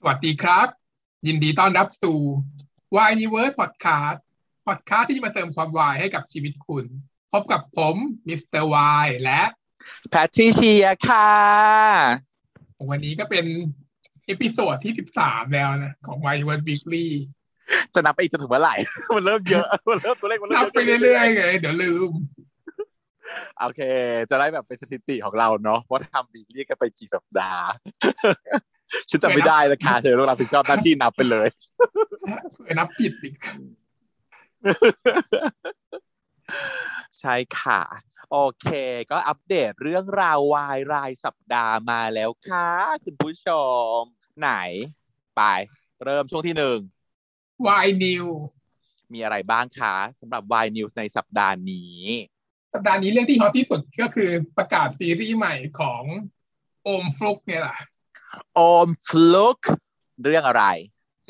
สวัสดีครับ ยินดีต้อนรับสู่ Why Universe Podcast Podcast ที่จะมาเติมความวายให้กับชีวิตคุณ พบกับผม Mister Y และแพทริเชียค่ะ วันนี้ก็เป็น episode ที่สิบสามแล้วนะ ของ Why Universe Weekly จะนับไปอีกจนถึงเมื่อไหร่ มันเริ่มเยอะ มันเริ่มตัวเลขมันเริ่ม number ไปเรื่อยๆไงเดี๋ยวลืมๆโอเค จะได้แบบเป็นสถิติของเราเนาะว่าทำ weekly กันไปกี่สัปดาห์ ฉันจำไม่ได้นะคะเธอต้องรับผิดชอบหน้าที่นับไปเลยเผื่อนับผิดอีกใช่ค่ะ โอเค ก็อัปเดตเรื่องราววายรายสัปดาห์มาแล้วค่ะ คุณผู้ชม ไหน ไป เริ่มช่วงที่หนึ่ง Why New มีอะไรบ้างคะสำหรับ Y News ในสัปดาห์นี้ สัปดาห์นี้เรื่องที่ฮอตที่สุดก็คือประกาศซีรีส์ใหม่ของโอมฟลุกเนี่ยแหละ โอมฟลุกเรื่องอะไร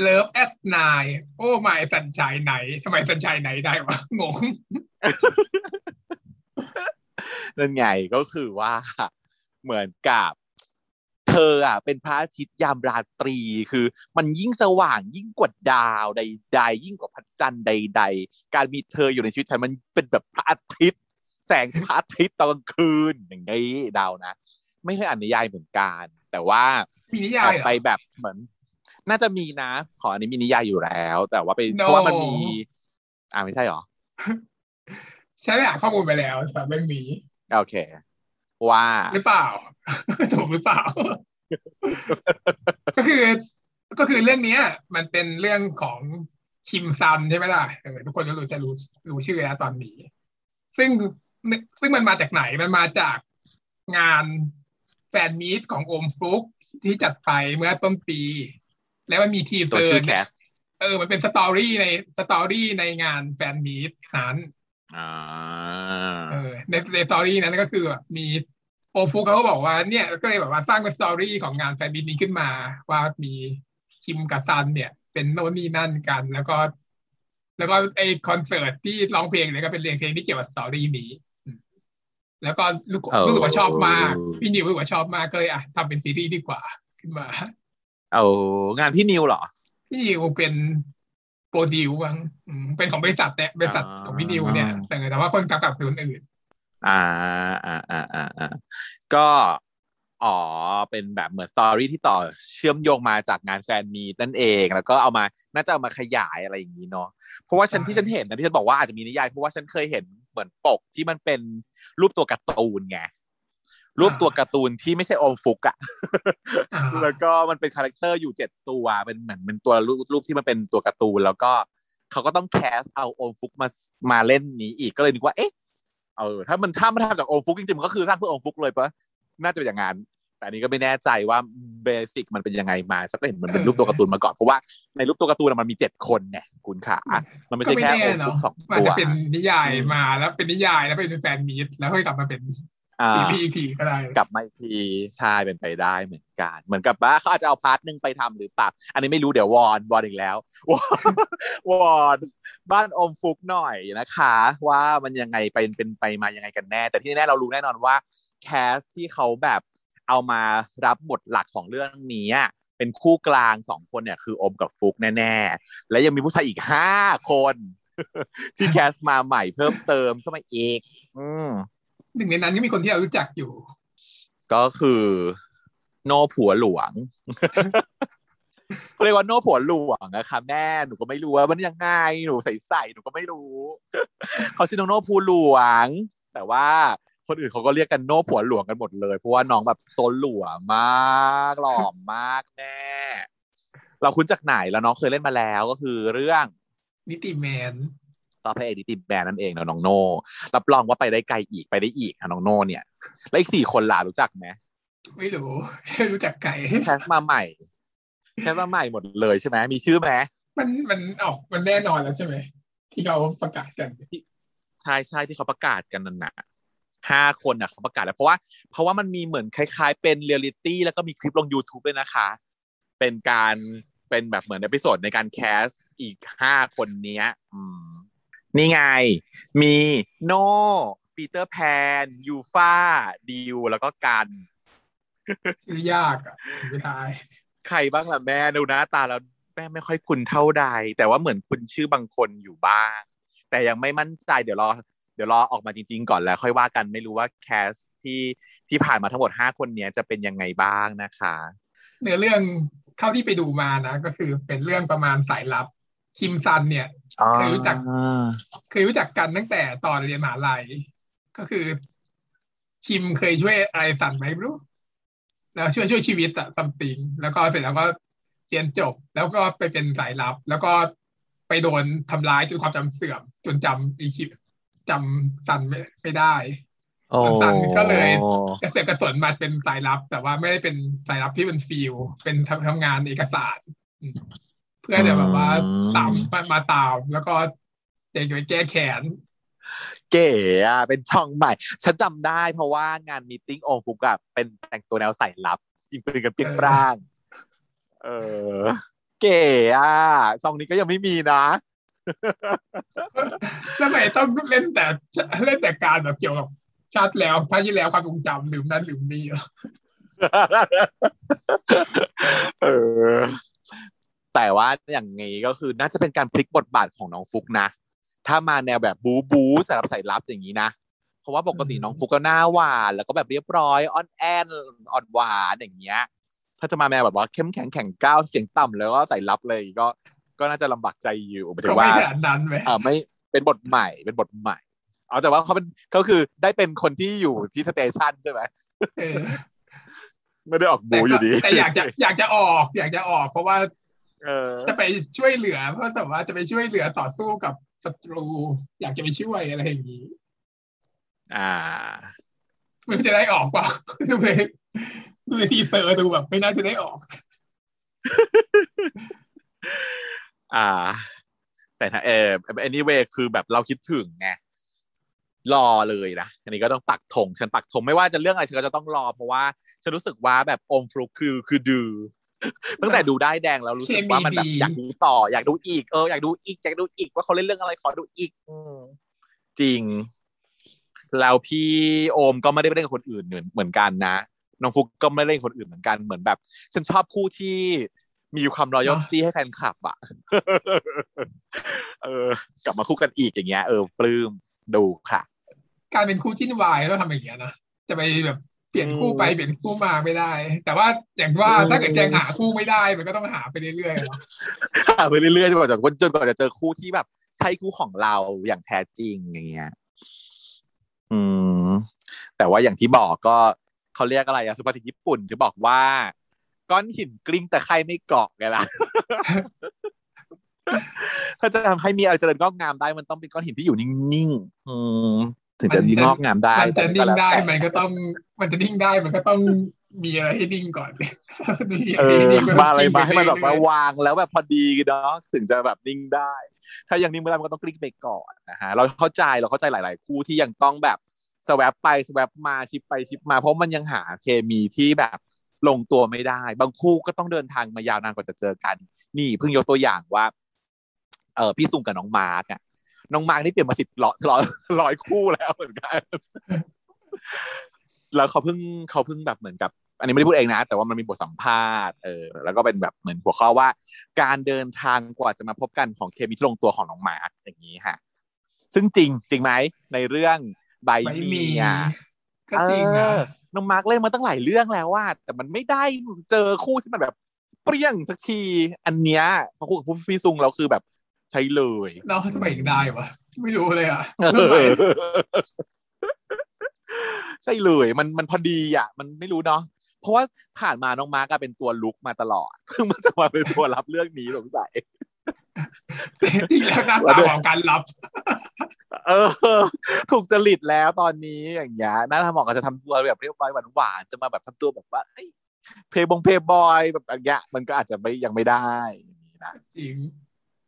เลิฟแอดนายโอ้ไม่สัญชัยไหนทำไมสัญชัยไหนได้วะงงนั่นไงก็คือว่าเหมือนกับเธออะเป็นพระอาทิตย์ยามราตรีคือ มันยิ่งสว่างยิ่งกว่าดาวใด ๆ ยิ่งกว่าพระจันทร์ใด ๆ การมีเธออยู่ในชีวิตฉันมันเป็นแบบพระอาทิตย์ แสงพระอาทิตย์ตอนกลางคืนอย่างนี้ดาวนะ ไม่เคยอ่านนิยายเหมือนกัน แต่ว่ามีนิอยายอกเหรอไปแบบเหมือน น่าจะมีนะ ขออันนี้มีนิยายอยู่แล้ว แต่ว่าไป No เพราะว่ามันมี อ่าไม่ใช่หรอใช้ไปอ่านข้อมูลไปแล้วสำหรับเรื่องนี้โอเค ว่าหรือเปล่าถูกหรือเปล่า ก็คือ ก็คือเรื่องเนี้ย มันเป็นเรื่องของคิมซันใช่ไหมล่ะเออทุกคนก็รู้จะรู้รู้ชื่อแล้วตอนนี้ ซึ่งซึ่งมันมาจากไหนมันมาจากงาน แฟนมีตของโอมฟลุกที่จัดไปเมื่อต้นปี แล้วมันมีทีเซตัวอชื่อร์แคเนี่ยสเออ มันเป็นสตอรี่ในสตอรี่ในงานแฟนมีตนั้นอ่าเออในในสตอรี่นั้นก็คือแบบมีโอฟุกเขาก็บอกว่าเนี่ยก็เลยแบบว่าสร้างเป็นสตอรี่ของงานแฟนมิตนี้ขึ้นมา ว่ามีคิมกับซันเนี่ย เป็นโน่นนี่นั่นกัน แล้วก็ แล้วก็ไอคอนเสิร์ตที่ร้องเพลงเนี่ยก็เป็นเพลงที่เกี่ยวกับ story นี้อืม แล้วก็รู้รู้สึกว่าชอบมาก พี่นิวรู้สึกว่าชอบมากก็เลยอะทำเป็นซีรีส์ดีกว่า ขึ้นมา เอางานพี่นิวเหรอ พี่นิวเป็น produce บ้างอืมเป็นของบริษัทเนี่ยบริษัทของพี่นิวเนี่ย แต่แต่ว่าคนกำกับคือคนอื่น อ่าอ่าอ่าอ่าอ่าก็อ๋อเป็นแบบเหมือน story ที่ต่อเชื่อมโยงมาจากงาน fan meet นั่นเอง แล้วก็เอามาน่าจะเอามาขยายอะไรอย่างนี้เนาะเพราะว่าฉันใช่ที่ฉันเห็นนะที่ฉันบอกว่าอาจจะมีนิยายเพราะว่าฉันเคยเห็น เหมือนปกที่มันเป็นรูปตัวการ์ตูนไงรูปตัวการ์ตูนที่ไม่ใช่โอมฟุกอะอ่าแล้วก็มันเป็น character อยู่เจ็ดตัวเป็นเหมือนเป็นตัวรูปรูปที่มันเป็นตัวการ์ตูนแล้วก็เขาก็ต้อง cast เอาโอมฟุกมามาเล่นนี้อีกก็เลยนึกว่าเอ๊ะเออถ้ามันถ้ามันทำจากโอมฟุกจริงๆมันก็คือสร้างเพื่อโอมฟุกเลยปะน่าจะเป็นอย่างนั้น แต่อันนี้ก็ไม่แน่ใจว่าเบสิกมันเป็นยังไงมาสักก็เห็นมันเป็นรูปตัวการ์ตูนมาก่อนเพราะว่าในรูปตัวการ์ตูนอะมันมีเจ็ดคนไงคุณขา มันไม่ก็ใช่ไม่แค่แน่โอมฟุเนาะกสองมันตัวจะเป็นนิยายมาแล้วเป็นนิยายแล้วเป็นแฟนมีตแล้วค่อยกลับมาเป็นอ่าซีรีส์อีกทีก็ได้กลับมาอีกทีใช่เป็นไปได้เหมือนกัน เหมือนกับว่าเขาอาจจะเอาพาร์ทหนึ่งไปทำหรือเปล่าอันนี้ไม่รู้เดี๋ยววอนวอนอีกแล้ววอนวอนบ้านอมฟุกหน่อยนะคะ ว่ามันยังไงไปเป็นไปมายังไงกันแน่ แต่ที่แน่เรารู้แน่นอนว่าแคสที่เขาแบบ เอามารับบทหลักของเรื่องนี้อะเป็นคู่กลางสองคนเนี่ยคืออมกับฟุกแน่ๆ และยังมีผู้ชายอีกห้าคน ที่แคสมาใหม่เพิ่มเติมเข้ามาอีกอืมหนึ่งในนั้นก็มีคนที่เรารู้จักอยู่ ก็คือโนผัวหลวงเขาเรียกว่าโนผัวหลวงนะคะแม่หนูก็ไม่รู้ว่ามันยังไงหนูใส่ใส่หนูก็ไม่รู้ เขาชื่อน้องโนผัวหลวง แต่ว่า คนอื่นเขาก็เรียกกันโนผัวหลวงกันหมดเลย เพราะว่าน้องแบบโซนหลวมากหล่อมากแม่เราคุ้นจากไหนแล้วน้องเคยเล่นมาแล้วก็คือเรื่องนิติแมนต่อพระเอกนิติแบนนั่นเองเนาะน้องโน่รับรองว่าไปได้ไกลอีกไปได้อีกค่ะน้องโน่เนี่ย แล้วอีกสี่คนล่ะรู้จักไหมไม่รู้แค่รู้จักไก่ cast มาใหม่ cast มาใหม่หมดเลยใช่ไหมมีชื่อไหมมันมันออกมันแน่นอนแล้วใช่ไหมที่เขาประกาศกันใช่ใช่ที่เขาประกาศกันนั่นน่ะ ห้าคนน่ะเขาประกาศแล้วเพราะว่าเพราะว่ามันมีเหมือนคล้าย ๆ เป็นเรียลิตี้แล้วก็มีคลิปลง YouTube ด้วยนะคะ เป็นการเป็นแบบเหมือน episode ในการ cast อีกห้าคนเนี้ย อืม นี่ไง มีโนปีเตอร์แพน ยูฟาดิวแล้วก็กันชื่อยากอะไม่ได้ใครบ้างล่ะแม่ดูหน้าตาแล้วแม่ไม่ค่อยคุ้นเท่าใด แต่ว่าเหมือนคุณชื่อบางคนอยู่บ้าง แต่ยังไม่มั่นใจเดี๋ยวรอ เดี๋ยวรอออกมาจริง ๆ ก่อนแล้ว ค่อยว่ากันไม่รู้ว่าแคสที่ที่ผ่านมาทั้งหมดห้าคนเนี้ยจะเป็นยังไงบ้างนะคะเนื้อเรื่องเท่าที่ไปดูมานะ ก็คือเป็นเรื่องประมาณสายลับคิมซันเนี่ยเคยรู้จักเคยรู้จักกันตั้งแต่ตอนเรียนมหาลัย ก็คือ คิมเคยช่วยอะไรสันไหมไม่รู้แล้วช่วยช่วยชีวิตอะซัมติงแล้วก็เสร็จแล้วก็เรียนจบ แล้วก็ไปเป็นสายลับ แล้วก็ไปโดนทำร้ายจนความจำเสื่อม จนจำอีคิม จำสันไม่ไม่ได้โอ้สันก็เลยกระเสือกกระสนมาเป็นสายลับ แต่ว่าไม่ได้เป็นสายลับที่เป็นฟิลเป็นทำทำงานเอกสารอืมเพื่อจะแบบว่าตามมามาตามแล้วก็จะไปแก้แค้นเก๋อะเป็นช่องใหม่ ฉันจำได้เพราะว่างานมีติ้งโอฟุกอะเป็นแต่งตัวแนวใส่ลับ จริงปืนกันเปรี้ยงปร้าง เออ เก๋อะช่องนี้ก็ยังไม่มีนะ แล้วทำไมต้องเล่นแต่เล่นแต่การแบบเกี่ยวกับชาติแล้วชาติที่แล้วความทรงจำลืมนั้นลืมนี่เหรอเออ แต่ว่าอย่างงี้ก็คือน่าจะเป็นการพลิกบทบาทของน้องฟุกนะ ถ้ามาแนวแบบบูบูสำหรับใส่ลับอย่างนี้นะ เพราะว่าปกติน้องฟุกก็หน้าหวานแล้วก็แบบเรียบร้อยอ่อนแอนอ่อนหวานอย่างเงี้ย ถ้าจะมาแนวแบบว่าเข้มแข็งแข็งก้าวเสียงต่ำแล้วก็ใส่ลับเลยก็ ก็น่าจะลำบากใจอยู่หมายถึก็งไม่ว่าขนาดนั้นไหมเออไม่เป็นบทใหม่เป็นบทใหม่เอาแต่ว่าเขาเป็นก็คือได้เป็นคนที่อยู่ที่สเตชันใช่ไหมเออไม่ได้ออกแต่บูอก็ยู่ดีแต่อยากจะอยากจะออก อยากจะออก เพราะว่า เออจะไปช่วยเหลือ เพราะแต่ว่าจะไปช่วยเหลือต่อสู้กับศัตรู อยากจะไปช่วยอะไรอย่างนี้ อ่าไม่รู้จะได้ออกเปล่าดูในดูใน teaser ดูแบบ ไม่น่าจะได้ออก อ่า แต่ถ้าเออ anyway คือแบบเราคิดถึงไงรอเลยนะอันนี้ก็ต้องปักธงฉันปักธงไม่ว่าจะเรื่องอะไรฉันก็จะต้องรอ เพราะว่าฉันรู้สึกว่าแบบอมฟลุกคือคือดือตั้งแต่ดูได้แดงแล้วรู้สึกว่ามันแบบเคมีดีอยากดูต่อ อยากดูอีกเอออยากดูอีกอยากดูอีกว่าเขาเล่นเรื่องอะไรขอดูอีกอืมจริง แล้วพี่โอมก็ไม่ได้ไปเล่นกับคนอื่นเหมือนเหมือนกันนะน้องฟุกก็ไม่ได้เล่นกับคนอื่นเหมือนกันเหมือนแบบ ฉันชอบคู่ที่ มีความรอยตี้ให้แฟนคลับอะเออ กลับมาคู่กันอีกอย่างเงี้ยเออปลื้มดูค่ะ การเป็นคู่จิ้นวายต้องทำอย่างเงี้ยนะจะไปแบบเปลี่ยนคู่ไปอืมเปลี่ยนคู่มาไม่ได้ แต่ว่าอย่างว่าอืมถ้าเกิดแกงหาคู่ไม่ได้มันก็ต้องหาไปเรื่อยๆเนาะหาไปเรื่อยๆจนกว่าจะจนกว่าจะเจอคู่ที่แบบ ใช่คู่ของเราอย่างแท้จริงอย่างเงี้ยอืมแต่ว่าอย่างที่บอกก็เขาเรียกอะไรอะสุภาษิตญี่ปุ่นที่บอกว่า ก้อนหินกลิ้งแต่ใครไม่เกาะไงล่ะถ้าจะทำให้มีอะไรเจริญงอกงามได้ มันต้องเป็นก้อนหินที่อยู่นิ่งๆอืมถึงจะงอกงามได้มันจะนิ่งได้แต่มันก็ต้อง มันจะนิ่งได้มันก็ต้องมีอะไรให้นิ่งก่อนมีอะเอไรให้อนิ่งนมาอะไรมาให้มันแบบเรื่ว่าอยวางแล้วแบบพอดีเนาะถึงจะแบบนิ่งได้ ถ้ายังนิ่งไม่ได้มันก็ต้องกลิ้งไปก่อนนะฮะเราเข้าใจเราเข้าใจหลาย ๆ คู่ที่ยังต้องแบบสวปไปสวปมาชิปไปชิปมา เพราะมันยังหาเคมีที่แบบ ลงตัวไม่ได้ บางคู่ก็ต้องเดินทางมายาวนานกว่าจะเจอกัน นี่เพิ่งยกตัวอย่างว่า เออพี่ซุงกับน้องมาร์กอะน้องมาร์กนี่เปลี่ยนมาสิบร้อยร้อยร้อยคู่แล้วเหมือนกันแล้วเขาเพิ่งเขาเพิ่งแบบเหมือนกับ อันนี้ไม่ได้พูดเองนะ แต่ว่ามันมีบทสัมภาษณ์เออแล้วก็เป็นแบบเหมือนหัวข้อว่า การเดินทางกว่าจะมาพบกันของเคมีที่ลงตัวของน้องมาร์กอย่างนี้ฮะซึ่งจริงจริงไหมในเรื่องใบๆไม่มีมีอะก็จริงเอนะอ น้องมาร์กเล่นมาตั้งหลายเรื่องแล้วว่า แต่มันไม่ได้เจอคู่ที่มันแบบเปรี้ยงสักที อันเนี้ยพอคู่กับพี่ซุงเราคือแบบใช้เลยเนาะทำไมถึงได้วะไม่รู้เลยอะเอทำไมอใช่เลยมันมันพอดีอะ มันไม่รู้เนาะเพราะว่าผ่านมาน้องมาร์กอะเป็นตัวลุกมาตลอด เพิ่งมาจะมาเป็นตัวรับเรื่องนี้สงสัย จริงแล้วหน้าตาของการรับ เออ ถูกจริตแล้วตอนนี้อย่างเงี้ยน่าทำเหมาะกับจะทำตัวแบบเรียบร้อยหวานๆจะมาแบบทำตัวแบบว่าเอ้ยเพย์บงเพย์บอยแบบอย่างเงี้ยมันก็อาจจะไม่ยังไม่ได้อย่างนี้นะจริง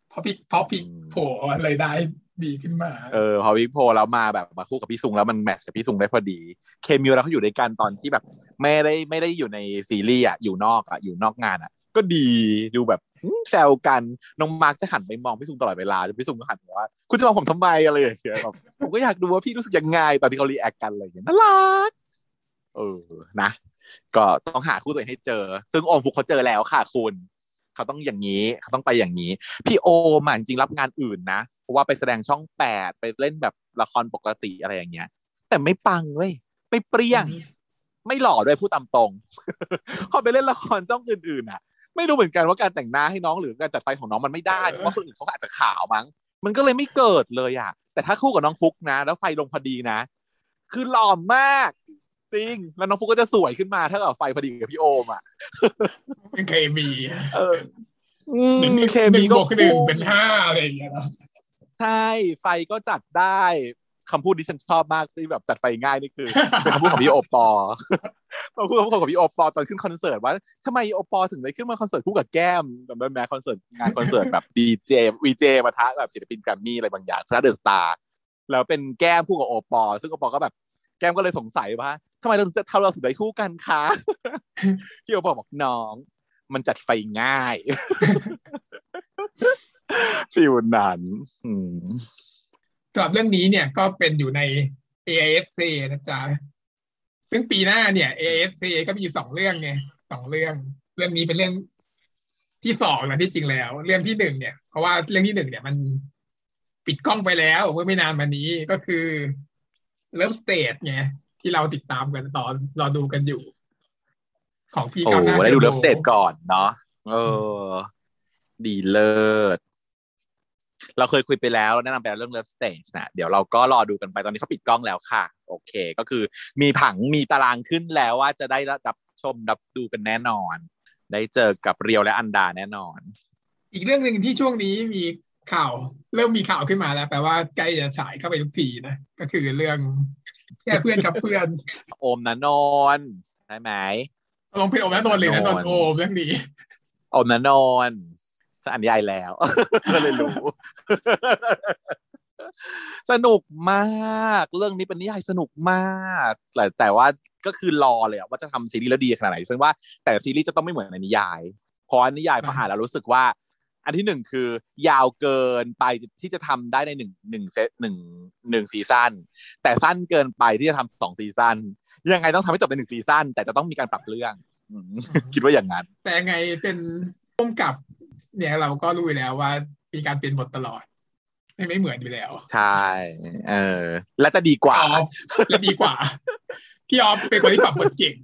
เพราะพี่เพราะพี่โผล่อะไรได้ดีขึ้นมา เออพอวิกโพลแล้วมาแบบมาคู่กับพี่ซุงแล้วมัน match กับพี่ซุงได้พอดี เคมีเวลาเขาอยู่ด้วยกันตอนที่แบบ ไม่ได้ไม่ได้อยู่ในซีรีส์อะอยู่นอกอะอยู่นอกงานอะ ก็ดีดูแบบอืม แซวกันน้องมาร์กจะหันไปมองพี่ซุงตลอดเวลาจนพี่ซุงก็หันมาว่า คุณจะมองผมทำไมอะไรอย่างเงี้ยแบบผมก็อยากดูว่าพี่รู้สึกยังไงตอนที่เขา react กันอะไรอย่างเงี้ยน่ารักเออนะ ก็ต้องหาคู่ตัวเองให้เจอ ซึ่งโอมฟุกเขาเจอแล้วค่ะคุณ เขาต้องอย่างนี้เขาต้องไปอย่างนี้ พี่โอมจริงรับงานอื่นนะเพราะว่าไปแสดงช่องแปดไปเล่นแบบละครปกติอะไรอย่างเงี้ย แต่ไม่ปังเว้ยไม่เปรี้ยง ไม่หล่อด้วยพูดตามตรงพอไปเล่นละครช่องอื่นๆอะ ไม่รู้เหมือนกันว่าการแต่งหน้าให้น้องหรือการจัดไฟของน้องมันไม่ได้เพราะว่าคนอื่นเขาอาจจะขาวมั้ง มันก็เลยไม่เกิดเลยอะ แต่ถ้าคู่กับน้องฟุกนะ แล้วไฟลงพอดีนะ คือหล่อมาก จริง แล้วน้องฟุกก็จะสวยขึ้นมาถ้าเกิดไฟพอดีกับพี่โอมอะเป็นเคมีเอออืมหนึ่งเคหมีนึ่งก็บวกหนึ่งคู่เป็นห้าอะไรอย่างเงี้ยเนาะใช่ไฟก็จัดได้ คำพูดที่ฉันชอบมากที่แบบจัดไฟง่ายนี่คือเป็นคำพูดของพี่โอปอตอนพูดคำพูดของพี่โอปอตอนขึ้นคอนเสิร์ตว่าทำไมโอปอถึงได้ขึ้นมาคอนเสิร์ตคู่กับแก้มแบบแม้คอนเสิร์ตงานคอนเสิร์ตแบบดีเจวีเจมาท้าแบบศิลปินแกรมมี่อะไรบางอย่างซาเดอร์สตาร์แล้วเป็นแก้มคู่กับโอปอ ซึ่งโอปอก็แบบแก้มก็เลยสงสัยว่าทำไมเราถึงจะทำเราถึงได้คู่กันคะพี่โอปอบอกน้อง มันจัดไฟง่ายฟิวนั้นอืม สำหรับเรื่องนี้เนี่ยก็เป็นอยู่ใน AISC นะจ๊ะซึ่งปีหน้าเนี่ย AISC ก็มีสองเรื่องไงสองเรื่อง เรื่องนี้เป็นเรื่องที่สองนะที่จริงแล้ว เรื่องที่หนึ่งเนี่ย เพราะว่าเรื่องที่หนึ่งเนี่ยมันปิดกล้องไปแล้วเมื่อไม่นานมานี้ก็คือเริ่มสเตจไงที่เราติดตามกันต่อรอดูกันอยู่ ของพี่โอ้ก้าวหน้าได้ดูทเลิอฟร์โบสเตจก่อนเนาะเออ ดีเลิศ เราเคยคุยไปแล้วเราแนะนำไปแล้วเรื่องเลิฟสเตจนะเดี๋ยวเราก็รอดูกันไปตอนนี้เขาปิดกล้องแล้วค่ะ โอเค ก็คือมีผังมีตารางขึ้นแล้วว่าจะได้รับชมรับดูกันแน่นอน ได้เจอกับเรียวและอันดาแน่นอน อีกเรื่องหนึ่งที่ช่วงนี้มีข่าวเริ่มมีข่าวขึ้นมาแล้วแปลว่าใกล้จะฉายเข้าไปทุกทีนะก็คือเรื่องแค่เพื่อนกับเพื่อน โอมนะนนท์ใช่ไหมลองเพลงโอมและนนท์เลยนะนนท์โอมเรื่องนี้โอมนะนนท์ ฉันอ่านนิยายแล้วก็เลยรู้ สนุกมาก เรื่องนี้เป็นนิยายสนุกมาก แต่แต่ว่าก็คือรอเลยอะว่าจะทำซีรีส์แล้วดีขนาดไหนซึ่งว่าแต่ซีรีส์จะต้องไม่เหมือนในนิยายเพราะนิยายพออ่านแล้วรู้สึกว่า อันที่หนึ่งคือยาวเกินไปที่จะทำได้ในหนึ่งหนึ่งเซตหนึ่งหนึ่ง season แต่สั้นเกินไปที่จะทำสอง season ยังไงต้องทำให้จบในหนึ่ง season แต่จะต้องมีการปรับเรื่องคิดว่าอย่างนั้น แต่ไงเป็นร่วมกับ เนี่ยเราก็รู้อยู่แล้วว่ามีการเปลี่ยนบทตลอด ไม่ไม่เหมือนอยู่แล้ว ใช่ เออ และจะดีกว่าออฟและดีกว่า พี่ออฟเป็นคนที่ปรับบทเก่ง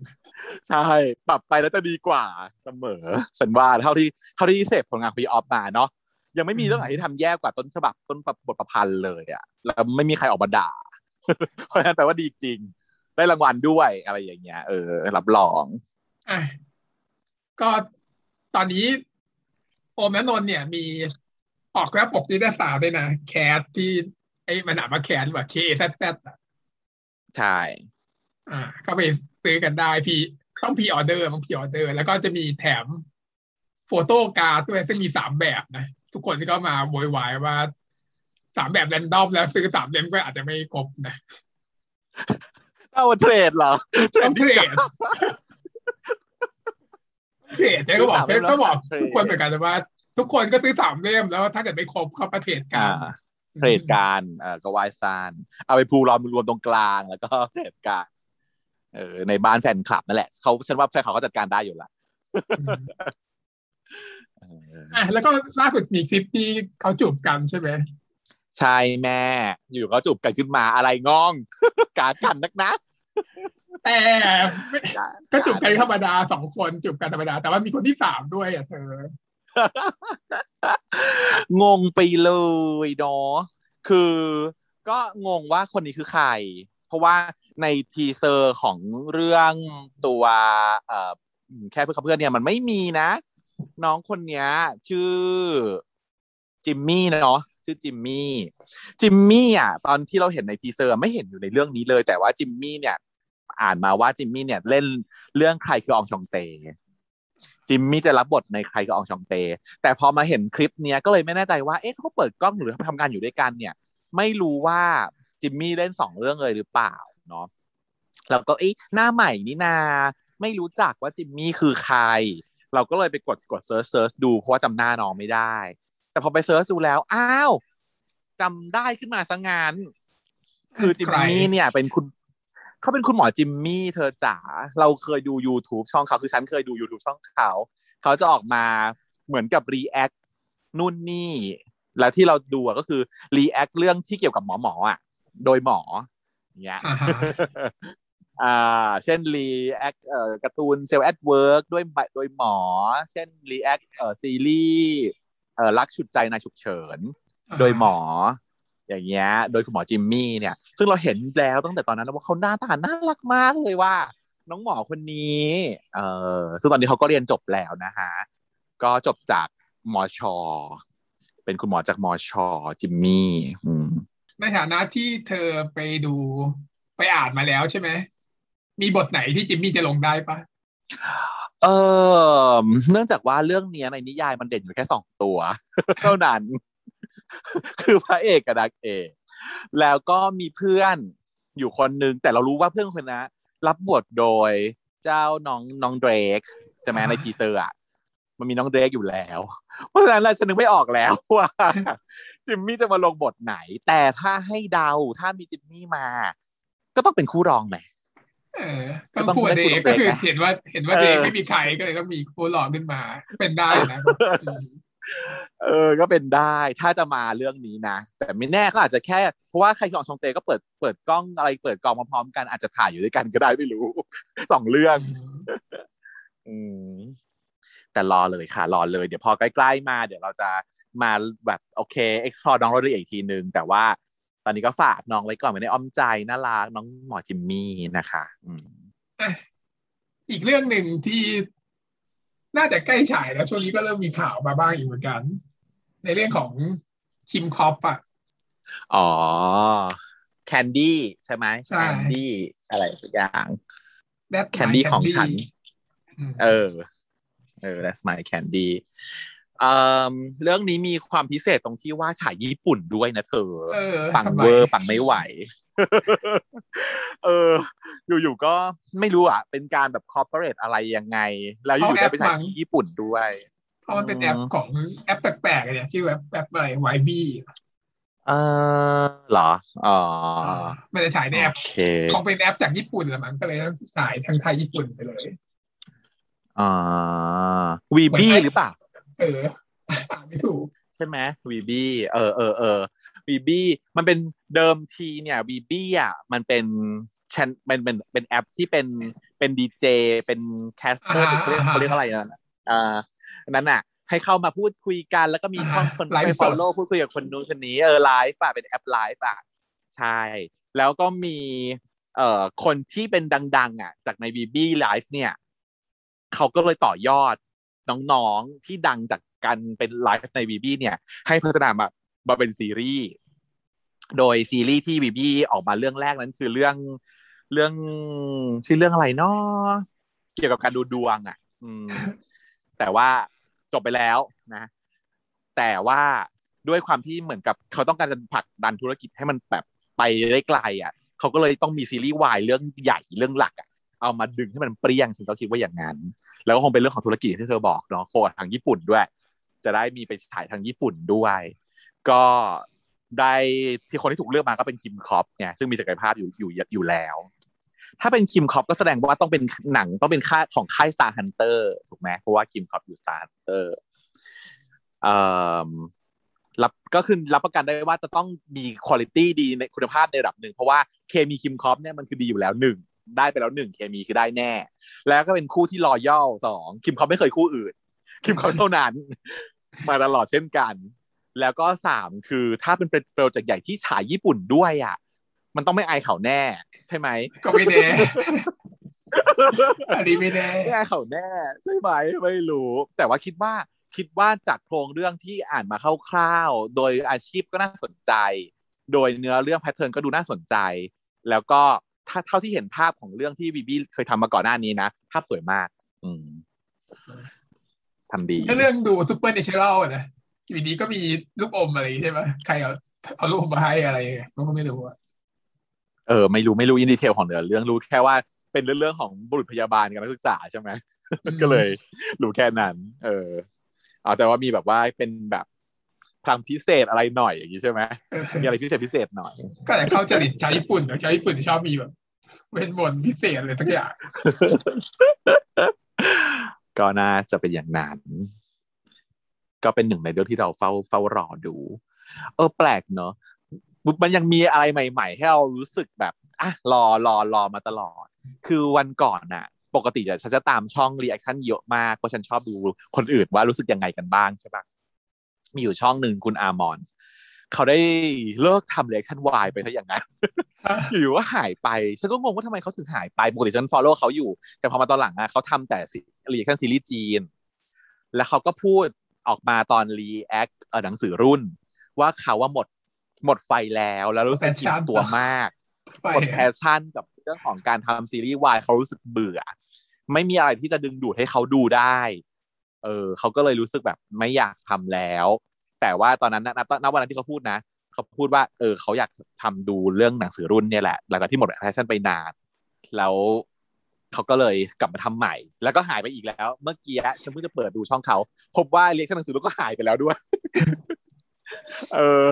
ใช่ ปรับไปแล้วจะดีกว่าเสมอฉันว่าเท่าที่เท่าที่เสพผลงานของพี่ออฟมาเนาะยังไม่มีเรื่องไหนที่ทำแย่กว่าต้นฉบับต้นบทประพันธ์เลยอะแล้วไม่มีใครออกมาด่าเพราะฉะนั้นแปลว่าดีจริง ได้รางวัลด้วยอะไรอย่างเงี้ย เออรับรองอะก็ตอนนี้ โอมและนนท์เนี่ยมีออกแล้วปกนิตยสารด้วยนะแคสที่ไอ้มันอ่านมาแคสหรือว่า KZZ อะใช่ อ่าก็ไปซื้อกันได้พี่ต้อง pre-order ต้อง pre-order แล้วก็จะมีแถม photo card ด้วยซึ่งมีสามแบบนะ ทุกคนก็มาโวยวายว่าสามแบบ random แล้วซื้อสามเล่มก็อาจจะไม่ครบนะเอามา trade เหรอต้อง trade trade เจ๊ก็บอกซื้อสามเล่มแล้วก็บอก trade ทุกคนเหมือนกันว่า ทุกคนก็ซื้อสามเล่มแล้วถ้าเกิดไม่ครบเขาประเทศกัอ่านเทรดการเออก็วายซานเอาไปพูรอมรวมตรงกลางแล้วก็เทรดการเออในบ้านแฟนคลับนั่นแหละเขาฉันว่าแฟนคลับเขาจัดการได้อยู่ละอืมเอออะแล้วก็ล่าสุดมีคลิปที่เขาจูบกันใช่ไหมใช่แม่ อยู่เขาจูบกันขึ้นมาอะไรงอง กากันนักนะ แต่ไม่ก็จูบกันธรรมดาสองคนจูบกันธรรมดา แต่ว่ามีคนที่สามด้วยอะเธองงไปเลยเนาะคือก็งงว่าคนนี้คือใคร เพราะว่าใน teaser ของเรื่องตัวเอ่อแค่เพื่อนเพื่อนเนี่ยมันไม่มีนะ น้องคนนี้ชื่อจิมมี่เนาะชื่อจิมมี่จิมมี่อะตอนที่เราเห็นใน teaser ไม่เห็นอยู่ในเรื่องนี้เลย แต่ว่าจิมมี่เนี่ย อ่านมาว่าจิมมี่เนี่ยเล่นเรื่องใครคืออองชองเตจิมมี่จะรับบทในใครกับอองชองเต แต่พอมาเห็นคลิปเนี้ยก็เลยไม่แน่ใจว่าเอ๊ะเขาเปิดกล้องหรือทำงานอยู่ด้วยกันเนี่ย ไม่รู้ว่าจิมมี่เล่นสองเรื่องเลยหรือเปล่าเนาะแล้วก็เอ๊ะหน้าใหม่นี่นา ไม่รู้จักว่าจิมมี่คือใคร เราก็เลยไปกดกด search search ดูเพราะว่าจำหน้าน้องไม่ได้ แต่พอไป search ดูแล้วอ้าวจำได้ขึ้นมาซะงั้น คือจิมมี่เนี่ย เป็นคุณ เขาเป็นคุณหมอจิมมี่เธอจ๋าเราเคยดู YouTube ช่องเขาคือฉันเคยดู YouTube ช่องเขาเขาจะออกมาเหมือนกับ react นู่นนี่ แล้วที่เราดูก็คือ react เรื่องที่เกี่ยวกับหมอหมออะ โดยหมอเงี้ยอ่าฮะอ่าเช่น react เอ่อการ์ตูน Cells at Work ด้วยโดยหมอ เช่น react เอ่อซีรีส์เอ่อรักฉุดใจนายฉุกเฉิน โดยหมอ อย่างเงี้ยโดยคุณหมอจิมมี่เนี่ย ซึ่งเราเห็นแล้วตั้งแต่ตอนนั้นว่าเขาหน้าตาน่ารักมากเลยว่า น้องหมอคนนี้เออซึ่งตอนนี้เขาก็เรียนจบแล้วนะฮะก็จบจากมอชอเป็นคุณหมอจากมอชอจิมมี่อืมในฐานะที่เธอไปดูไปอ่านมาแล้วใช่ไหมมีบทไหนที่จิมมี่จะลงได้ปะเออเนื่องจากว่าเรื่องเนี้ยในนิยายมันเด่นอยู่แค่สองตัว เท่านั้น คือพระเอกกับนางเอกแล้วก็มีเพื่อนอยู่คนนึง แต่เรารู้ว่าเพื่อนคนนั้นรับบทโดยเจ้าน้องน้องเดรกใช่ไหมใน teaser อะมันมีน้องเดรกอยู่แล้ว เพราะฉะนั้นเราจะนึกไม่ออกแล้วว่าจิมมี่จะมาลงบทไหน แต่ถ้าให้เดาถ้ามีจิมมี่มา ก็ต้องเป็นคู่รองไหมเออก็ก็ต้องคู่กับได้เดคู่กกับก็คือเดกนะเห็นว่าเห็นว่าเออเดกไม่มีใครก็เลยต้องมีคู่รองขึ้นมา เป็นได้นะอืม เออ ก็เป็นได้ถ้าจะมาเรื่องนี้นะ แต่ไม่แน่ก็อาจจะแค่ เพราะว่าใครของชองเตก็เปิดเปิดกล้องอะไรเปิดกองมาพร้อมกันอาจจะถ่ายอยู่ด้วยกันก็ได้ไม่รู้สองเรื่อง อืมแต่รอเลยค่ะ รอเลยเดี๋ยวพอใกล้ๆมาเดี๋ยวเราจะมาแบบโอเค explore น้องโรดี้อีกทีนึง แต่ว่าตอนนี้ก็ฝากน้องไว้ก่อนไม่ได้อ้อมใจน่ารักน้องหมอจิมมี่นะคะ อืมอะอีกเรื่องหนึ่งที่ น่าจะใกล้ฉายแล้วช่วงนี้ก็เริ่มมีข่าวมาบ้างอยู่เหมือนกัน ในเรื่องของคิมคอปอะอ๋อ แคนดี้ใช่ไหมใช่แคนดี้อะไรสักอย่าง That's แคนดี้ My ของฉันอืมเออ เออ that's my candy เอ่อเรื่องนี้มีความพิเศษตรงที่ว่าฉายญี่ปุ่นด้วยนะเธอเออปังทำไมเวอร์ปังไม่ไหว เออ อยู่ๆก็ไม่รู้อะ เป็นการแบบ corporate อะไรยังไง แล้วอยู่ๆได้ไปฉายที่ญี่ปุ่นด้วยเพราะมันเป็นแอปของแอปแปลกๆอะเนี่ยชื่อแอปแอปอะไรวายบี้เออเหรอ อ๋อมันจะฉายในแอปโอเคของเป็นแอปจากญี่ปุ่นละมั้งก็เลยต้องฉายทางไทยญี่ปุ่นไปเลยอ่าวีบี้หรือเปล่า เอออ่านไม่ถูก ใช่ไหมวีบี้เออเออเออ วีบี้มันเป็นเดิมทีเนี่ยวีบี้อะมันเป็นชันเป็นเป็นเป็นแอปที่เป็นเป็นดีเจเป็น caster อ่าเขาเรียกอ่าเขาเรียกอะไรนะอ่าอันนั้นอะ ให้เข้ามาพูดคุยกันแล้วก็มีช่องอ่าคนไลฟ์ไปสด follow พูดคุยกับคนนู้นคนนี้เออไลฟ์อะเป็นแอปไลฟ์อะใช่ แล้วก็มีเอ่อคนที่เป็นดัง ๆ อะ จากในวีบี้ไลฟ์เนี่ยเขาก็เลยต่อยอดน้องๆที่ดังจากการเป็นไลฟ์ในวีบี้เนี่ย ให้พัฒนามา มาเป็นซีรีส์โดยซีรีส์ที่บีบี้ออกมาเรื่องแรกนั้นคือเรื่องเรื่องชื่อเรื่องอะไรเนาะเกี่ยวกับการดูดวงอะ อืม แต่ว่าจบไปแล้วนะ แต่ว่าด้วยความที่เหมือนกับเขาต้องการจะผลักดันธุรกิจให้มันแบบไปได้ไกลอะเขาก็เลยต้องมีซีรีส์วายเรื่องใหญ่เรื่องหลักอะเอามาดึงให้มันเปรี้ยงฉันก็คิดว่าอย่างนั้น แล้วก็คงเป็นเรื่องของธุรกิจที่เธอบอกเนาะ co ทางญี่ปุ่นด้วย จะได้มีไปฉายทางญี่ปุ่นด้วย ก็ได้ที่คนที่ถูกเลือกมาก็เป็นคิมคอปเนี่ยซึ่งมีศักยภาพอยู่อยู่อยู่แล้ว ถ้าเป็นคิมคอปก็แสดงว่าต้องเป็นหนังต้องเป็นค่าของค่าย Star Hunter ถูกไหมเพราะว่าคิมคอปอยู่ Star Hunter เอ่อรับก็คือรับประกันได้ว่าจะต้องมีคุณภาพดีในคุณภาพในระดับหนึ่ง เพราะว่าเคมีคิมคอปเนี่ยมันคือดีอยู่แล้วหนึ่งได้ไปแล้วหนึ่งเคมีคือได้แน่ แล้วก็เป็นคู่ที่รอย่อสองคิมคอปไม่เคยคู่อื่น คิมคอปเท่านั้น มาตลอดเช่นกัน แล้วก็สามคือถ้าเป็นโปรเจกต์ใหญ่ที่ฉายญี่ปุ่นด้วยอะมันต้องไม่อายเขาแน่ ใช่ไหมก็ไม่แน่อันนี้ไม่แน่ไม่อายเขาแน่ ใช่ไหมไม่รู้ แต่ว่าคิดว่าคิดว่าจากโครงเรื่องที่อ่านมาคร่าวๆ โดยอาชีพก็น่าสนใจ โดยเนื้อเรื่อง pattern ก็ดูน่าสนใจ แล้วก็ถ้าเท่าที่เห็นภาพของเรื่องที่บีบีเคยทำมาก่อนหน้านี้นะ ภาพสวยมาก อืมทำดีถ้าเรื่องดู supernatural นะ อยู่ดีก็มีลูกอมอะไรใช่ไหมใครเอาเอาลูกอมมาให้อะไรก็ไม่รู้อะเออไม่รู้ไม่รู้ in detail ของเนื้อเรื่องรู้แค่ว่าเป็นเรื่องของบุรุษพยาบาลกับนักศึกษาใช่ไหมก็เลยรู้แค่นั้น เออเอาแต่ว่ามีแบบว่าเป็นแบบพลังพิเศษอะไรหน่อยอย่างนี้ใช่ไหมเออมีอะไรพิเศษพิเศษหน่อย ก็แต่เข้าจริตชาวญี่ปุ่นนะชาวญี่ปุ่นชอบมีแบบเป็นบทพิเศษเลยทุกอย่างก็น่าจะเป็นอย่างนั้น ก็เป็นหนึ่งในเรื่องที่เราเฝ้าเฝ้ารอดู เออแปลกเนอะมันยังมีอะไรใหม่ ๆ ให้เรารู้สึกแบบอะรอรอรอมาตลอด คือวันก่อนน่ะ ปกติจะฉันจะตามช่อง reaction เยอะมากเพราะฉันชอบดูคนอื่นว่ารู้สึกยังไงกันบ้างใช่ปะมีอยู่ช่องหนึ่งคุณอาร์มอนเขาได้เลิกทำ reaction วายไปซะอย่างนั้นอยู่ว่าหายไป ฉันก็งงว่าทำไมเขาถึงหายไปปกติฉัน follow เขาอยู่ แต่พอมาตอนหลังอะเขาทำแต่ reaction ซีรีส์จีน แล้วเขาก็พูด ออกมาตอน react หนังสือรุ่น ว่าเขาว่าหมดหมดไฟแล้วแล้วรู้สึกอิ่มตัวมากหมด passion กับเรื่องของการทำซีรีส์วายเขารู้สึกเบื่อ ไม่มีอะไรที่จะดึงดูดให้เขาดูได้ เออเขาก็เลยรู้สึกแบบไม่อยากทำแล้ว แต่ว่าตอนนั้นณณวันนั้นที่เขาพูดนะเขาพูดว่า เออเขาอยากทำดูเรื่องหนังสือรุ่นเนี่ยแหละหลังจากที่หมด passion ไปนานแล้ว เขาก็เลยกลับมาทำใหม่ แล้วก็หายไปอีกแล้ว เมื่อกี้ฉันเพิ่งจะเปิดดูช่องเขาพบว่า reaction หนังสือรุ่นก็หายไปแล้วด้วย เออ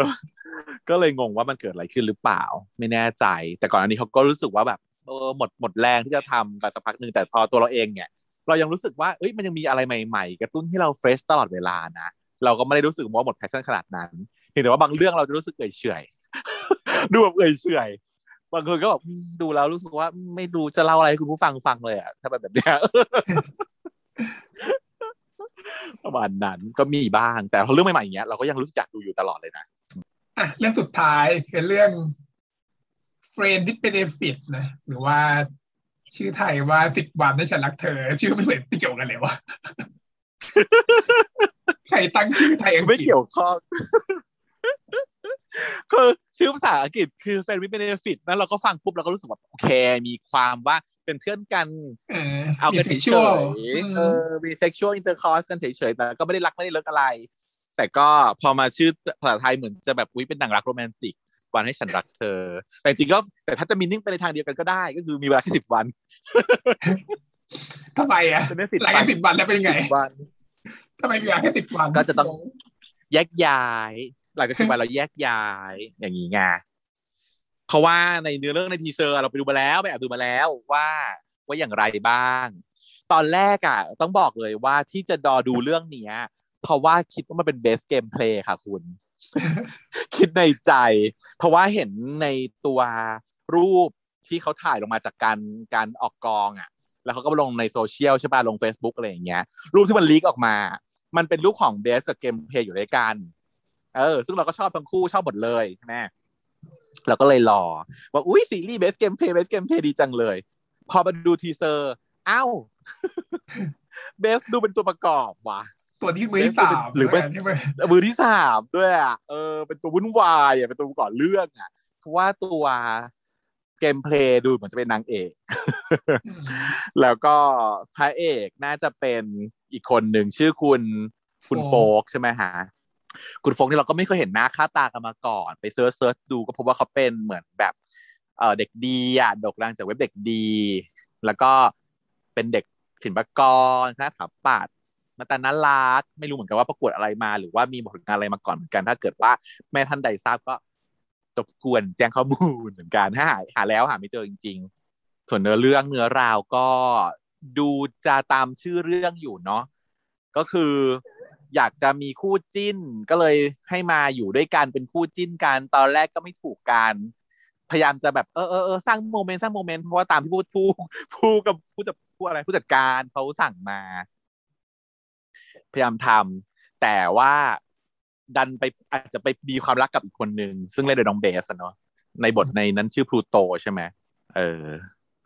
ก็เลยงงว่ามันเกิดอะไรขึ้นหรือเปล่า ไม่แน่ใจ แต่ก่อนอันนี้เขาก็รู้สึกว่าแบบเออหมดหมดแรงที่จะทำไปสักพักหนึ่งแต่พอตัวเราเองเนี่ย เรายังรู้สึกว่าเอ้ยมันยังมีอะไรใหม่ ๆ กระตุ้นให้เรา fresh ตลอดเวลานะเราก็ไม่ได้รู้สึกว่าหมด passion ขนาดนั้นเพียงแต่ว่าบางเรื่องเราจะรู้สึกเฉยดูแบบเฉย บางคนก็แบบดูแล้วรู้สึกว่า ไม่รู้จะเล่าอะไรให้คุณผู้ฟังฟังเลยอะถ้าแบบแบบเนี้ยประมาณนั้นก็มีบ้าง แต่พอเรื่องใหม่ๆอย่างเงี้ยเราก็ยังรู้สึกอยากดูอยู่ตลอดเลยนะอะเรื่องสุดท้ายคือเรื่อง Friend with Benefit นะหรือว่าชื่อไทยว่าสิบวันให้ฉันรักเธอ ชื่อไม่เหมือนเกี่ยวกันเลยวะใครตั้งชื่อไทยอังกฤษไม่เกี่ยวข้อง คือชื่อภาษาอังกฤษคือ friend with benefit นั้นเราก็ฟังปุ๊บเราก็รู้สึกว่าโอเค มีความว่าเป็นเพื่อนกันเออเอากันเฉย sexual ๆเออมี sexual intercourse กันเฉยๆแต่ก็ไม่ได้รักไม่ได้เลิกอะไร แต่ก็พอมาชื่อภาษาไทยเหมือนจะแบบวิเป็นหนังรักโรแมนติก วันให้ฉันรักเธอ แต่จริงๆก็แต่ถ้าจะมีนิ่งไปในทางเดียวกันก็ได้ ก็คือมีเวลาแค่สิบวันทำไมอะ benefit หลังจากสิบวันแล้วเป็นไง10วันทำไมมีเวลาแค่สิบวันก็จะต้องแยกย้าย หลังจากสิบวันเราแยกย้ายอย่างนี้ไงเพราะว่าในเนื้อเรื่องใน teaser เราไปดูมาแล้วไปแอบดูมาแล้วว่าว่าอย่างไรบ้าง ตอนแรกอะ ต้องบอกเลยว่าที่จะดอดูเรื่องเนี้ย เพราะว่าคิดว่ามันเป็น base gameplay ค่ะคุณ คิดในใจ เพราะว่าเห็นในตัวรูปที่เขาถ่ายลงมาจากการการออกกองอะ แล้วเขาก็ลงในโซเชียลใช่ป่ะลง Facebook อะไรอย่างเงี้ย รูปที่มัน leak ออกมา มันเป็นรูปของเบสกับเกมเพลย์อยู่ด้วยกัน เออ ซึ่งเราก็ชอบทั้งคู่ชอบหมดเลยใช่ไหมเราก็เลยรอว่าอุ้ยซีรีส์เบสเกมเพลย์เบสเกมเพลย์ดีจังเลย พอมาดู teaser อ้าวเบสดูเป็นตัวประกอบว่ะตัวที่มือที่สามหรือเป็นใช่ไหมมือที่สามด้วยอะเออ เป็นตัววุ่นวายอะเป็นตัวก่อนเรื่องอะเพราะว่าตัวเกมเพลย์ดูเหมือนจะเป็นนางเอกอืมแล้วก็พระเอกน่าจะเป็นอีกคนหนึ่งชื่อคุณคุณโฟโฟกใช่ไหมฮะ คุณฟกที่เราก็ไม่เคยเห็นหน้าค่าตากันมาก่อน ไปเซิร์ชเซิร์ชดูก็พบว่าเขาเป็นเหมือนแบบเเด็กดีอะดกดังจากเว็บเด็กดี แล้วก็เป็นเด็กศิลปกรคณะสถาปัตย์มาตานารักไม่รู้เหมือนกันว่าประกวดอะไรมา หรือว่ามีผลงานอะไรมาก่อนเหมือนกัน ถ้าเกิดว่าแม่ท่านใดทราบก็รบกวนแจ้งข้อมูลเหมือนกันถ้าหาหาแล้วหาไม่เจอจริง ๆ ส่วนเนื้อเรื่องเนื้อราวก็ดูจะตามชื่อเรื่องอยู่เนาะก็คือ อยากจะมีคู่จิ้น ก็เลยให้มาอยู่ด้วยกันเป็นคู่จิ้นกันตอนแรกก็ไม่ถูกกันพยายามจะแบบเออเออเออสร้างโมเมนต์สร้างโมเมนต์เพราะว่าตามที่พูดผู้ผู้กับผู้จัดผู้อะไรผู้จัดการเขาสั่งมา พยายามทำแต่ว่าดันไปอาจจะไปมีความรักกับอีกคนหนึ่งซึ่งเล่นโดยน้องเบสเนาะในบทในนั้นชื่อพลูโตใช่ไหมเออ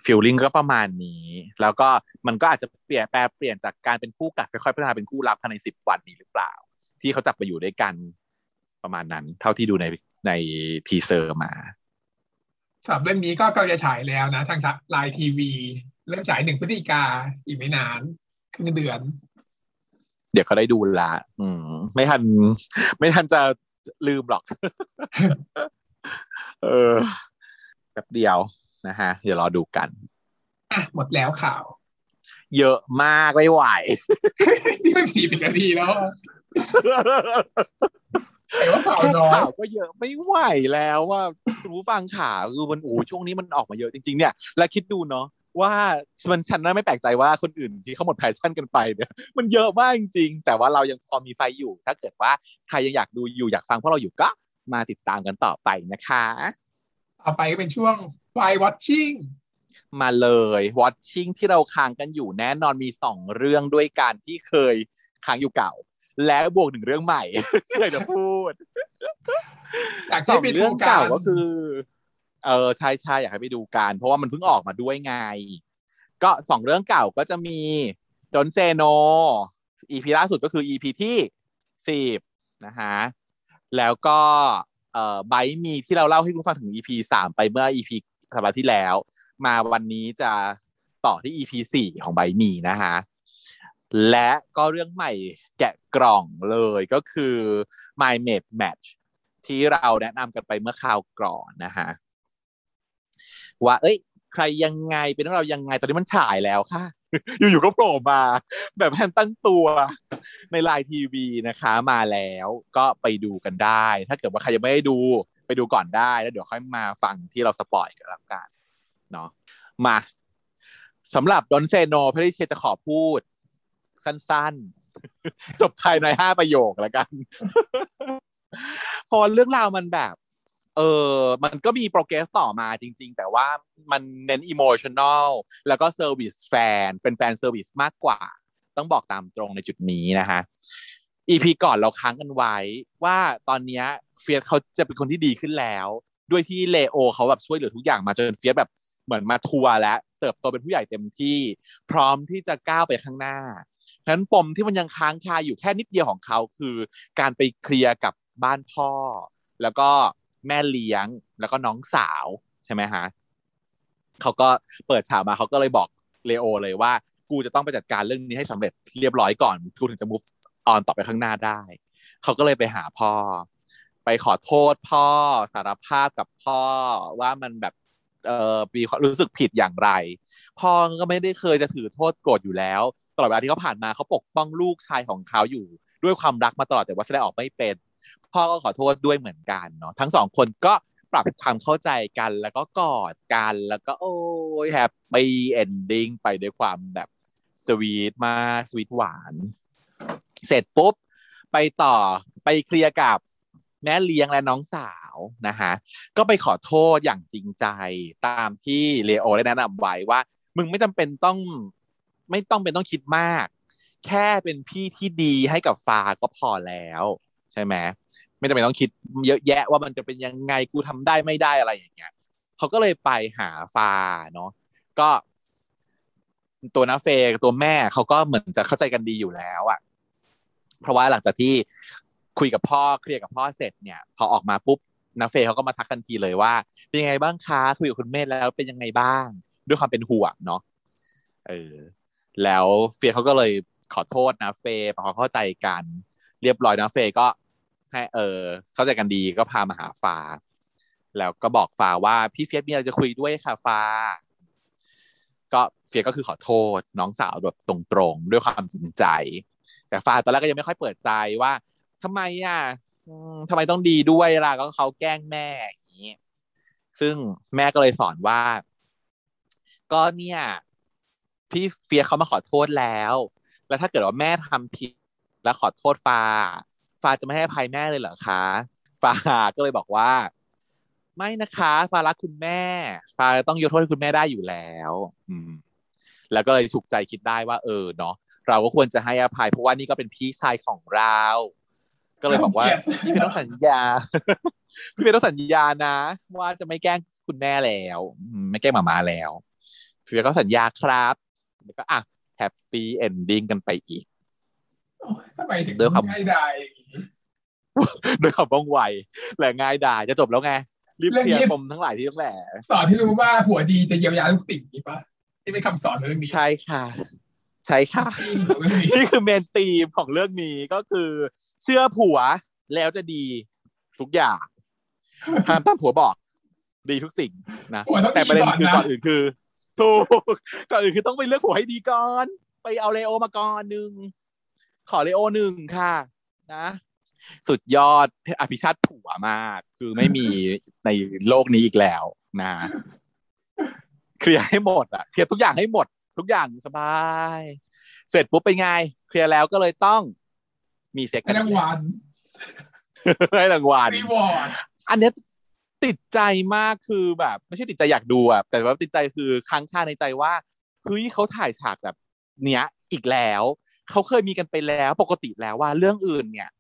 feeling ก็ประมาณนี้ แล้วก็มันก็อาจจะเปลี่ยนแปลงเปลี่ยนจากการเป็นคู่กัดค่อยๆพัฒนาเป็นคู่รักภายในสิบวันนี้หรือเปล่า ที่เขาจับไปอยู่ด้วยกันประมาณนั้น เท่าที่ดูในใน teaser มาสำหรับเรื่องนี้ก็ก็จะฉายแล้วนะ ทาง LINE TV เริ่มฉายหนึ่งพฤศจิกาอีกไม่นานครึ่งเดือน เดี๋ยวเขาได้ดูละ อืม ไม่ทัน ไม่ทันจะลืมหรอก เออแป๊บเดียว นะฮะเดี๋ยวรอดูกันอะหมดแล้วข่าว เยอะมากไม่ไหวนี่มันสี่สิบนาทีแล้วแต่ว่าข่าวแค่น้อยข่าวก็เยอะไม่ไหวแล้วว่าคุณผู้ฟังข่าวคือมันโอ้ช่วงนี้มันออกมาเยอะจริง ๆ เนี่ย และคิดดูเนาะว่ามันฉันน่าไม่แปลกใจว่าคนอื่นที่เขาหมดแพชชั่นกันไปเนี่ยมันเยอะมากจริง ๆ แต่ว่าเรายังพอมีไฟอยู่ ถ้าเกิดว่าใครยังอยากดูอยู่อยากฟังพวกเราอยู่ก็มาติดตามกันต่อไปนะคะ ต่อไปก็เป็นช่วง Why Watching มาเลย watching ที่เราค้างกันอยู่แน่นอนมีสองเรื่องด้วยการที่เคยค้างอยู่เก่า และบวกหนึ่งเรื่องใหม่ที่เคยจะพูดอยากสให้องไปดูเรื่องกัเก่านก็คือ เออใช่ใช่อยากให้ไปดูกันเพราะว่ามันเพิ่งออกมาด้วยไง ก็สองเรื่องเก่าก็จะมีดนเซโน EP ล่าสุดก็คือ EP ที่สิบนะฮะแล้วก็เอ่อไบมีที่เราเล่าให้คุณฟังถึง EP สามไปเมื่อ EP สัปดาห์ที่แล้ว มาวันนี้จะต่อที่ EP สี่ของไบมีนะฮะและก็เรื่องใหม่แกะกล่องเลยก็คือ My Mate Match ที่เราแนะนำกันไปเมื่อคราวก่อนนะฮะว่า เอ้ย ใครยังไงเป็นเรื่องเรายังไง ตอนนี้มันฉายแล้วค่ะ อยู่ๆก็โผล่มา แบบไม่ทันตั้งตัวใน LINE TV นะคะ มาแล้วก็ไปดูกันได้ ถ้าเกิดว่าใครยังไม่ได้ดู ไปดูก่อนได้แล้วเดี๋ยวค่อยมาฟังที่เรา spoil กันแล้วกันเนาะมาสำหรับ Don't Say No พริเชยจะขอพูด สั้นๆ จบภายในห้าประโยคแล้วกัน พอเรื่องราวมันแบบ เออมันก็มี progress ต่อมาจริง ๆ แต่ว่ามันเน้นอิโมชัน a ลแล้วก็ service แฟน เป็น fan service มากกว่า ต้องบอกตามตรงในจุดนี้นะคะ EP ก่อนเราค้างกันไว้ ว่าตอนเนี้ยเฟียสเขาจะเป็นคนที่ดีขึ้นแล้ว ด้วยที่เลโอเขาแบบช่วยเหลือทุกอย่างมาจนเฟียสแบบเหมือน mature แล้วเติบโตเป็นผู้ใหญ่เต็มที่ พร้อมที่จะก้าวไปข้างหน้าฉะนั้นปมที่มันยังค้างคาอยู่แค่นิดเดียวของเขาคือ การไปเคลียร์กับบ้านพ่อ แล้วก็แม่เลี้ยงแล้วก็น้องสาวใช่ไหมฮะเขาก็เปิดฉากมาเขาก็เลยบอกเลโอเลยว่า กูจะต้องไปจัดการเรื่องนี้ให้สำเร็จเรียบร้อยก่อนกูถึงจะ move on ต่อไปข้างหน้าได้ เขาก็เลยไปหาพ่อ ไปขอโทษพ่อสารภาพกับพ่อว่ามันแบบเออมีรู้สึกผิดอย่างไร พ่อก็ไม่ได้เคยจะถือโทษโกรธอยู่แล้ว ตลอดเวลาที่เขาผ่านมาเขาปกป้องลูกชายของเขาอยู่ ด้วยความรักมาตลอดแต่ว่าแสดงออกไม่เป็น พ่อก็ขอโทษด้วยเหมือนกันเนาะทั้งสองคนก็ปรับความเข้าใจกันแล้วก็กอดกันแล้วก็โอ้ย happy ending ไปด้วยความแบบสวีทมากสวีทหวาน เสร็จปุ๊บไปต่อไปเคลียร์กับแม่เลี้ยงและน้องสาวนะฮะก็ไปขอโทษอย่างจริงใจตามที่เลโอได้แนะนำไว้ว่า มึงไม่จำเป็นต้องไม่ต้องเป็นต้องคิดมาก แค่เป็นพี่ที่ดีให้กับฟาก็พอแล้ว ใช่ไหมไม่จำเป็นต้องคิดเยอะแยะว่ามันจะเป็นยังไงกูทำได้ไม่ได้อะไรอย่างเงี้ยเขาก็เลยไปหาฟาเนาะก็ตัวนาเฟกตัวแม่เขาก็เหมือนจะเข้าใจกันดีอยู่แล้วอะ เพราะว่าหลังจากที่คุยกับพ่อเคลียร์กับพ่อเสร็จเนี่ย พอออกมาปุ๊บนาเฟเขาก็มาทักทันทีเลยว่า เป็นยังไงบ้างคะคุยกับคุณเมธแล้วเป็นยังไงบ้าง ด้วยความเป็นห่วงเนาะเออแล้วเฟียเขาก็เลยขอโทษนะเฟยพอเข้าใจกัน เรียบร้อยนะเฟยก็ให้เออเข้าใจกันดีก็พามาหาฟาแล้วก็บอกฟาว่าพี่เฟียสมีอะไรจะคุยด้วยค่ะฟา ก็เฟียก็คือขอโทษน้องสาวแบบตรงๆ ด้วยความจริงใจ แต่ฟาตอนแรกก็ยังไม่ค่อยเปิดใจว่าทำไมอะอืมทำไมต้องดีด้วยล่ะก็เขาแกล้งแม่อย่างนี้ซึ่งแม่ก็เลยสอนว่า ก็เนี่ยพี่เฟียเขามาขอโทษแล้ว แล้วถ้าเกิดว่าแม่ทำผิดแล้วขอโทษฟาฟาจะไม่ให้อภัยแม่เลยเหรอคะฟาก็เลยบอกว่า ไม่นะคะฟารักคุณแม่ฟาต้องยกโทษให้คุณแม่ได้อยู่แล้ว อืม แล้วก็เลยฉุกใจคิดได้ว่า เออเนาะเราก็ควรจะให้อภัย เพราะว่านี่ก็เป็นพี่ชายของเรา ก็เลยบอกว่าพี่เป็นต้องสัญญา พี่เป็นต้องสัญญานะ ว่าจะไม่แกล้งคุณแม่แล้วอืมไม่แกล้งหมามาแล้ว พี่เป็นก็สัญญาครับแล้วก็อะ happy ending กันไปอีกโอ้ยทำไมถึงด้วยความง่ายดายอย่างนี้ด้วยความว่องไวและง่ายดายจะจบแล้วไง รีบเคลียร์ปมทั้งหลายที่ต้องแหล่สอนที่รู้ว่าผัวดีจะเยียวยาทุกสิ่งนี่ปะที่เป็นคำสอนเรื่องนี้ใช่ค่ะ ใช่ค่ะจริงของเรื่องนี้นี่คือ main theme ของเรื่องนี้ก็คือ เชื่อผัวแล้วจะดีทุกอย่างทำตามผัวบอก ดีทุกสิ่งนะผัวต้องแต่ประเด็นดีคือก่ก่ออนนอื่นคือถูกก่อนอื่นคือต้องไปเลือกผัวให้ดีก่อน ไปเอาเลโอมาก่อนหนึ่งขอเลโอหนึ่งค่ะ นะ สุดยอดอภิชาติผัวมาก คือไม่มีในโลกนี้อีกแล้วนะเคลียร์ให้หมดอะเคลียร์ทุกอย่างให้หมด ทุกอย่างสบาย เสร็จปุ๊บเป็นไง เคลียร์แล้วก็เลยต้องมีเซ็กให้รางวัลให้รางวัล reward อันเนี้ยติดใจมากคือแบบ ไม่ใช่ติดใจอยากดูอะแต่ว่าติดใจคือค้างคาในใจว่าเฮ้ยเขาถ่ายฉากแบบ เนี้ยอีกแล้วเขาเคยมีกันไปแล้วปกติแล้วว่าเรื่องอื่นเนี่ย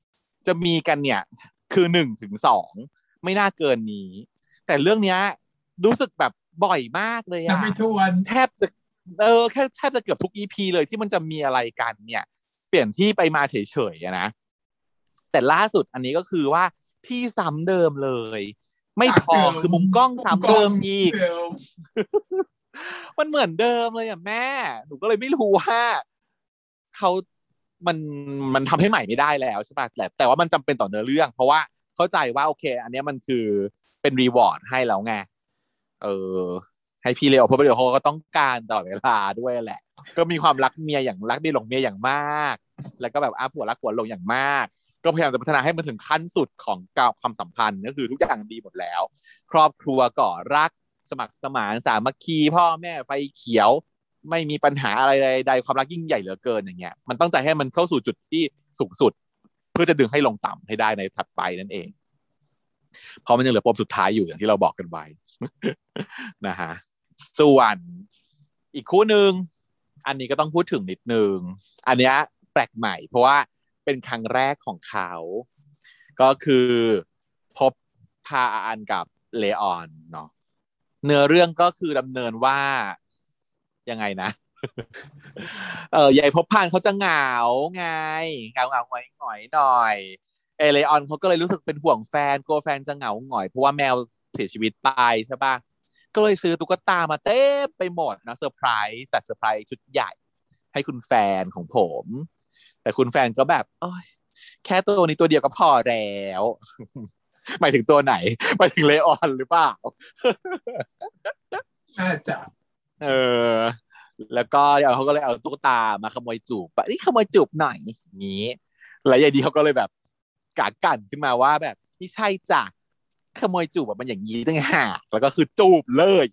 จะมีกันเนี่ย คือหนึ่งถึงสองไม่น่าเกินนี้ แต่เรื่องเนี้ย รู้สึกแบบบ่อยมากเลยจะอะไม่ทวนแทบจะเออแค่แทบจะเกือบทุก EP เลยที่มันจะมีอะไรกันเนี่ย เปลี่ยนที่ไปมาเฉยๆอะนะแต่ล่าสุดอันนี้ก็คือว่าที่ซ้ำเดิมเลย ไม่พอคือมุมกล้องซ้ำเดิมอีกเดิมมันเหมือนเดิมเลยอะแม่ หนูก็เลยไม่รู้ว่าเขา มันมันทำให้ใหม่ไม่ได้แล้วใช่ป่ะแต่แต่ว่ามันจำเป็นต่อเนื้อเรื่อง เพราะว่าเข้าใจว่าโอเค อันนี้มันคือเป็นรีวอร์ดให้แล้วไงเออ ให้พี่เลโอเพราะพี่เลโอเขาก็ต้องการตลอดเวลาด้วยแหละ ก็มีความรักเมียอย่างรักเมียหลงเมียอย่างมาก แล้วก็แบบอาผัวรักผัวหลงอย่างมาก ก็พยายามจะพัฒนาให้มันถึงขั้นสุดของการความสัมพันธ์ก็คือทุกอย่างดีหมดแล้ว ครอบครัวก่อรักสมัครสมานสามัคคีพ่อแม่ไฟเขียว ไม่มีปัญหาอะไรใดๆความรักยิ่งใหญ่เหลือเกินอย่างเงี้ยมันต้องใจให้มันเข้าสู่จุดที่สูงสุด เพื่อจะดึงให้ลงต่ำให้ได้ในถัดไปนั่นเองเพราะมันยังเหลือปมสุดท้ายอยู่อย่างที่เราบอกกันไว้นะฮะส่วนอีกคู่หนึ่งอันนี้ก็ต้องพูดถึงนิดนึงอันนี้แปลกใหม่ เพราะว่าเป็นครั้งแรกของเขา ก็คือพบพาอันกับเลออนเนาะเนื้อเรื่องก็คือดำเนินว่า ยังไงนะเออใหญ่พบพานเขาจะเหงาไงเหงาเหงาหงอยหงอยหน่อย เอเลออนเขาก็เลยรู้สึกเป็นห่วงแฟนกลัวแฟนจะเหงาหงอย เพราะว่าแมวเสียชีวิตไปใช่ปะก็เลยซื้อตุ๊กตามาเต็มไปหมดนะเซอร์ไพรส์จัดเซอร์ไพรส์ชุดใหญ่ ให้คุณแฟนของผม แต่คุณแฟนก็แบบโอ้ยแค่ตัวนี้ตัวเดียวก็พอแล้วหมายถึงตัวไหนหมายถึงเลออนหรือเปล่าน่าจะ เออ แล้วก็เขาก็เลยเอาตุ๊กตามาขโมยจูบแบบนี่ขโมยจูบหน่อยอย่างนี้แล้วยายดีเขาก็เลยแบบกากันขึ้นมาว่าแบบไม่ใช่จ้ะขโมยจูบแบบมันอย่างนี้ตั้งหากแล้วก็คือจูบเลย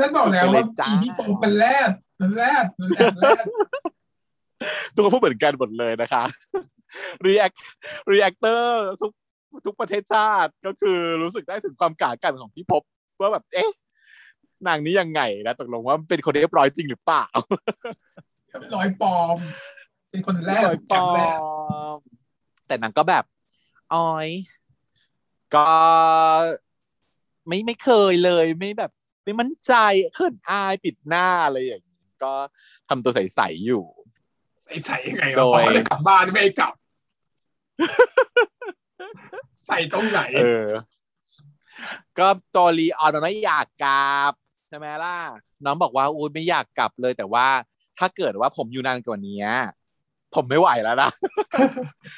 แล้วบอกแล้วไปเลว่ายจ้าอีพี่โปมเป็นแรดเป็นแรดเป็นแรดแรดทุกคนพูดเหมือนกันหมดเลยนะคะรีแอครีแอคเตอร์ทุกทุกประเทศชาติก็คือรู้สึกได้ถึงความกากันของพี่พบว่าแบบ เอ๊ะ นางนี้ยังไงนะตกลงว่าเป็นคนเรียบร้อยจริงหรือเปล่าร้อยปลอม เป็นคนแรกร้อยปจาอกแรกมแต่นางก็แบบอ้อย ก็ไม่ไม่เคยเลยไม่แบบ ไม่มั่นใจเขินอายปิดหน้าอะไรอย่างนี้ก็ทำตัวใสๆอยู่ใส่ใส่ยังไงโดวะพอยเขาจะกลับบ้านไม่ให้กลับ ใส่ตรงไหนเออก็ตอรีออนมันไม่อยากกลับใช่ไหมล่ะ น้องบอกว่าอุ้ยไม่อยากกลับเลย แต่ว่าถ้าเกิดว่าผมอยู่นานกว่านี้ผมไม่ไหวแล้วนะ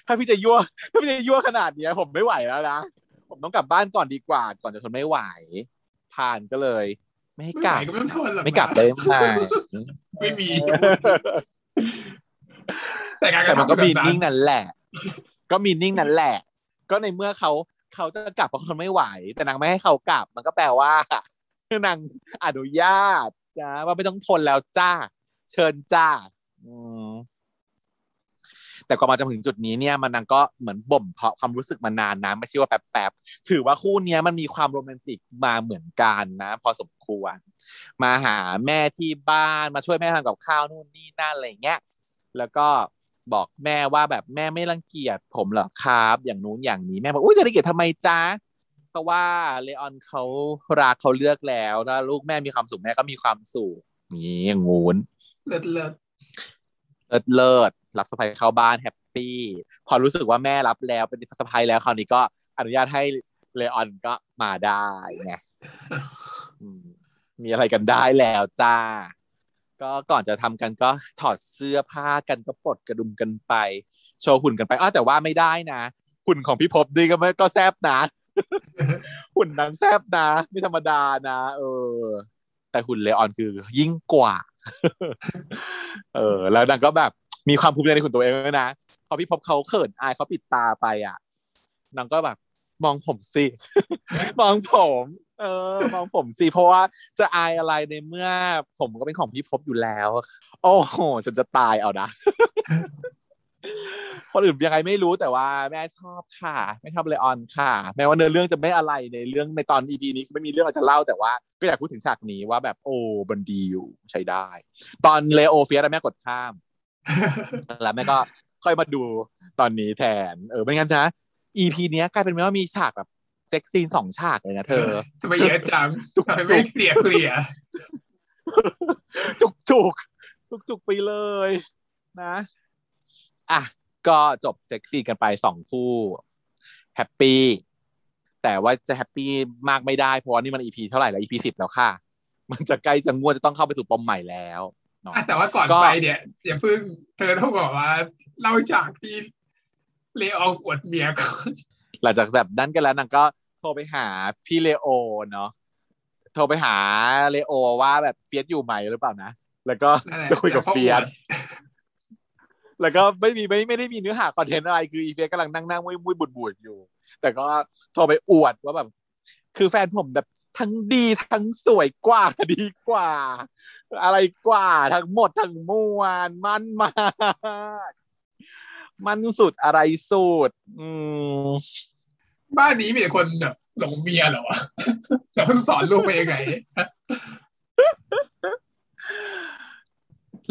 ถ้าพี่จะยั่วถ้าพี่จะยั่วขนาดเนี้ย ผมไม่ไหวแล้วนะ ผมต้องกลับบ้านก่อนดีกว่า ก่อนจะทนไม่ไหว ผ่านก็เลย ไม่ให้ไม่กไหวลับก็ไม่ต้องทนหรอกไม่กลับเลยไม่ไม่มี แต่การกแต่ระมันทำก็มีแบบนิ่งนั่นแหละ ก็มีนิ่งนั่นแหละ ก็ในเมื่อเขาเขาจะกลับเพราะเขาทนไม่ไหว แต่นางไม่ให้เขากลับ มันก็แปลว่า นางอนุญาตนะว่าไม่ต้องทนแล้วจ้า เชิญจ้า อืมแต่กว่ามาจะถึงจุดนี้เนี่ยมันนางก็เหมือนบ่มเพาะความรู้สึกมานานนะไม่ใช่ว่าแป๊บๆถือว่าคู่เนี้ยมันมีความโรแมนติกมาเหมือนกันนะ พอสมควร มาหาแม่ที่บ้านมาช่วยแม่ทำกับข้าวนู่นนี่นั่นอะไรเงี้ยแล้วก็บอกแม่ว่าแบบแม่ไม่รังเกียจผมเหรอครับ อย่างนู้นอย่างนี้แม่บอกอุ้ยจะรังเกียจทำไมจ๊ะ เพราะว่าเลออนเขารักเขาเลือกแล้วถ้าลูกแม่มีความสุขแม่ก็มีความสุขนี่อย่างงูนเลิศเลิศเลิศเลิศรับสะใภ้เข้าบ้านแฮปปี้พอรู้สึกว่าแม่รับแล้วเป็นสะใภ้แล้วคราวนี้ก็อนุญาตให้เลออนก็มาได้ไงอืมมีอะไรกันได้แล้วจ้า ก็ก่อนจะทำกันก็ถอดเสื้อผ้ากันก็ปลดกระดุมกันไป โชว์หุ่นกันไปอ้าวแต่ว่าไม่ได้นะหุ่นของพี่พบดีก็ไม่ก็แซบนะ หุ่นนางแซบนะ ไม่ธรรมดานะ เออ แต่หุ่นเลออนคือยิ่งกว่า เออ แล้วนางก็แบบมีความภูมิใจในคุณตัวเองด้วยนะพอพี่พบเขาเขินอายเขาปิดตาไปอะนางก็แบบ มองผมสิ มองผม เออ มองผมสิเพราะว่าจะอายอะไรในเมื่อ ผมก็เป็นของพี่พบอยู่แล้ว โอ้โหฉันจะตายเอานะ คนอื่นยังไงไม่รู้แต่ว่าแม่ชอบค่ะไม่ชอบเลออนค่ะ แม้ว่าเนื้อเรื่องจะไม่อะไรในเรื่องในตอนอีพีนี้ไม่มีเรื่องอะไรจะเล่าแต่ว่าก็อยากพูดถึงฉากนี้ว่าแบบโอ้บันดีอยู่ใช้ได้ ตอนเลโอเฟียสแม่กดข้าม แล้วแม่ก็ค่อยมาดูตอนนี้แทน เออไม่งั้นนะ EP นี้กลายเป็นว่ามีฉากแบบ sex scene สองฉากเลยนะเธอทำไมเยอะจังทำไมไม่เคลียร์เคลียร์จุกจุกจุกจุกไปเลย นะ อะก็จบเซ็กซี่กันไปสองคู่แฮปปี้แต่ว่าจะแฮปปี้มากไม่ได้เพราะว่านี่มัน EP เท่าไหร่แล้ว EP สิบแล้วค่ะ มันจะใกล้จะงวดจะต้องเข้าไปสู่ปมใหม่แล้วเนาะอะแต่ว่าก่อนไปเนี่ยอย่าเพิ่งเธอต้องบอกว่าเล่าฉากที่เลอองอวดเมียก่อนหลังจากแบบนั้นกันแล้วนางก็โทรไปหาพี่เลโอเนาะโทรไปหาเลโอว่าแบบเฟียสอยู่ไหมหรือเปล่านะแล้วก็นั่นแหลจะคุยกับแต่พอเฟียอวสด แล้วก็ไม่มีไม่ไม่ได้มีเนื้อหาคอนเทนต์อะไรคืออีเฟียกำลังนั่งนั่งมุ้ยมุ้ยบุดบุดอยู่ แต่ก็โทรไปอวดว่าแบบคือแฟนผมแบบทั้งดีทั้งสวยกว่าดีกว่า อะไรกว่าทั้งหมดทั้งมวลมันมากมันสุดอะไรสุดอืมบ้านนี้มีคนแบบหลงเมียเหรอวะแต่เพิ่งสอนลูกไปยังไง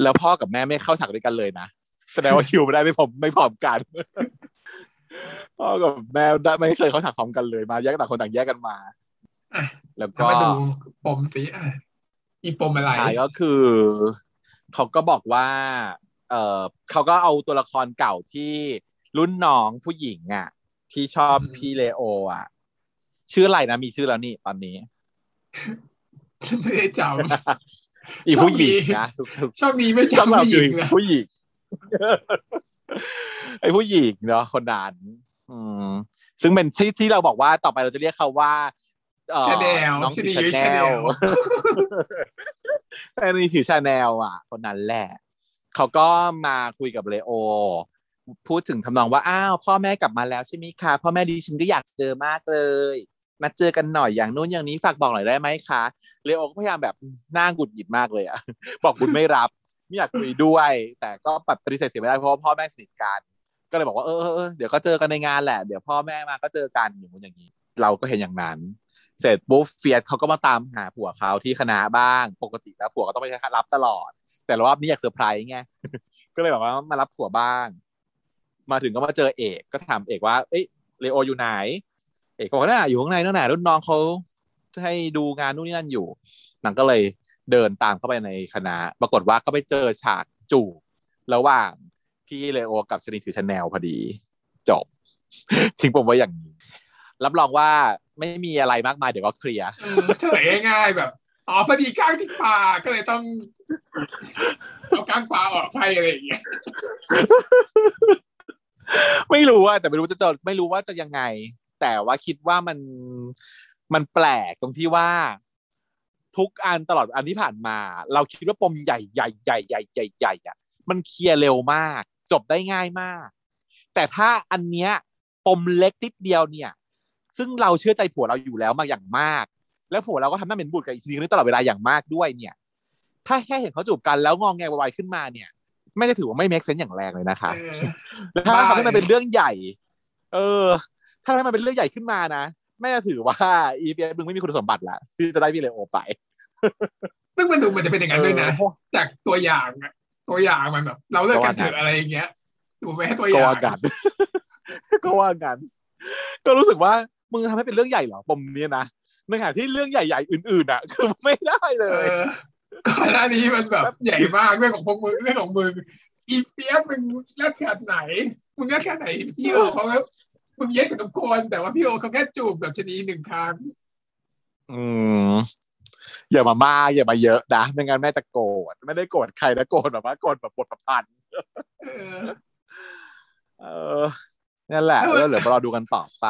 แล้วพ่อกับแม่ไม่เข้าฉากด้วยกันเลยนะ แสดงว่าคิวไม่ได้ไม่พร้อมไม่พร้อมกันพ่อกับแม่ได้ไม่เคยเข้าฉากพร้อมกันเลยมาแยกต่างคนต่างแยกกันมาอะแล้วแล้วก็มาดูปมสิอะอีปมอะไรท้ายก็คือเขาก็บอกว่า เออเขาก็เอาตัวละครเก่าที่รุ่นน้องผู้หญิงอะ ที่ชอบพี่เลโอ อะ ชื่ออะไรนะมีชื่อแล้วนี่ตอนนี้ไม่ได้จอีผู้หญิงโชคดีนะทุกทุกำช่องนี้ไม่ช่องจำเราผู้หคืญิองนะผู้หญิง ไอ้ผู้หญิงเนาะคนนั้นอืมซึ่งเป็นที่ที่เราบอกว่าต่อไปเราจะเรียกเขาว่าเอ่อชาแนลน้องชะนีถือ Chanel ยัย Chanel ชะนลอะ คนนั้นแหละ เขาก็มาคุยกับเลโอ พูดถึงทำนองว่า อ้าว พ่อแม่กลับมาแล้วใช่ไหมคะ พ่อแม่ดิฉันก็อยากเจอมากเลย มาเจอกันหน่อยอย่างนู้นอย่างนี้ฝากบอกหน่อยได้ไหมคะ เลโอก็พยายามแบบหน้าหงุดหงิดมากเลยอะ บอกคุณไม่รับ ไม่อยากคุยด้วย แต่ก็แบบปฏิเสธเสียไม่ได้เพราะว่าพ่อแม่สนิทกัน ก็เลยบอกว่าเออเออเดี๋ยวก็เจอกันในงานแหละ เดี๋ยวพ่อแม่มาก็เจอกันอย่างนู้นอย่างนี้ เราก็เห็นอย่างนั้น เสร็จปุ๊บเฟียสเขาก็มาตามหาผัวเขาที่คณะบ้าง ปกติแล้วผัวก็ต้องไปรับตลอด แต่รอบนี้อยากเซอร์ไพรส์ไง ก็เลยบอกว่ามารับผัวบ้าง มาถึงก็มาเจอเอก ก็ถามเอกว่า เอ้ยเลโออยู่ไหน เอกก็บอกว่าน่ะอยู่ข้างในนั่นน่ะรุ่นน้องเขาให้ดูงานนู่นนี่นั่นอยู่นางก็เลย เดินตามเข้าไปในคณะ ปรากฏว่าก็ไปเจอฉากจูบระหว่างพี่เลโอ กับชะนีถือชาแนลพอดี จบ ทิ้งผมไว้อย่างนี้ รับรองว่าไม่มีอะไรมากมายเดี๋ยวก็เคลียร์เออเฉลยง่ายๆแบบอ๋อพอดีก้างที่ปากก็เลยต้องเอาก้างปลาออกให้อะไรอย่างเงี้ยไม่รู้อะแต่ไม่รู้จะจะไม่รู้ว่าจะยังไง แต่ว่าคิดว่ามันมันแปลกตรงที่ว่า ทุกอันตลอดอันที่ผ่านมา เราคิดว่าปมใหญ่ใหญ่ใหญ่ใหญ่ใหญ่ใหญ่อะมันเคลียร์เร็วมาก จบได้ง่ายมาก แต่ถ้าอันเนี้ยปมเล็กนิดเดียวเนี่ย ซึ่งเราเชื่อใจผัวเราอยู่แล้วมาอย่างมาก แล้วผัวเราก็ทำหน้าเหม็นบุญกับอีกทีนี้ตลอดเวลาอย่างมากด้วยเนี่ย ถ้าแค่เห็นเขาจูบกันแล้วงองแงวายๆขึ้นมาเนี่ย ไม่ได้ถือว่าไม่ make sense อย่างแรงเลยนะคะเออแล้วถ้าทำให้มันเป็นเรื่องใหญ่ เออ ถ้าทำให้มันเป็นเรื่องใหญ่ขึ้นมานะ แม่จะถือว่าอีเมึงไม่มีคุณสมบัติละที่จะได้พี่เลโอไป ซึ่งมันดูเหมันจะเป็นอย่างนั้นด้วยนะเออจากตัวอย่างอะตัวอย่างมันแบบ เราเลิกกันเถอะอะไรอย่างเงี้ยดูไปให้ตัวอก็ย่างว่ากันก็ว่ากันก็รู้สึกว่ามึงทำให้เป็นเรื่องใหญ่เหรอปมเนี้ยนะในขณะที่เรื่องใหญ่ๆอื่นๆอะ คือไม่ได้เลเอยอก่อนหน้านี้มันแบบใหญ่มากเรื่องของพวกมึงเรื่องของมึงอีเฟียสมึงเลิกขนาดไหนมึงเลิกแค่ไหนพี่โอเขาก็ มึงเย็ดกับทุกคนแต่ว่าพี่โอเขาแค่จูบแบบชะนีหนึ่งครั้ง อืมอย่ามามาอย่ามาเยอะนะไม่งั้นแม่จะโกรธไม่ได้โกรธใครนะโกรธแบบว่าโกรธแบบบทประพันธ์เออเออนั่นแหละแล้วแล้วเหลือรอดูกันต่อไป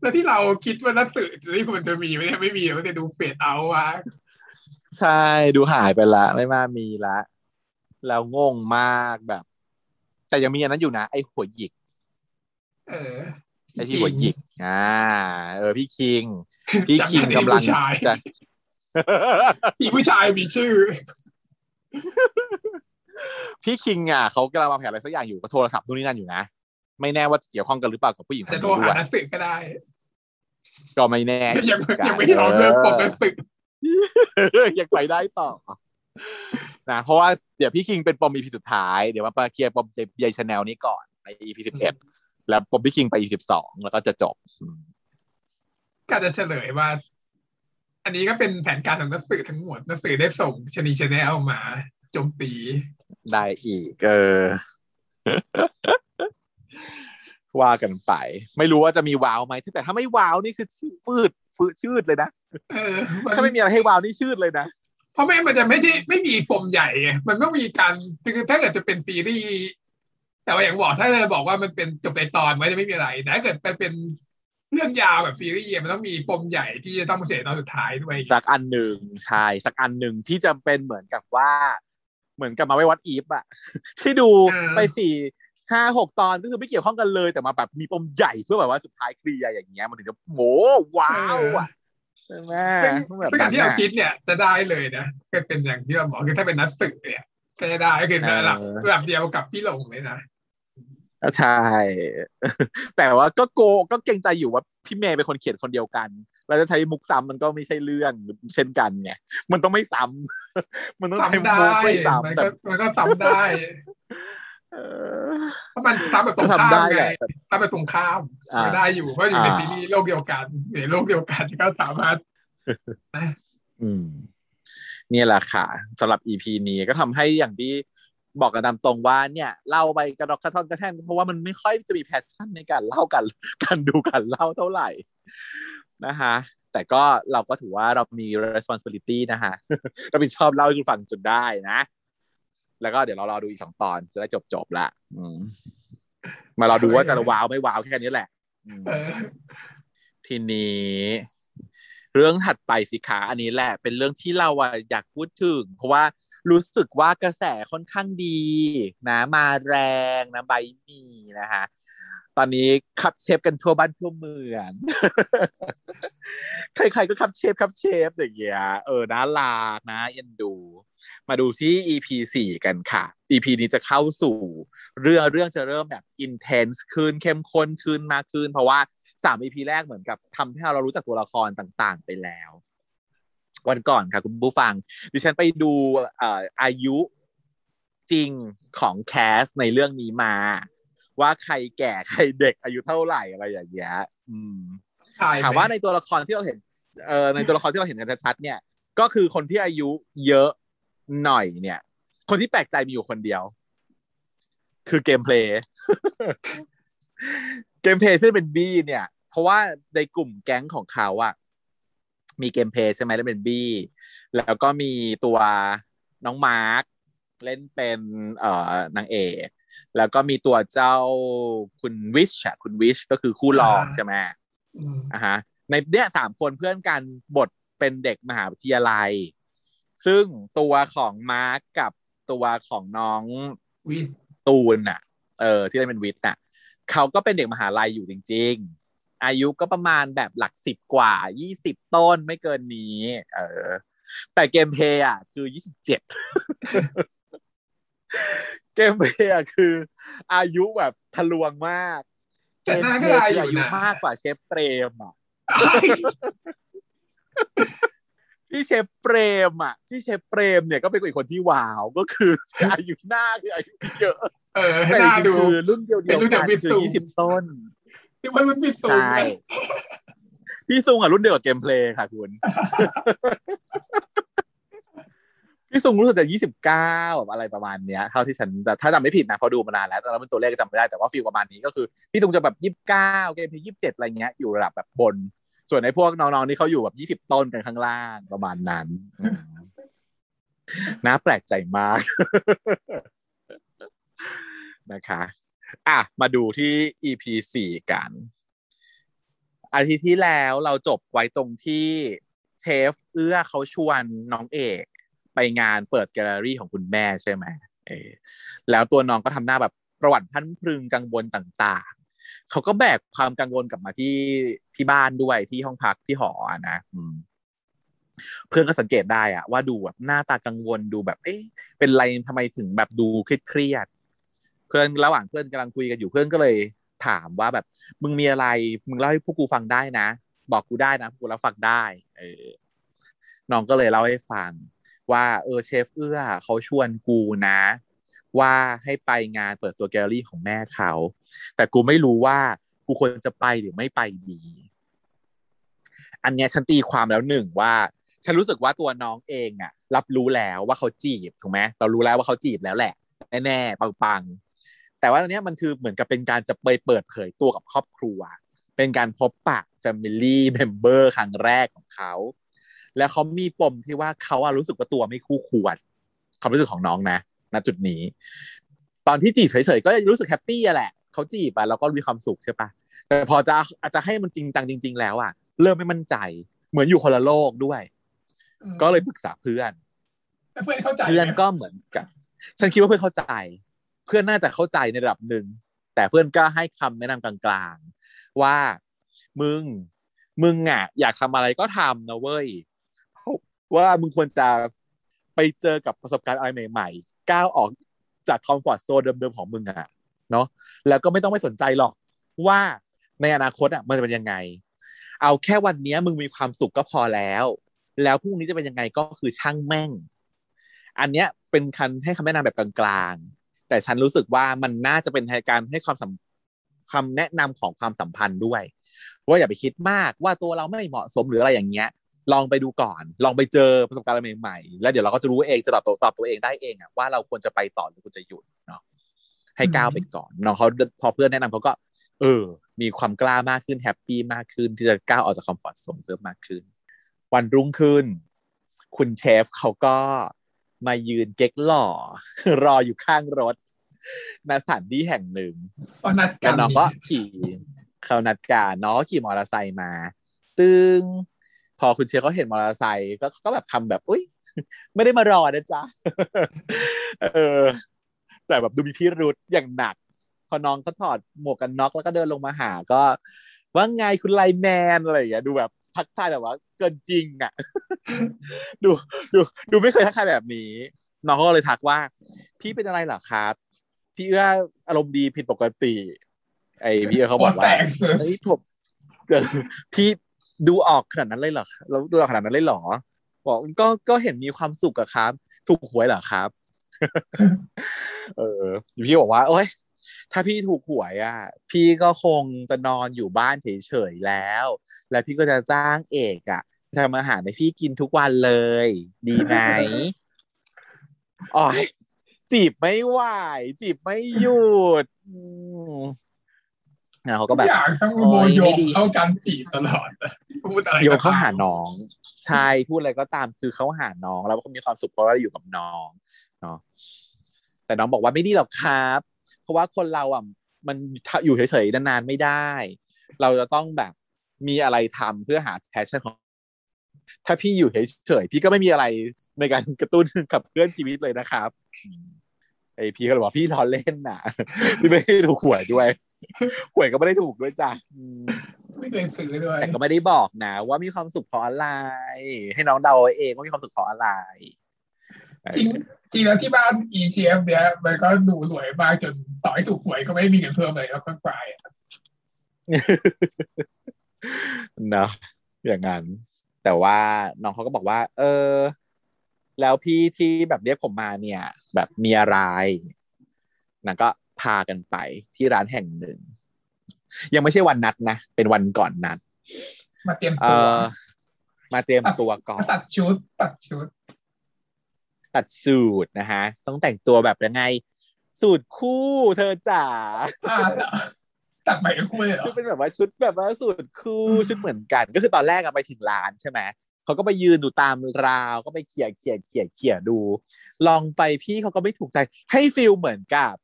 แล้วที่เราคิดว่านักสื่อที่ควรจะมีไหมเนี่ยไม่มีมันจะดูเฟดเอาว่าใช่ดูหายไปละ ไม่มามีละ แล้วงงมากแบบ แต่ยังมีอันนั้นอยู่นะ ไอ้หัวหยิก เออไอ้ที่หัวหยิกอ่า เออ พี่คิง พี่คิงกำลังจำได้ผู้ชายจะมีผู้ชายมีชื่อ พี่คิงอะเขากำลังวางแผนอะไรสักอย่างอยู่ก็โทรศัพท์นู่นนี่นั่นอยู่นะไม่แน่ว่าเกี่ยวข้องกันหรือเปล่ากับผู้หญิงคนจะนี้โทรหาด้วยนักสืบก็ได้ก็ไม่แน่ยังยังไม่ยอมเลิกปมนักสืบยังไปได้ต่อนะเพราะว่าเดี๋ยวพี่คิงเป็นปม EP สุดท้ายเดี๋ยวมาเคลียร์ปมยายชาแนลนี้ก่อนใน EP สิบเอ็ด แล้วปมพี่คิงไป EP สิบสองแล้วก็จะจบก็จะเฉลยว่า อันนี้ก็เป็นแผนการของนักสืบทั้งหมดนักสืบได้ส่งชะนีชแนลมาโจมตีได้อีก เออ ว่ากันไป ไม่รู้ว่าจะมีว้าวไหมแต่ถ้าไม่ว้าวนี่คือฟืดฟืดชืดเลยนะเออถ้าไม่มีอะไรให้ว้าวนี่ชืดเลยนะเพราะไม่มันจะไม่ใช่ไม่มีปมใหญ่ไงมันต้องมีการคือถ้าเกิดจะเป็นซีรีส์ แต่ว่าอย่างบอกถ้าเลยบอกว่ามันเป็นจบในตอนมันจะไม่มีอะไรแต่ถ้าเกิดไปเป็นเรื่องยาวแบบซีรีส์มันต้องมีปมใหญ่ที่จะต้องมาเสียตอนสุดท้ายด้วยสักอันหนึ่งใช่สักอันหนึ่งที่จะเป็นเหมือนกับว่า เหมือนกับมาไว้วัดอีฟอะที่ดูไปสี่ห้าหกตอนก็คือไม่เกี่ยวข้องกันเลยแต่มาแบบมีปมใหญ่เพื่อแบบว่าสุดท้ายเคลียร์อย่างเงี้ยมันถึงจะโหว้าวอะใช่ไหมซึ่งแบบซึ่งอนั้ย่านงที่เราอะคิดเนี่ยจะได้เลยนะก็เป็นอย่างที่เราบอกคือถ้าเป็นนักสืบเนี่ย ก็จะได้ก็คือระดับเออระดับเดียวกับพี่หลงเลยนะใช่ แต่ว่าก็โกก็เกรงใจอยู่ว่าพี่เมย์เป็นคนเขียนคนเดียวกัน เราจะใช้มุกซ้ำมันก็ไม่ใช่เรื่องเช่นกันไงมันต้องไม่ซ้ำมันต้องใช้ซ้ำได้มุกไม่มันซ้ำแบก็บมันก็ซ้ำได้เออเพราะมันซ้ำแบบตรงก็ข้าทำได้มแหไงละซ้ำแบบตรงข้ามอ่าก็ได้อยู่เพราะอยู่ในอ่าซีรีส์โลกเดียวกันในโลกเดียวกันก็สามารถอืมเนี่ยแหละค่ะสำหรับ EP นี้ก็ทำให้อย่างที่บอกกันตามตรงว่าเนี่ยเล่าไปกระดอกกระท่อนกระแท่นเพราะว่ามันไม่ค่อยจะมีแพชชั่นในการเล่ากันการดูการเล่าเท่าไหร่นะคะแต่ก็เราก็ถือว่าเรามี responsibility นะคะเราผิดชอบเล่าให้คุณฟังจนได้นะ แล้วก็เดี๋ยวเรารอดูอีกสองตอนจะได้จบจบๆละอืมมารอดูว่าจะว้าวไม่ว้าวแค่นี้แหละอืมเออทีนี้ เรื่องถัดไปสิคะอันนี้แหละเป็นเรื่องที่เราอะอยากพูดถึง เพราะว่ารู้สึกว่ากระแสค่อนข้างดีนะมาแรงนะใบมีนะคะตอนนี้คับเชฟกันทั่วบ้านทั่วเมืองใครๆก็คับเชฟคับเชฟอย่างเงี้ยเออน่ารักนะเอ็นดู มาดูที่ EP สี่กันค่ะ EP นี้จะเข้าสู่ เรื่องเรื่องจะเริ่มแบบ intense ขึ้นเข้มข้นขึ้นมากขึ้น เพราะว่า สาม EP แรกเหมือนกับทำให้เรารู้จักตัวละครต่างๆ ไปแล้ว วันก่อนค่ะคุณผู้ฟัง ดิฉันไปดูเอ่ออายุจริงของ cast ในเรื่องนี้มา ว่าใครแก่ใครเด็กอายุเท่าไหร่อะไรอย่างเงี้ยอืมใช่ไหมถามว่าในตัวละครที่เราเห็นเอ่อในตัวละครที่เราเห็นกันชัดๆเนี่ย ก็คือคนที่อายุเยอะหน่อยเนี่ย คนที่แปลกใจมีอยู่คนเดียว คือเกมเพลย์ เกมเพลย์ที่เป็นบี้เนี่ย เพราะว่าในกลุ่มแก๊งของเขาอะมีเกมเพลย์ใช่ไหมแล้วเป็นบี้แล้วก็มีตัวน้องมาร์คเล่นเป็นเอ่อนางเอกแล้วก็มีตัวเจ้าคุณวิชอะคุณวิชก็คือคู่รองใช่ไหมอืมอะฮะในเนี่ยสามคนเพื่อนกันบทเป็นเด็กมหาวิทยาลัย ซึ่งตัวของมาร์กกับตัวของน้องวิตูนน่ะเออที่เล่นเป็นวิทย์น่ะ เขาก็เป็นเด็กมหาลัยอยู่จริง ๆ อายุก็ประมาณแบบหลักสิบกว่ายี่สิบต้นไม่เกินนี้ เออ แต่เกมเพลย์อะ คือยี่สิบเจ็ดเกมเพลย์อะคือ อายุแบบทะลวงมากแต่หน้าก็ได้อยู่อายุนะมากกว่าเชฟเปรมอะ พี่เชฟเปรมอะพี่เชฟเปรมเนี่ยก็เป็นอีกคนที่ว้าวก็คืออายุหน้าคืออายุเยอะเออให้แต่หน้าจริดูงๆคือรุ่นเดียวเดียวเป็นรุ่นเดียวกันวิทคือซูยี่สิบต้นที่ว่ารุ่นพี่ตูนใช่พี่ซุงอะรุ่นเดียวกับเกมเพลย์ค่ะคุณพี่ซุงรู้สึกจะยี่สิบเก้าแบบอะไรประมาณเนี้ยเท่าที่ฉันแต่ถ้าจำไม่ผิดนะเพราะดูมานานแล้วแต่แล้วเป็นตัวเลขจำไม่ได้แต่ว่า feel ประมาณนี้ก็คือ พี่ซุงจะแบบยี่สิบเก้าเกมเพลย์ยี่สิบเจ็ดอะไรเงี้ยอยู่ระดับแบบบน ส่วนในพวกน้องๆที่เขาอยู่แบบยี่สิบต้นกันข้างล่างประมาณนั้นน่าแปลกใจมากนะคะ อะ มาดูที่ EP สี่กัน อาทิตย์ที่แล้วเราจบไว้ตรงที่เชฟเอื้อเขาชวนน้องเอกไปงานเปิดแกลเลอรี่ของคุณแม่ใช่ไหม เออแล้วตัวน้องก็ทำหน้าแบบประวัติพันพรึงกังวลต่าง เขาก็แบกความกังวลกลับมาที่ที่บ้านด้วยที่ห้องพักที่หอนะอืมเพื่อนก็สังเกตได้อะว่าดูแบบหน้าตากังวลดูแบบ เอ๊ะเป็นไรทำไมถึงแบบดูเครียดเพื่อนระหว่างเพื่อนกำลังคุยกันอยู่เพื่อนก็เลยถามว่าแบบ มึงมีอะไร มึงเล่าให้พวกกูฟังได้นะ บอกกูได้นะพวกกูรับฟังได้ เออน้องก็เลยเล่าให้ฟัง ว่า เออเชฟเอื้อเขาชวนกูนะ ว่าให้ไปงานเปิดตัวแกลเลอรี่ของแม่เขา แต่กูไม่รู้ว่ากูควรจะไปหรือไม่ไปดี อันเนี้ยฉันตีความแล้วหนึ่งว่าฉันรู้สึกว่าตัวน้องเองอะรับรู้แล้วว่าเขาจีบถูกไหมเรารู้แล้วว่าเขาจีบแล้วแหละแน่ๆปังๆแต่ว่าอันเนี้ยมันคือเหมือนกับเป็นการจะไปเปิดเผยตัวกับครอบครัว เป็นการพบปะ Family Member ครั้งแรกของเขา แล้วเขามีปมที่ว่าเขาอะรู้สึกว่าตัวไม่คู่ควรความรู้สึกของน้องนะ ณจุดนี้ ตอนที่จีบเฉยๆก็รู้สึกแฮปปี้อะแหละเขาจีบอะแล้วก็มีความสุขใช่ปะแต่พอจะอาจจะให้มันจริงจังจริง ๆ แล้วอะเริ่มไม่มั่นใจ เหมือนอยู่คนละโลกด้วย ก็เลยปรึกษาเพื่อนเพื่อนเข้าใจเพื่อนก็เหมือนกัน ฉันคิดว่าเพื่อนเข้าใจ เพื่อนน่าจะเข้าใจในระดับหนึ่งแต่เพื่อนก็ให้คำแนะนำกลางๆ ว่ามึงมึงอะอยากทำอะไรก็ทำนะเว้ยว่ามึงควรจะไปเจอกับประสบการณ์อะไรใหม่ๆ ก้าวออกจากคอมฟอร์ทโซนเดิมๆของมึงอะเนาะแล้วก็ไม่ต้องไม่สนใจหรอกว่าในอนาคตอะมันจะเป็นยังไง เอาแค่วันนี้มึงมีความสุขก็พอแล้ว แล้วพรุ่งนี้จะเป็นยังไงก็คือช่างแม่ง อันเนี้ยเป็นคันให้คำแนะนำแบบกลางๆ แต่ฉันรู้สึกว่ามันน่าจะเป็นการให้ความสคำแนะนำของความสัมพันธ์ด้วยว่าอย่าไปคิดมากว่าตัวเราไม่เหมาะสมหรืออะไรอย่างเงี้ย ลองไปดูก่อน ลองไปเจอประสบการณ์อะไรใหม่ๆแล้วเดี๋ยวเราก็จะรู้เองจะตอบตัวตอบตัวเองได้เองอะว่าเราควรจะไปต่อหรือควรจะหยุดเนาะให้ก้าวไปก่อนน้องเขาพอเพื่อนแนะนำเขาก็ เออ มีความกล้ามากขึ้น happy มากขึ้นที่จะก้าวออกจาก comfort zone เพิ่มมากขึ้น วันรุ่งขึ้น คุณเชฟเขาก็มายืนเก๊กหล่อ รออยู่ข้างรถณสถานที่แห่งหนึ่งก็นัดกัแล้วน้องก็ขี่เขานัดกันน้องก็ขี่มอเตอร์ไซค์มา ตึง พอคุณเชียร์เขาเห็นมอเตอร์ไซค์ก็ก็แบบทำแบบอุ้ยไม่ได้มารอนะจ๊ะเออ แต่แบบดูมีพิรุธอย่างหนัก พอน้องเขาถอดหมวกกันน็อกแล้วก็เดินลงมาหาก็ ว่าไงคุณไลแมนอะไรอย่างเงี้ยดูแบบทักทายแบบว่า เกินจริงอะ ดูดูดูไม่เคยทักทายแบบนี้ น้องก็เลยทักว่า พี่เป็นอะไรเหรอครับ พี่เอื้ออารมณ์ดีผิดปกติ ไอพี่เอื้อเขาบอกว่าแตกเฮ้ยผมเออพี่ ดูออกขนาดนั้นเลยเหรอแล้วดูออกขนาดนั้นเลยเหรอบอกก็ก็เห็นมีความสุขอะครับ ถูกหวยเหรอครับ เออพี่บอกว่า โอ้ยถ้าพี่ถูกหวยอะพี่ก็คงจะนอนอยู่บ้านเฉยๆแล้ว แล้วพี่ก็จะจ้างเอกอะทำอาหารให้พี่กินทุกวันเลย ดีไหมอ๋อยจีบไม่ไหวจีบไม่หยุด อืมแล้วเขาก็แบบทุอย่างต้องโอ้โมยโยไม่งดีเข้ากันจีบตลอดพูดอะไรโยก็งเข้าหาตมน้องใช่พูดอะไรก็ตามคือเขาหาน้องแล้วก็มีความสุขเพราะว่าอยู่กับน้องเนาะแต่น้องบอกว่าไม่ดีหรอกครับ เพราะว่าคนเราอะมันอยู่เฉยๆนานๆไม่ได้ เราจะต้องแบบมีอะไรทำเพื่อหาแพชชั่นของ ถ้าพี่อยู่เฉยๆพี่ก็ไม่มีอะไรในการกระตุ้นกับเพื่อนชีวิตเลยนะครับอืมไอพี่ก็เลยบอกพี่ล้อเล่นน่ะ พี่ไม่ได้ถูกหวยด้วย หวยก็ไม่ได้ถูกด้วยจ้ะอืมไม่เคยซื้อด้วยแต่ก็ไม่ได้บอกนะว่ามีความสุขเพราะอะไร ให้น้องเดาเอาเองว่ามีความสุขเพราะอะไรจริงจริงแล้วที่บ้าน ECF เนี้ยมันก็ดูรวยมากจนต่อให้ถูกหวยก็ไม่มีเงินเพิ่มเลยแล้วก็กลายอะเนาะอย่างนั้น แต่ว่าน้องเขาก็บอกว่า เออ แล้วพี่ที่แบบเรียกผมมาเนี่ย แบบมีอะไรนางก็ พากันไปที่ร้านแห่งหนึ่ง ยังไม่ใช่วันนัดนะ เป็นวันก่อนนัด มาเตรียมเอตัวอมาเตรียมตัวก่อนตัดชุด ตัดชุด ตัดสูตรนะฮะ ต้องแต่งตัวแบบยังไง สูตรคู่เธอจ๋าอ่าเหรอตัดใหม่ทั้งคู่เลยเหรอชุดเป็นแบบว่าชุดแบบว่าสูตรคู่อืมชุดเหมือนกัน ก็คือตอนแรกอะไปถึงร้านใช่ไหมเขาก็ไปยืนดูตามราวก็ไปเขี่ยเขี่ยเขี่ยเขี่ยดู ลองไปพี่เขาก็ไม่ถูกใจ ให้ feel เหมือนกับ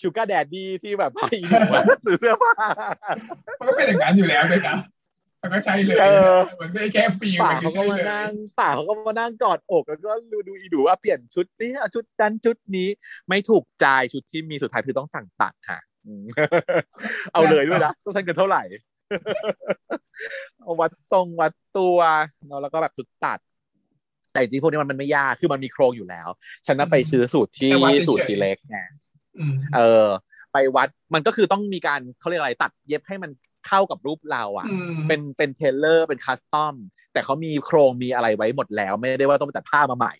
sugar daddy ที่แบบพาอีหนูอะซื้อเสื้อผ้ามันก็เป็นอย่างนั้นอยู่แล้วด้วยนะแล้วก็ใช่เลยเออมันไม่ได้แค่ feel ป๋ามันคืเขาก็ใช้มาเลยนั่งป๋าเขาก็มานั่งกอดอกแล้วก็ดูดูอีดูว่าเปลี่ยนชุดสิเอาชุดนั้นชุดนี้ไม่ถูกใจชุดที่มีสุดท้ายคือต้องสั่งตัดค่ะอืมเอาเลยด้วยนะต้องใช้เงินเท่าไหร่เอาวัดตรงวัดตัวเนาะแล้วก็แบบชุดตัด แต่จริงๆพวกนี้มันมันไม่ยากคือมันมีโครงอยู่แล้ว ฉันน่ะไปซื้อสูตรที่สูตรซีเล็กไงอืม เออ ไปวัดมันก็คือต้องมีการเขาเรียกอะไรตัดเย็บให้มันเข้ากับรูปเราอะอืมเป็นเป็นเทเลอร์เป็นคัสตอมแต่เขามีโครงมีอะไรไว้หมดแล้ว ไม่ได้ว่าต้องไปตัดผ้ามาใหม่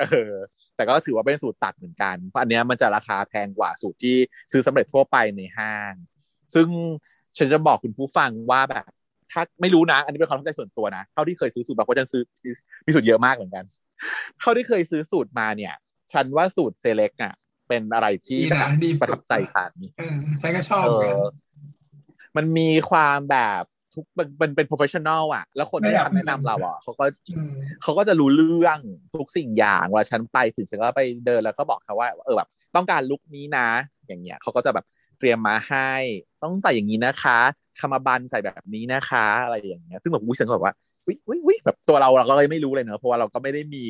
เออแต่ก็ถือว่าเป็นสูตรตัดเหมือนกัน เพราะอันเนี้ยมันจะราคาแพงกว่าสูตรที่ซื้อสำเร็จทั่วไปในห้าง ซึ่งฉันจะบอกคุณผู้ฟังว่าแบบ ถ้าไม่รู้นะ อันนี้เป็นความเข้าใจส่วนตัวนะเท่าที่เคยซื้อสูตรบางคนจะซื้อมีสูตรเยอะมากเหมือนกัน เท่าที่เคยซื้อสูตรมาเนี่ย ฉันว่าสูตรเซเล็กอะ เป็นอะไรที่ดีแบนะบดีประทับใจฉันเออฉันก็ชอบเอเหมือนกันอมันมีความแบบทุกมันมันเป็น professional อะ แล้วคนที่ระดับคำแนะนำเราอะเขาก็อืมเขาก็จะรู้เรื่องทุกสิ่งอย่างเวลาฉันไปถึงฉันก็ไปเดินแล้วก็บอกเขาว่า เออแบบ ต้องการ look นี้นะ อย่างเงี้ยเขาก็จะแบบเตรียมมาให้ ต้องใส่อย่างนี้นะคะ cummerbund ใส่แบบนี้นะคะ อะไรอย่างเงี้ยซึ่งแบบอุ้ยฉันก็แบบว่าวิวิวิแบบตัวเราเราก็เลยไม่รู้เลยเนอะเพราะว่าเราก็ไม่ได้มี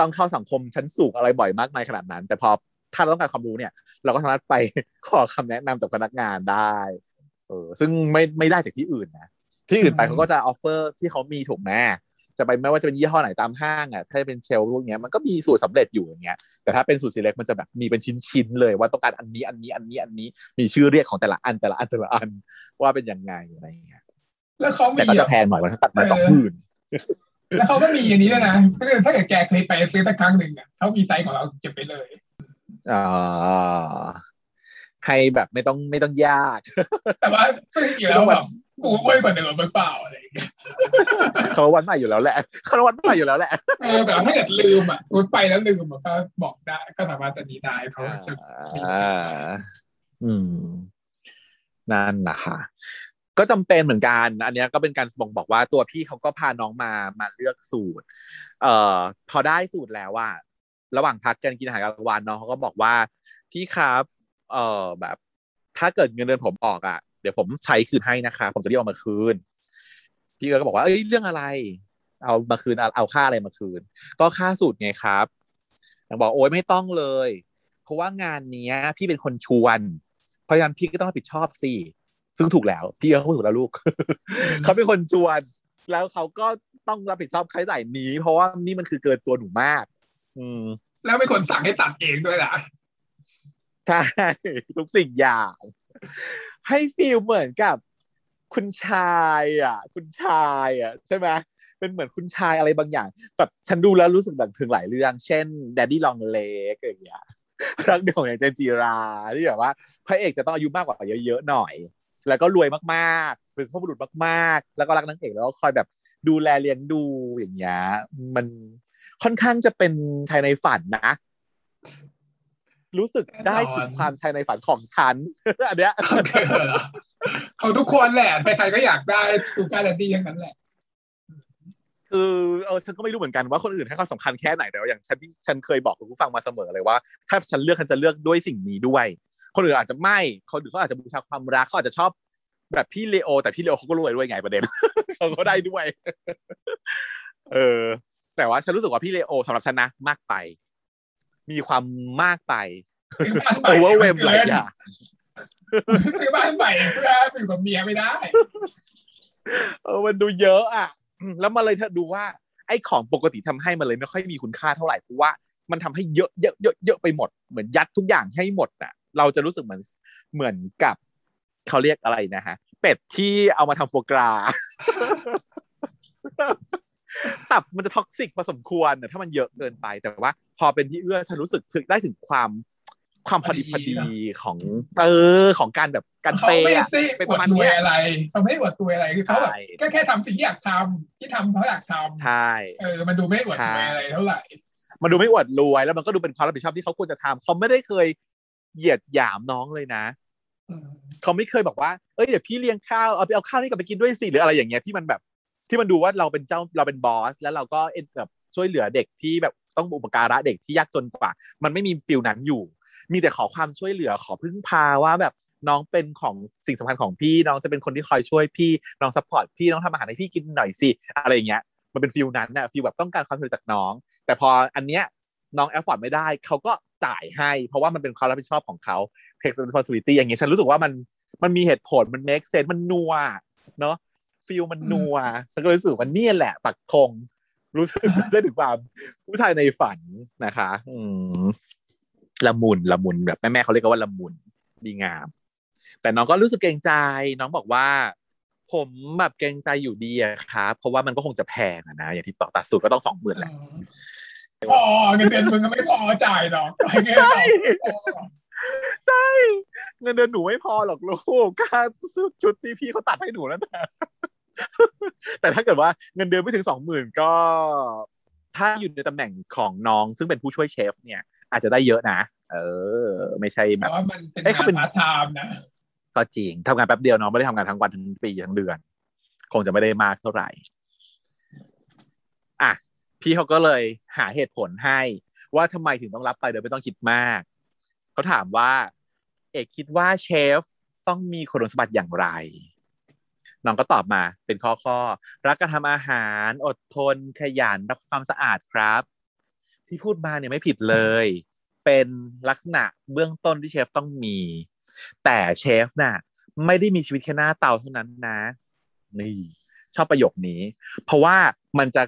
ต้องเข้าสังคมชั้นสูงอะไรบ่อยมากมายขนาดนั้น แต่พอ ถ้าเราต้องการความรู้เนี่ย เราก็สามารถไปขอคำแนะนำจากพนักงานได้เออซึ่งไม่ไม่ได้จากที่อื่นนะที่อื่นไปอืมเขาก็จะ offer ที่เขามีถูกไหมจะไปไม่ว่าจะเป็นยี่ห้อไหนตามห้างอะถ้าเป็นเชลล์พวกเนี้ยมันก็มีสูตรสำเร็จอยู่อย่างเงี้ยแต่ถ้าเป็นสูตรซีเล็กมันจะแบบมีเป็นชิ้นๆเลย ว่าต้องการอันนี้อันนี้อันนี้อันนี้มีชื่อเรียกของแต่ละอันแต่ละอันแต่ละอันว่าเป็นยังไงอะไรอย่างเงี้ยแล้วเขาแต่มีก็แบจะบแพงหน่อยมันตัดมาเออสองหมื่นแล้วเขาก็มีอันนี้ด้วยนะถ้าเกิดถ้าเกิดแกเคยไปซื้อสักครั้งหนึ่งอะเขามีไซส์ของเราเก็บไปเลย อ่าให้แบบไม่ต้องไม่ต้องยาก แต่ว่าจริงๆแล้วแบบกูเว้ยกว่าเดิมหรือเปล่าอะไรอย่างเงี้ยเขาวันใหม่อยู่แล้วแหละเขาวันใหม่อยู่แล้วแหละเออแต่ว่าถ้าเกิดลืมอะกูไปแล้วลืมอะก็บอกได้ก็สามารถจะนี้ได้เขาจะอ่าอืมนั่นนะคะก็จำเป็นเหมือนกัน อันเนี้ยก็เป็นการบ่งบอกว่าตัวพี่เขาก็พาน้องมามาเลือกสูตร เอ่อ พอได้สูตรแล้วว่า ระหว่างพักกันกินอาหารกลางวันน้องเขาก็บอกว่าพี่ครับเอ่อแบบ ถ้าเกิดเงินเดือนผมออกอะเดี๋ยวผมใช้คืนให้นะคะ ผมจะเรียกเอามาคืน พี่ก็บอกว่าเอ้ยเรื่องอะไร เอามาคืนเอาเอาค่าอะไรมาคืน ก็ค่าสูตรไงครับนางบอกโอ้ยไม่ต้องเลย เพราะว่างานเนี้ย พี่เป็นคนชวน เพราะฉะนั้นพี่ก็ต้องรับผิดชอบสิซึ่งถูกแล้ว พี่ก็พูดถูกแล้วลูก เขาเป็นคนชวน แล้วเขาก็ต้องรับผิดชอบค่าใช้จ่ายนี้ เพราะว่านี่มันคือเกินตัวหนูมาก อืม แล้วเป็นคนสั่งให้ตัดเองด้วยล่ะ ใช่ ทุกสิ่งอย่าง ให้ฟีลเหมือนกับ คุณชายอะ คุณชายอะ ใช่ไหมเป็นเหมือนคุณชายอะไรบางอย่างแบบฉันดูแล้วรู้สึกแบบถึงหลายเรื่อง เช่น Daddy Long Leg อย่างเงี้ยรักเดียวของอย่างเจนจีราที่แบบว่าพระเอกจะต้องอายุมากกว่าเยอะๆหน่อย แล้วก็รวยมากๆเป็นสุภาพบุรุษมากๆ แล้วก็รักนางเอกแล้วก็คอยแบบดูแลเลี้ยงดูอย่างเงี้ยมัน ค่อนข้างจะเป็นชายในฝันนะ รู้สึกได้ถึงความชายในฝันของฉันอันเนี้ยเออเหรอเขาทุกคนแหละใครๆก็อยากได้ตูการดัดดี้ทั้งนั้นแหละ คือเออฉันก็ไม่รู้เหมือนกันว่าคนอื่นให้ความสำคัญแค่ไหนแต่ว่าอย่างฉันที่ฉันเคยบอกคุณผู้ฟังมาเสมอเลยว่า ถ้าฉันเลือกฉันจะเลือกด้วยสิ่งนี้ด้วย คนอื่นอาจจะไม่คนอื่นเขาอาจจะบูชาความรักเขาอาจจะชอบแบบพี่เลโอ แต่พี่เลโอเขาก็รวยด้วยไงประเด็นเขาก็ได้ด้วย เออ แต่ว่าฉันรู้สึกว่าพี่เลโอสำหรับฉันนะมากไป มีความมากไปซื้อบ้านใหโอม่เวอร์เวมนหลายอย่างซื้อบ้านใหม่เพื่ออยู่กับเมียไม่ได้ เออมันดูเยอะอะอืมแล้วมาเลยเธอดูว่า ไอ้ของปกติทำให้มันเลยไม่ค่อยมีคุณค่าเท่าไหร่เพราะว่ามันทำให้เยอะเยอะเยอะเยอะไปหมดเหมือนยัดทุกอย่างให้หมดอะ เราจะรู้สึกเหมือนเหมือนกับเขาเรียกอะไรนะฮะ เป็ดที่เอามาทำโฟกรา ตับมันจะท็อกซิกพอสมควรนะถ้ามันเยอะเกินไปแต่ว่า พอเป็นที่เอื้อฉันรู้สึกถึงได้ถึงความความพอดีพอดีของเออของการแบบการเขาเปย์ไม่อะได้เป็นอปวระดมาณรวเนี้ยยอะไรเขาไม่ได้อวดรวยอะไรคือเขาแบบใช่ก็แค่ทำสิ่งที่อยากทำที่ทำเพราะอยากทใช่ำเออมันดูไม่อวดรวยอะไรเท่าไหร่มันดูไม่อวดรวยแล้วมันก็ดูเป็นความรับผิดชอบที่เขาควรจะทำเขาไม่ได้เคยเหยียดหยามน้องเลยนะอืมเขาไม่เคยบอกว่าเอ้ยเดี๋ยวพี่เลี้ยงข้าวเอาไปเอาข้าวนี่กลับไปกินด้วยสิหรืออะไรอย่างเงี้ยที่มันแบบ ที่มันดูว่าเราเป็นเจ้าเราเป็น boss แล้วเราก็เอ็นแบบช่วยเหลือเด็กที่แบบต้องอุปการะเด็กที่ยากจนกว่า มันไม่มี feel นั้นอยู่ มีแต่ขอความช่วยเหลือขอพึ่งพาว่าแบบน้องเป็นของสิ่งสำคัญของพี่น้องจะเป็นคนที่คอยช่วยพี่น้อง support พี่น้องทำอาหารให้พี่กินหน่อยสิอะไรอย่างเงี้ย มันเป็น feel นั้นนะ feel แบบต้องการความช่วยจากน้อง แต่พออันเนี้ยน้อง afford ไม่ได้เขาก็จ่ายให้ เพราะว่ามันเป็นความรับผิดชอบของเขา take responsibility อย่างเงี้ยฉันรู้สึกว่ามันมันมีเหตุผลมัน make sense มันนัวเนาะ ฟิลมันนัวฉันก็รู้สึกว่านี่แหละ ปักธงรู้สึกได้ถึงความผู้ชายในฝันนะคะ อืมละมุนละมุนแบบแม่แม่เขาเรียกว่าละมุนดีงาม แต่น้องก็รู้สึกเกรงใจ น้องบอกว่า ผมแบบเกรงใจอยู่ดีอะครับเพราะว่ามันก็คงจะแพงอะนะอย่างที่บอกตัดสูตรก็ต้องสองหมื่นแหละพอเงินเดือนมึงก็ไม่พอจ่ายหรอกใช่ใช่ เงินเดือนหนูไม่พอหรอกลูกค่าชุดที่พี่เขาตัดให้หนูนั่นแหละ แต่ถ้าเกิดว่าเงินเดือนไม่ถึงสองหมื่นก็ถ้าอยู่ในตำแหน่งของน้องซึ่งเป็นผู้ช่วยเชฟ เนี่ย อาจจะได้เยอะนะ เออ ไม่ใช่แต่แบบว่ามันเป็นเอ้ยเขาเป็นงานพาร์ทไทม์นะ ก็จริงทำงานแป๊บเดียวเนาะไม่ได้ทำงานทั้งวันทั้งปีทั้งเดือน คงจะไม่ได้มากเท่าไหร่ อะ พี่เขาก็เลยหาเหตุผลให้ ว่าทำไมถึงต้องรับไปโดยไม่ต้องคิดมาก เขาถามว่า เอกคิดว่าเชฟต้องมีคุณสมบัติอย่างไร น้องก็ตอบมาเป็นข้อข้อ รักการทำอาหารอดทนขยันรักความสะอาดครับ ที่พูดมาเนี่ยไม่ผิดเลย เป็นลักษณะเบื้องต้นที่เชฟต้องมี แต่เชฟน่ะไม่ได้มีชีวิตแค่หน้าเตาเท่านั้นนะนี่ชอบประโยคนี้ เพราะว่ามันจะ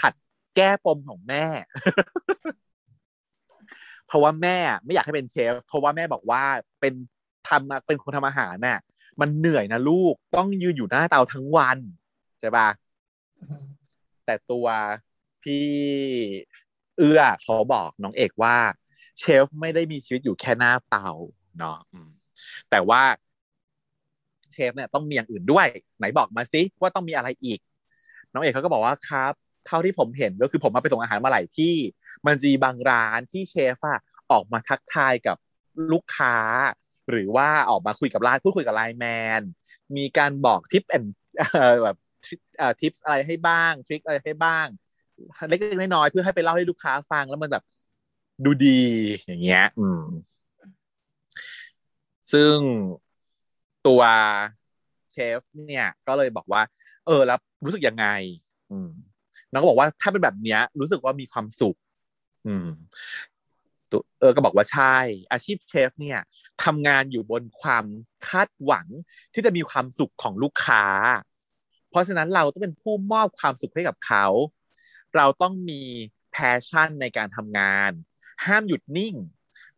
ขัดแก้ปมของแม่ เพราะว่าแม่ไม่อยากให้เป็นเชฟ เพราะว่าแม่บอกว่าเป็นทำเป็นคนทำอาหารน่ะ มันเหนื่อยนะลูกต้องยืนอยู่หน้าเตาทั้งวันใช่ปะแต่ตัวพี่เอื้อเขาบอกน้องเอกว่า เชฟไม่ได้มีชีวิตอยู่แค่หน้าเตาเนาะแต่ว่าเชฟเนี่ยต้องมีอย่างอื่นด้วย ไหนบอกมาสิว่าต้องมีอะไรอีก น้องเอกเขาก็บอกว่าครับ เท่าที่ผมเห็นก็คือผมมาไปส่งอาหารมาหลายที่ มันจีบางร้านที่เชฟอะออกมาทักทายกับลูกค้า หรือว่าออกมาคุยกับไลน์พูดคุยกับไลน์แมนมีการบอกทิปแอนแบบทิปอะไรให้บ้างทริคอะไรให้บ้าง เล็กๆน้อยๆเพื่อให้ไปเล่าให้ลูกค้าฟังแล้วมันแบบดูดีอย่างเงี้ย อืม ซึ่งตัวเชฟเนี่ย ก็เลยบอกว่า เออ แล้วรู้สึกยังไง อืมน้องก็บอกว่าถ้าเป็นแบบเนี้ย รู้สึกว่ามีความสุข อืม ตัวเออก็บอกว่าใช่ อาชีพเชฟเนี่ยทำงานอยู่บนความคาดหวังที่จะมีความสุขของลูกค้า เพราะฉะนั้นเราต้องเป็นผู้มอบความสุขให้กับเขา เราต้องมีแพชชั่นในการทำงาน ห้ามหยุดนิ่ง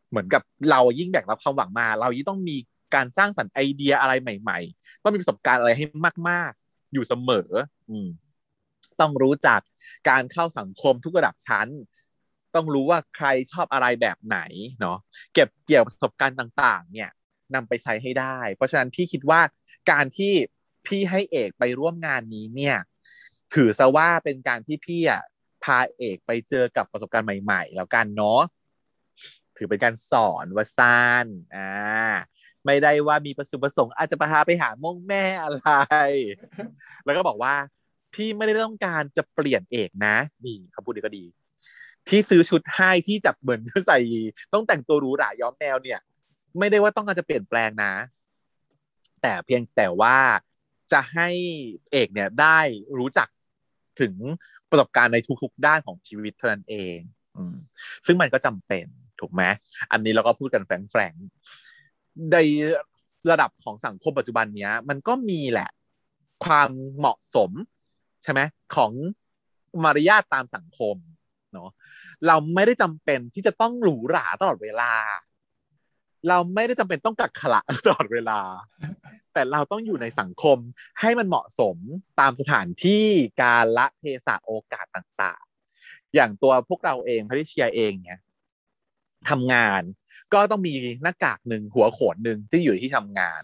เหมือนกับเรายิ่งแบกรับความหวังมา เรายิ่งต้องมีการสร้างสรรค์ไอเดียอะไรใหม่ ๆ ต้องมีประสบการณ์อะไรให้มาก ๆ อยู่เสมอ อืมต้องรู้จักการเข้าสังคมทุกระดับชั้น ต้องรู้ว่าใครชอบอะไรแบบไหนเนาะเก็บเกี่ยวประสบการณ์ต่าง ๆ เนี่ยนำไปใช้ให้ได้ เพราะฉะนั้นพี่คิดว่าการที่พี่ให้เอกไปร่วมงานนี้เนี่ยถือซะว่าเป็นการที่พี่อะพาเอกไปเจอกับประสบการณ์ใหม่ ๆ แล้วกันเนาะถือเป็นการสอนว่าซ่านอ่าไม่ได้ว่ามีประสประสงค์อาจจะพาไปหาม่งแม่อะไร แล้วก็บอกว่า พี่ไม่ได้ต้องการจะเปลี่ยนเอกนะนี่คำพูดนี้ก็ดี ที่ซื้อชุดให้ที่จับเหมือนใส่ ต้องแต่งตัวหรูหราย้อมแนวเนี่ย ไม่ได้ว่าต้องการจะเปลี่ยนแปลงนะ แต่เพียงแต่ว่าจะให้เอกเนี่ยได้รู้จักถึงประสบการณ์ในทุกๆด้านของชีวิตเท่านั้นเองอซึ่งมันก็จำเป็นถูกไหมอันนี้เราก็พูดกันแฝงๆในระดับของสังคมปัจจุบันเนี้ย มันก็มีแหละ ความเหมาะสม ใช่ไหมของมารยาทตามสังคม เนาะเราไม่ได้จำเป็นที่จะต้องหรูหราตลอดเวลา เราไม่ได้จำเป็นต้องกักขระตลอดเวลา แต่เราต้องอยู่ในสังคมให้มันเหมาะสมตามสถานที่การละเทศะโอกาสต่างๆ อย่างตัวพวกเราเองพาริเชียเองเนี่ยทำงานก็ต้องมีหน้ากากหนึ่งหัวโขนหนึ่งที่อยู่ที่ทำงาน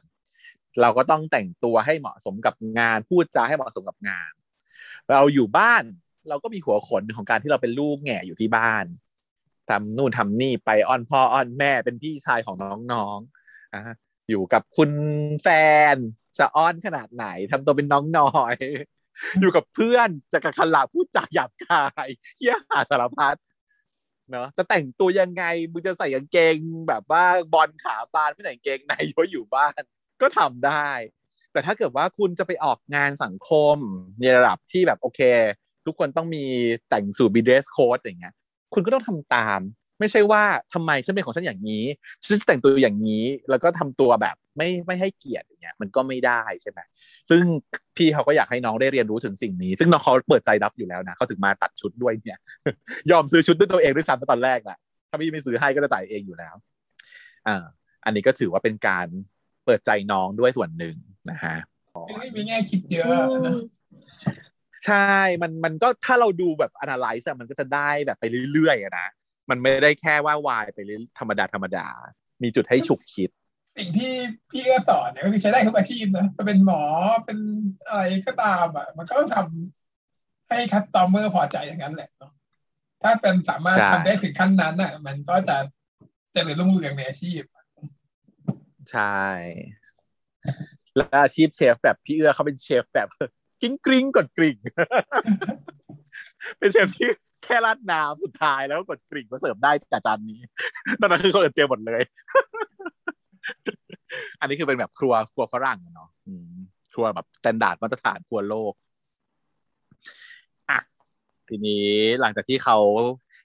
เราก็ต้องแต่งตัวให้เหมาะสมกับงานพูดจาให้เหมาะสมกับงาน เราอยู่บ้าน เราก็มีหัวขนของการที่เราเป็นลูกแง่อยู่ที่บ้านทำนู่นทำนี่ไปอ้อนพ่ออ้อนแม่เป็นพี่ชายของน้องๆออยู่กับคุณแฟนจะอ้อนขนาดไหนทำตัวเป็นน้องน้อย อยู่กับเพื่อนจะกับขลาพูดจาหยาบคายเฮี้ยหาสารพัดเนาะจะแต่งตัวยังไงมึงจะใส่กางเกงแบบว่าบอลขาบานไม่ใส่กางเกงในเพราะอยู่บ้าน ก็ทำได้ แต่ถ้าเกิดว่าคุณจะไปออกงานสังคมในระดับที่แบบโอเค ทุกคนต้องมีแต่งสูทบีเดสโค้ดอย่างเงี้ย คุณก็ต้องทำตาม ไม่ใช่ว่าทำไมฉันเป็นของฉันอย่างนี้ฉันจะแต่งตัวอย่างนี้ แล้วก็ทำตัวแบบไม่ไม่ให้เกียรติอย่างเงี้ยมันก็ไม่ได้ใช่ไหมซึ่งพี่เขาก็อยากให้น้องได้เรียนรู้ถึงสิ่งนี้ ซึ่งน้องเขาเปิดใจรับอยู่แล้วนะเขาถึงมาตัดชุดด้วยเนี่ย ยอมซื้อชุดด้วยตัวเองด้วยซ้ำตอนแรกแหละถ้าพี่ไม่ซื้อให้ก็จะจ่ายเองอยู่แล้วอ่าอันนี้ก็ถือว่าเป็นการเปิดใจน้องด้วยส่วนหนึ่งนะฮะไม่มีแง่คิดเยอะนะ ใช่ มันมันก็ถ้าเราดูแบบ analyze อะมันก็จะได้แบบไปเรื่อยๆอะนะ มันไม่ได้แค่ว่าวายไปเรื่อยธรรมดาธรรมดา มีจุดให้ฉุกคิด สิ่งที่พี่เอื้อสอนเนี่ยก็คือใช้ได้ทุกอาชีพนะจะเป็นหมอเป็นอะไรก็ตามอะ มันก็ต้องทำให้คัสตอมเมอร์พอใจอย่างนั้นแหละเนาะถ้าเป็นสามารถใช่ทำได้ถึงขั้นนั้นอะ มันก็จะเจริญรุ่งเรืองในอาชีพ ใช่ และอาชีพเชฟแบบพี่เอื้อเขาเป็นเชฟแบบ กริ้งกริ้งกดกริ่ง เป็นเชฟที่แค่ราดน้ำสุดท้ายแล้วกดกริ่งมาเสิร์ฟได้จากจานนี้ตอนนั้นคือคนอื่นเตรียมหมดเลย อันนี้คือเป็นแบบครัวครัวฝรั่งเนาะครัวแบบสแตนดาร์ดมาตรฐานครัวโลกอะทีนี้หลังจากที่เขา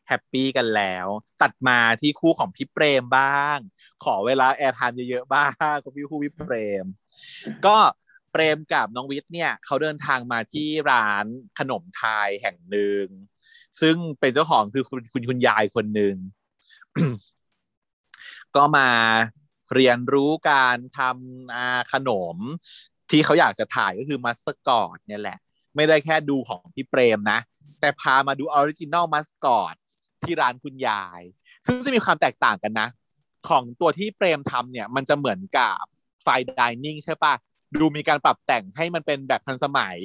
แฮปปี้กันแล้ว ตัดมาที่คู่ของพี่เปรมบ้าง ขอเวลา airtime เยอะๆบ้างกับพี่คู่พี่เปรม ก็ เปรมกับน้องวิทย์เนี่ยเขาเดินทางมาที่ร้านขนมไทยแห่งหนึ่ง ซึ่งเป็นเจ้าของคือคุณคุณคุณยายคนหนึ่ง ก็มาเรียนรู้การทำขนม ที่เขาอยากจะถ่ายก็คือมัสกอตเนี่ยแหละ ไม่ได้แค่ดูของพี่เปรมนะ แต่พามาดู original มัสกอตที่ร้านคุณยาย ซึ่งจะมีความแตกต่างกันนะ ของตัวที่เปรมทำเนี่ย มันจะเหมือนกับ fine dining ใช่ปะ ดูมีการปรับแต่งให้มันเป็นแบบทันสมัย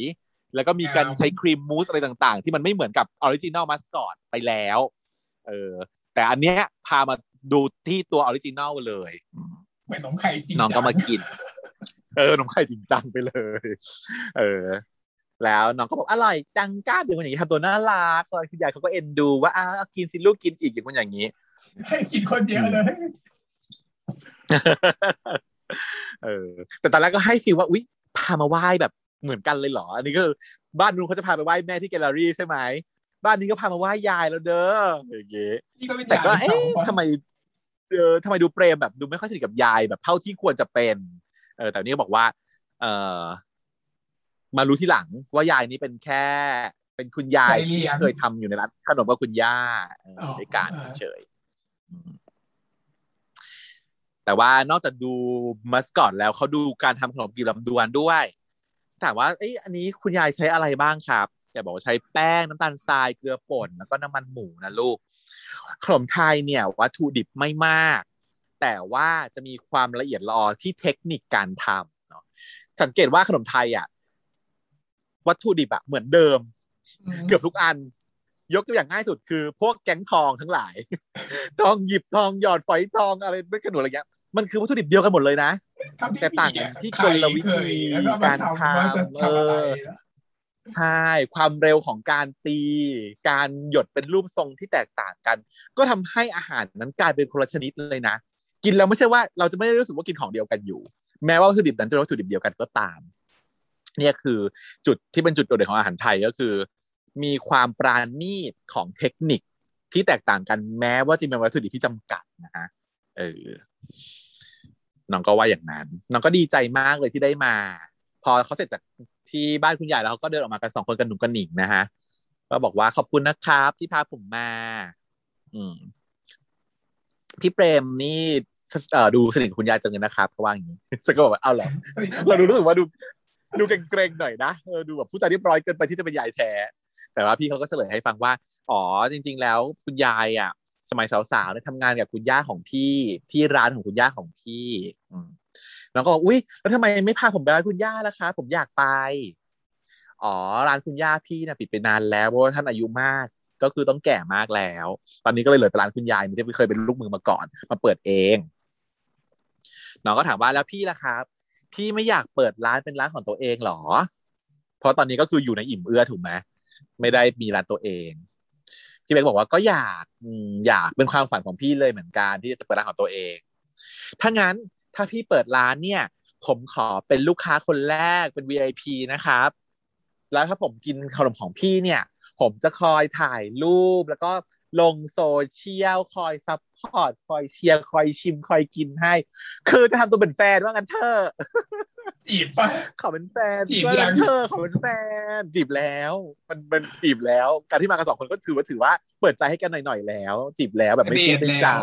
แล้วก็มีการใช้ครีมมูสอะไรต่างๆ ที่มันไม่เหมือนกับ original มัสกอตไปแล้วเออแต่อันเนี้ยพามาดูที่ตัว original เลยเหมือนขนมไข่จริงน้องก็จัมากิน เออขนมไข่จริงจังไปเลย เออ แล้วน้องก็บอกอร่อยจังกล้าเป็นคนอย่างนี้ทำตัวน่ารักคุณยายเขาก็เอ็นดูว่าอ้าวเอากินสิลูกกินอีกอย่างคนอย่างนี้ให้กินคนเดียวเลย เออ แต่ตอนแรกก็ให้ฟีลว่าอุ๊ยพามาไหว้แบบเหมือนกันเลยเหรอ อันนี้ก็คือบ้านนู้นเขาจะพาไปไหว้แม่ที่แกลเลอรี่ใช่ไหมบ้านนี้ก็พามาไหว้ยายแล้วเด้ออย่างเงี้ยนี่ก็เป็นแต่ก็อย่างเอ๊ะที่สองทำไมเออทำไมดูเปรมแบบดูไม่ค่อยสนิทกับยายแบบเท่าที่ควรจะเป็น เออแต่นี่ก็บอกว่า เออมารู้ที่หลังว่ายายนี่เป็นแค่ เป็นคุณยายที่เคยทำอยู่ในร้านขนมกับคุณย่าเอออด้วยกันเฉยๆอืม แต่ว่านอกจากดูมัสคอตแล้วเขาดูการทำขนมกีบลำดวนด้วยถามว่าเอ้ยอันนี้คุณยายใช้อะไรบ้างครับแกบอกว่าใช้แป้งน้ำตาลทรายเกลือป่นแล้วก็น้ำมันหมูนะลูกขนมไทยเนี่ยวัตถุดิบไม่มาก แต่ว่าจะมีความละเอียดละออที่เทคนิคการทำเนาะสังเกตว่าขนมไทยอะวัตถุดิบอะเหมือนเดิมอืมเกือบทุกอัน ยกตัวอย่างง่ายสุดคือ พวกแก๊งทองทั้งหลาย ทองหยิบทองหยอดฝอยทองอะไรไม่กระหนูอะไรเงี้ย มันคือวัตถุดิบเดียวกันหมดเลยนะทำที่แต่ต่างกันที่ไข่กลวิธีเคยแล้วก็มการทำว่าจะทำทำอะไรเออนะใช่ความเร็วของการตี การหยดเป็นรูปทรงที่แตกต่างกัน ก็ทำให้อาหารนั้นกลายเป็นคนละชนิดเลยนะ กินแล้วไม่ใช่ว่าเราจะไม่ได้รู้สึกว่ากินของเดียวกันอยู่ แม้ว่าวัตถุดิบนั้นจะเป็นวัตถุดิบเดียวกันก็ตาม เนี่ยคือจุดที่เป็นจุดโดดเด่นของอาหารไทยก็คือ มีความปราณีตของเทคนิคที่แตกต่างกันแม้ว่าจะเป็นวัตถุดิบที่จำกัดนะฮะเออ น้องก็ว่าอย่างนั้น น้องก็ดีใจมากเลยที่ได้มา พอเขาเสร็จจากที่บ้านคุณยายแล้วเขาก็เดินออกมากันสองคนกันหนุ่มกันหนิงนะฮะก็บอกว่าขอบคุณนะครับ ที่พาผมมา อืมพี่เปรมนี่ดูสนิทคุณยายจังเลยนะครับเขาว่าอย่างนี้ฉันก็บอกว่าเอาเหรอเราดูรู้สึกว่าดูดูเกรงๆหน่อยนะเออดูแบบผู้จาเรียบร้อยเกินไปที่จะเป็นยายแท้แต่ว่าพี่เขาก็เฉลยให้ฟังว่า อ๋อจริง ๆ แล้วคุณยายอะ สมัยสาวๆเนี่ยทำงานกับคุณย่าของพี่ที่ร้านของคุณย่าของพี่แล้วก็บอกอุ้ยแล้วทำไมไม่พาผมไปร้านคุณย่าล่ะคะ ผมอยากไป อ๋อร้านคุณย่าพี่นะปิดไปนานแล้วเพราะว่าท่านอายุมากก็คือต้องแก่มากแล้ว ตอนนี้ก็เลยเหลือแต่ร้านคุณยายที่เคยเป็นลูกมือมาก่อน มาเปิดเองน้องก็ถามว่าแล้วพี่ล่ะครับ พี่ไม่อยากเปิดร้านเป็นร้านของตัวเองหรอ เพราะตอนนี้ก็คืออยู่ในอิ่มเอื้อถูกไหมไม่ได้มีร้านตัวเอง พี่เบกบอกว่าก็อยากอยากเป็นความฝันของพี่เลยเหมือนกันที่จะเปิดร้านของตัวเอง ถ้างั้นถ้าพี่เปิดร้านเนี่ย ผมขอเป็นลูกค้าคนแรกเป็น VIP นะครับ แล้วถ้าผมกินขนมของพี่เนี่ย ผมจะคอยถ่ายรูปแล้วก็ลงโซเชียลคอย support คอยเชียร์คอยชิมคอยกินให้ คือจะทำตัวเป็นแฟนว่ากันเธอ จีบปะขอเป็นแฟนจีบยังเธอขอเป็นแฟน จีบแล้ว มันมันจีบแล้ว การที่มากันสองคนก็ถือว่าถือว่าเปิดใจให้กันหน่อยๆแล้ว จีบแล้วแบบไม่พูดไม่จา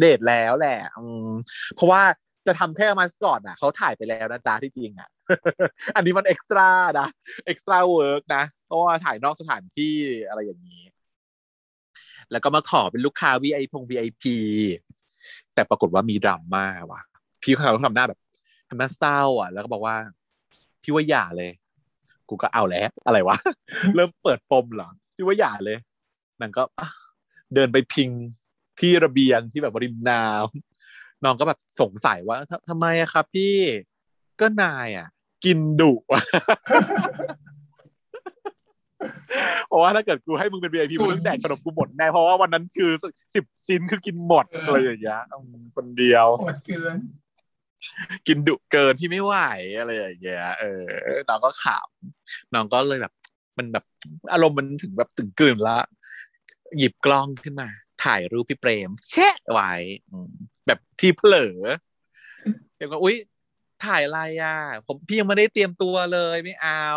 เดทแล้วแหละอืมเพราะว่าจะทำแค่มัสกอตอะเขาถ่ายไปแล้วนะจ๊ะที่จริงอะ อันนี้มัน extra นะ extra work นะเพราะว่าถ่ายนอกสถานที่อะไรอย่างนี้ แล้วก็มาขอเป็นลูกค้า VIP พง VIP แต่ปรากฏว่ามีดราม่าว่ะ พี่เขาทำหน้าแบบ ทำหน้าเศร้าอะ แล้วก็บอกว่าพี่ว่าอย่าเลย กูก็เอาแล้ว อะไรวะ เริ่มเปิดปมเหรอพี่ว่าอย่าเลยนางก็เดินไปพิงที่ระเบียงที่แบบริมน้ำน้องก็แบบสงสัยว่าทำไมอะครับ พี่ก็นายอะ กินดุเพราะว่าถ้าเกิดกูให้มึงเป็น VIP มึงต้องแดกขนมกูหมดแน่เพราะว่าวันนั้นคือสิบชิ้นคือกินหมดอะไรอย่างเงี้ยคนเดียวหมดเกิน กินดุเกินที่ไม่ไหวอะไรอย่างเงี้ยเออน้องก็ขำน้องก็เลยแบบ มันแบบอารมณ์มันถึงแบบตึงกลืนละหยิบกล้องขึ้นมา ถ่ายรูปพี่เปรมแชะไว้แบบที่เผลอเดี๋ยวก็อุ้ยถ่ายอะไรอะผมพี่ยังไม่ได้เตรียมตัวเลยไม่เอา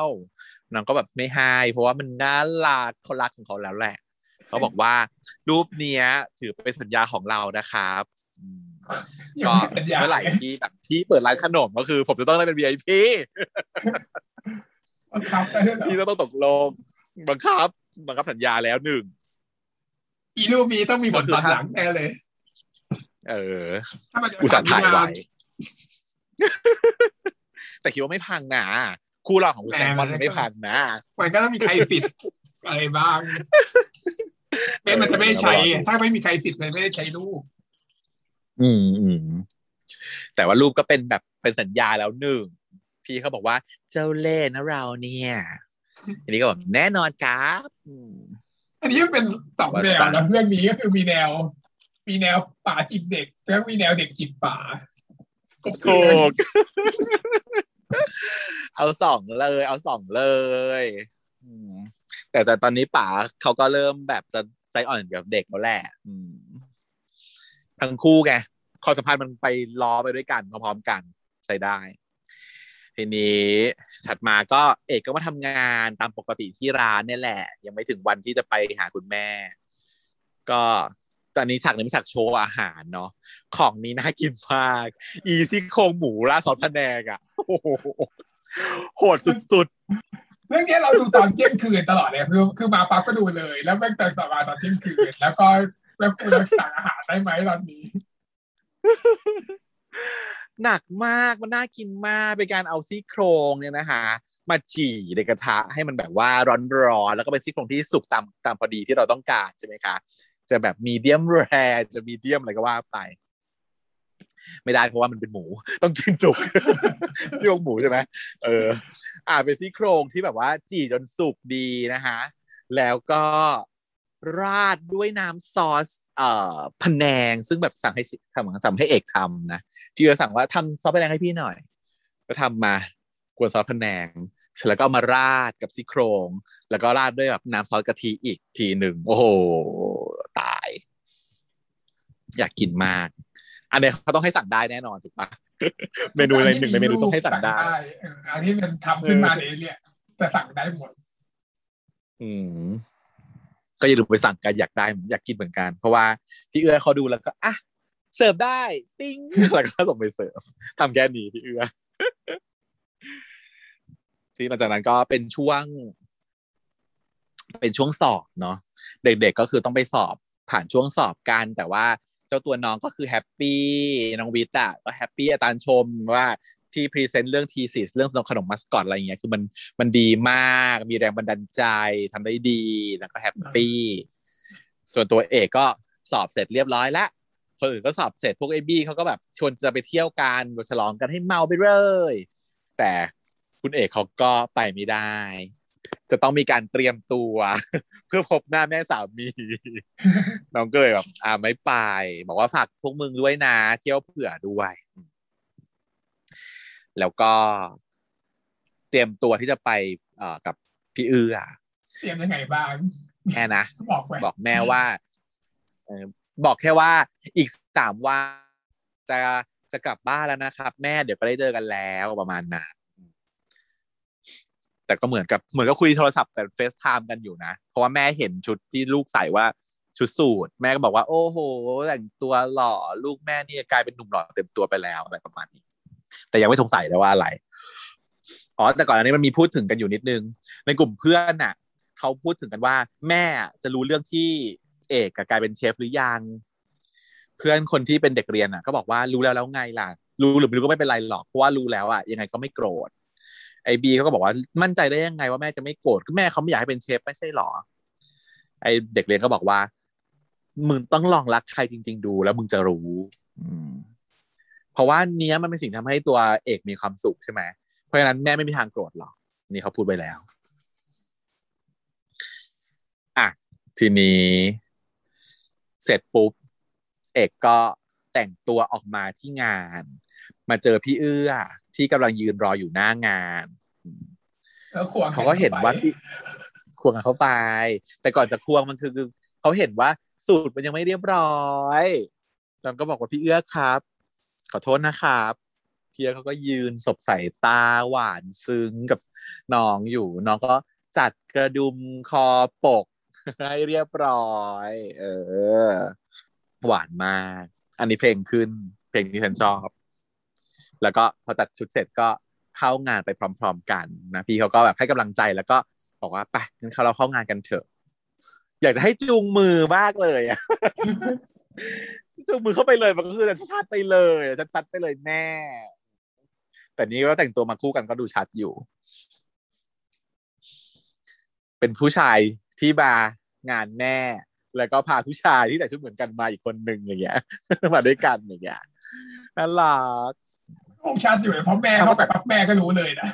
น้องก็แบบไม่ให้เพราะว่ามันน่ารักเขารักของเขาแล้วแหละ เขาบอกว่ารูปเนี้ย ถือเป็นสัญญาของเรานะครับ ก็เมื่อไหร่ที่แบบที่เปิดร้านขนมก็คือ ผมจะต้องได้เป็น VIP บังคับพี่ต้องตกลงบังคับบังคับสัญญาแล้วหนึ่งอีรูปนี้ต้องมีผลตอนหลังแน่เลย เอออุตส่าห์ถ่ายไว้แต่คิดว่าไม่พังนะคู่เราของคุณแซมมอนไม่พังนะมันก็ต้องมีใครสิทธิ์อะไรบ้างเม่มันจะไม่ใช้ ถ้าไม่มีใครสิทธิ์มันไม่ได้ใช้รูป อืมอืมแต่ว่ารูปก็เป็นแบบเป็นสัญญาแล้วหนึ่งพี่เขาบอกว่าเจ้าเล่ห์นะเราเนี่ยอันนี้ก็บอกแน่นอนครับอันนี้เป็นสองแนวแล้วเรื่องนี้ก็คือมีแนว มีแนวป่าจีบเด็ก แล้วมีแนวเด็กจีบป่าถูกเอาสองเลย เอาสองเลยแต่แต่ตอนนี้ป๋าเขาก็เริ่มแบบจะใจอ่อนกับเด็กแล้วแหละ ทั้งคู่ไงความสัมพันธ์มันไปล้อไปด้วยกันพร้อมๆกันใช้ได้ ทีนี้ถัดมาก็เอกก็มาทำงานตามปกติที่ร้านเนี่ยแหละ ยังไม่ถึงวันที่จะไปหาคุณแม่ ก็ตอนนี้ฉากนี้เป็นฉากโชว์อาหารเนาะของนี้น่ากินมาก อีซี่โครงหมูราดซอสพะแนงอะโอ้โหโหดสุดๆ เรื่องนี้เราดูตอนเที่ยงคืนตลอดเลยคือคือมาปั๊บก็ดูเลย แล้วแม่งเติมสมาตอนเที่ยงคืน แล้วก็ แล้วคุณสั่งอาหารได้ไหมตอนนี้ หนักมากมันน่ากินมากเป็นการเอาซี่โครงเนี่ยนะคะ มาจี่ในกระทะให้มันแบบว่าร้อนๆแล้วก็เป็นซี่โครงที่สุกตามตามพอดีที่เราต้องการใช่ไหมคะจะแบบมีเดียมแรจะมีเดียมอะไรก็ว่าไป ไม่ได้เพราะว่ามันเป็นหมู ต้องกินสุกที่องหมูใช่ไหมเออ อ่าเป็นซี่โครงที่แบบว่าจี่จนสุกดีนะคะแล้วก็ ราดด้วยน้ำซอสเอ่อพะแนง ซึ่งแบบสั่งให้สั่งสั่งให้เอกทำนะที่จะสั่งว่าทำซอสพะแนงให้พี่หน่อย ก็ทำมากวนซอสพะแนงเสร็จแล้วก็มาราดกับซี่โครง แล้วก็ราดด้วยแบบน้ำซอสกะทิอีกทีหนึ่งโอ้โหตาย อยากกินมาก อันนี้เขาต้องให้สั่งได้แน่นอนถูกปะเมนูอะไรหนึ่งในเมนูต้องให้สั่งได้อันนี้มันทำขึ้นมาเองเนี่ยจะสั่งได้หมด อืม ก็อย่าลืมไปสั่งกันอยากได้อยากกินเหมือนกัน เพราะว่าพี่เอื้อเขาดูแล้วก็อะเสิร์ฟได้ติ้งแล้วก็ส่งไปเสิร์ฟทำแค่นี้พี่เอื้อที่หลังจากนั้นก็เป็นช่วง เป็นช่วงสอบเนาะเด็กๆก็คือต้องไปสอบผ่านช่วงสอบกันแต่ว่าเจ้าตัวน้องก็คือแฮปปี้น้องวิตาก็แฮปปี้อาจารย์ชมว่า ที่ present เรื่อง thesis เรื่องขนมมัสกอตอะไรเงี้ยคือมันมันดีมากมีแรงบันดาลใจทำได้ดีแล้วก็แฮปปี้ส่วนตัวเอกก็สอบเสร็จเรียบร้อยแล้วคนอื่นก็สอบเสร็จพวกไอ้บี้เขาก็แบบชวนจะไปเที่ยวกันฉลองกันให้เมาไปเลย แต่คุณเอกเขาก็ไปไม่ได้ จะต้องมีการเตรียมตัว เพื่อพบหน้าแม่สามีน้องก็เลยแบบอ่าไม่ไป บอกว่าฝากพวกมึงด้วยนะ เที่ยวเผื่อด้วย แล้วก็เตรียมตัวที่จะไปเอ่อกับพี่เอื้อเตรียมยังไงบ้างแม่นะบอกไปบอกแม่ว่าเออบอกแค่ว่าอีกสามวันจะจะกลับบ้านแล้วนะครับ แม่เดี๋ยวก็ได้เจอกันแล้วประมาณนั้นแต่ก็เหมือนกับเหมือนก็คุยโทรศัพท์แต่เฟซไทม์กันอยู่นะ เพราะว่าแม่เห็นชุดที่ลูกใส่ว่าชุดสูทแม่ก็บอกว่า โอ้โห แต่งตัวหล่อลูกแม่นี่กลายเป็นหนุ่มหล่อเต็มตัวไปแล้วอะไรประมาณนี้ แต่ยังไม่สงสัยเลยว่าอะไรอ๋อแต่ก่อนอันนี้มันมีพูดถึงกันอยู่นิดนึง ในกลุ่มเพื่อนน่ะเขาพูดถึงกันว่า แม่จะรู้เรื่องที่เอกกลายเป็นเชฟหรือยัง เพื่อนคนที่เป็นเด็กเรียนอะ ก็บอกว่ารู้แล้วแล้วไงล่ะ รู้หรือไม่รู้ก็ไม่เป็นไรหรอกเพราะว่ารู้แล้วอะยังไงก็ไม่โกรธไอบีเขาก็บอกว่ามั่นใจได้ยังไงว่าแม่จะไม่โกรธก็แม่เขาไม่อยากให้เป็นเชฟไม่ใช่หรอ ไอเด็กเรียนก็บอกว่ามึงต้องลองรักใครจริง ๆ ดูแล้วมึงจะรู้ อืม เพราะว่าเนี้ยมันเป็นสิ่งทำให้ตัวเอกมีความสุขใช่ไหมเพราะฉะนั้นแม่ไม่มีทางโกรธหรอกนี่เขาพูดไปแล้วอะทีนี้ เสร็จปุ๊บ เอกก็แต่งตัวออกมาที่งาน มาเจอพี่เอื้อ ที่กำลังยืนรออยู่หน้างานแล้วควงเขาก็เห็นว่าพี่ควงกันเข้าไป แต่ก่อนจะควงมันคือเขาเห็นว่าสูตรมันยังไม่เรียบร้อยน้องก็บอกว่าพี่เอื้อครับ ขอโทษนะครับเพี่เขาก็ยืนสบใส่ตาหวานซึ้งกับน้องอยู่ น้องก็จัดกระดุมคอปก ให้เรียบร้อย เออ หวานมาก อันนี้เพลงขึ้น เพลงที่ฉันชอบ แล้วก็พอจัดชุดเสร็จก็เข้างานไปพร้อม ๆ กันนะพี่เขาก็แบบให้กำลังใจแล้วก็บอกว่าไปงั้นเราเข้างานกันเถอะ อยากจะให้จูงมือมากเลยอะ จูงมือเข้าไปเลยมันก็คือชัดๆไปเลยชัดๆไปเลยแม่ แต่นี้ก็แต่งตัวมาคู่กันก็ดูชัดอยู่ เป็นผู้ชายที่มางานแม่ แล้วก็พาผู้ชายที่แต่งชุดเหมือนกันมาอีกคนหนึ่งอย่างเงี้ยมาด้วยกันอย่างเงี้ยน่ารักคงชัดอยู่เพราะแม่เขาแต่ปั๊บแม่ก็รู้เลยนะ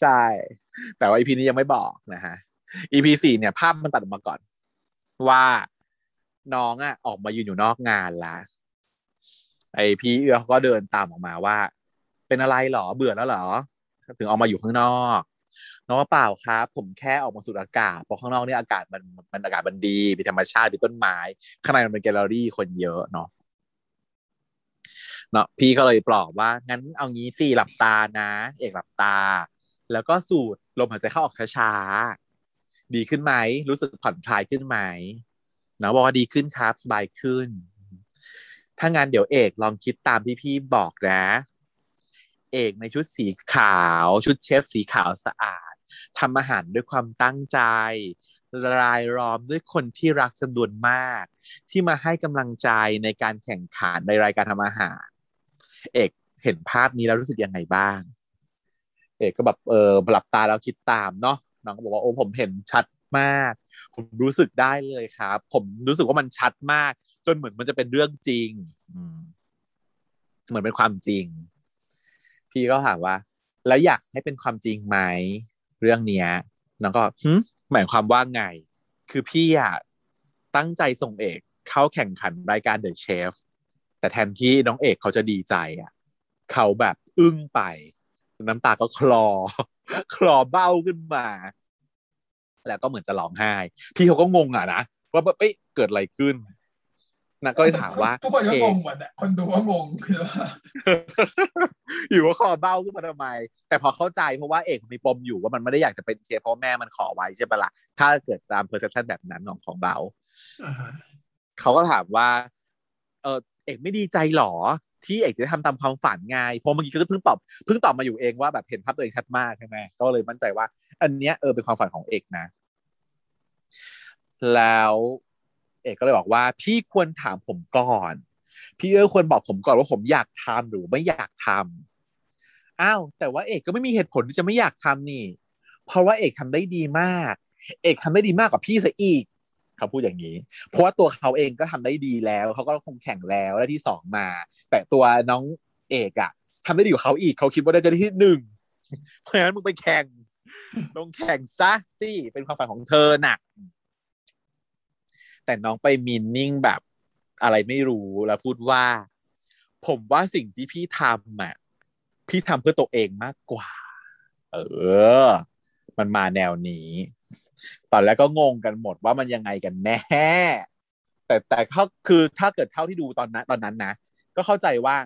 ใช่ แต่ว่า EP นี้ยังไม่บอกนะฮะ EP สี่เนี่ย ภาพมันตัดออกมาก่อน ว่า น้องอะ ออกมายืนอยู่นอกงานละไอพี่เอื้อเขาก็เดินตามออกมาว่า เป็นอะไรหรอเบื่อแล้วหรอ ถึงออกมาอยู่ข้างนอกน้องว่าเปล่าครับ ผมแค่ออกมาสูดอากาศเพราะข้างนอกเนี่ยอากาศมันมันอากาศมันดีมีธรรมชาติมีต้นไม้ ข้างในมันเป็นแกลเลอรี่คนเยอะเนาะเนาะพี่ก็เลยปลอบว่า งั้นเอางี้สิหลับตานะ เอกหลับตา แล้วก็สูดลมหายใจเข้าออกช้าๆดีขึ้นไหมรู้สึกผ่อนคลายขึ้นไหม น้องบอกว่าดีขึ้นครับสบายขึ้น ถ้างั้นเดี๋ยวเอกลองคิดตามที่พี่บอกนะ เอกในชุดสีขาว ชุดเชฟสีขาวสะอาดทำอาหารด้วยความตั้งใจรายล้อมด้วยคนที่รักจำนวนมาก ที่มาให้กำลังใจในการแข่งขันในรายการทำอาหาร เอกเห็นภาพนี้แล้วรู้สึกยังไงบ้าง เอกก็แบบเออหลับตาแล้วคิดตามเนาะน้องก็บอกว่าโอ้ผมเห็นชัด มากผมรู้สึกได้เลยครับ ผมรู้สึกว่ามันชัดมาก จนเหมือนมันจะเป็นเรื่องจริงเหมือนเป็นความจริง พี่ก็ถามว่า แล้วอยากให้เป็นความจริงไหมเรื่องเนี้ยน้องก็หึหมายความว่าไง คือพี่อะตั้งใจส่งเอกเข้าแข่งขันรายการเดอะเชฟแต่แทนที่น้องเอกเขาจะดีใจอะเขาแบบอึ้งไป น้ำตาก็คลอ คลอเบ้าขึ้นมา แล้วก็เหมือนจะร้องไห้ พี่เขาก็งงอะนะว่าแบบเอ้ยเกิดอะไรขึ้นนะก็เลยถามว่าทุกคนก็เอกงงหมดอะคนดูก็งงคือว่าอยู่ว่าคอเบ้าขึ้นมาทำไม แต่พอเข้าใจเพราะว่าเอกมีปมอยู่ว่ามันไม่ได้อยากจะเป็นเชฟเพราะแม่มันขอไว้ใช่ปะละ่ะถ้าเกิดตาม perception แบบนั้นของของเราอ่าฮะเขาก็ถามว่า เออเอกไม่ดีใจหรอ ที่เอกจะได้ทำตามความฝันไงเพราะเมื่อกี้ก็เพิ่งตอบเพิ่งตอบมาอยู่เองว่าแบบเห็นภาพตัวเองชัดมากใช่ไหมก็เลยมั่นใจว่า อันเนี้ยเออเป็นความฝันของเอกนะ แล้วเอกก็เลยบอกว่า พี่ควรถามผมก่อน พี่เออควรบอกผมก่อนว่าผมอยากทำหรือไม่อยากทำอ้าวแต่ว่าเอกก็ไม่มีเหตุผลที่จะไม่อยากทำนี่ เพราะว่าเอกทำได้ดีมาก เอกทำได้ดีมากกว่าพี่ซะอีก เขาพูดอย่างนี้ เพราะว่าตัวเขาเองก็ทำได้ดีแล้วเขาก็คงแข่งแล้วได้ที่สองมา แต่ตัวน้องเอกอะทำได้ดีกว่าเขาอีกเขาคิดว่าได้จะได้ที่หนึ่งเพราะฉะนั้นมึงไปแข่งลงแข่งซะสิเป็นความฝันของเธอน่ะ แต่น้องไปมินนิ่งแบบอะไรไม่รู้แล้วพูดว่า ผมว่าสิ่งที่พี่ทำอะพี่ทำเพื่อตัวเองมากกว่า เออ มันมาแนวนี้ ตอนแรกก็งงกันหมดว่ามันยังไงกันแน่แต่แต่เขาคือถ้าเกิดเท่าที่ดูตอนนั้นตอนนั้นนะ ก็เข้าใจว่า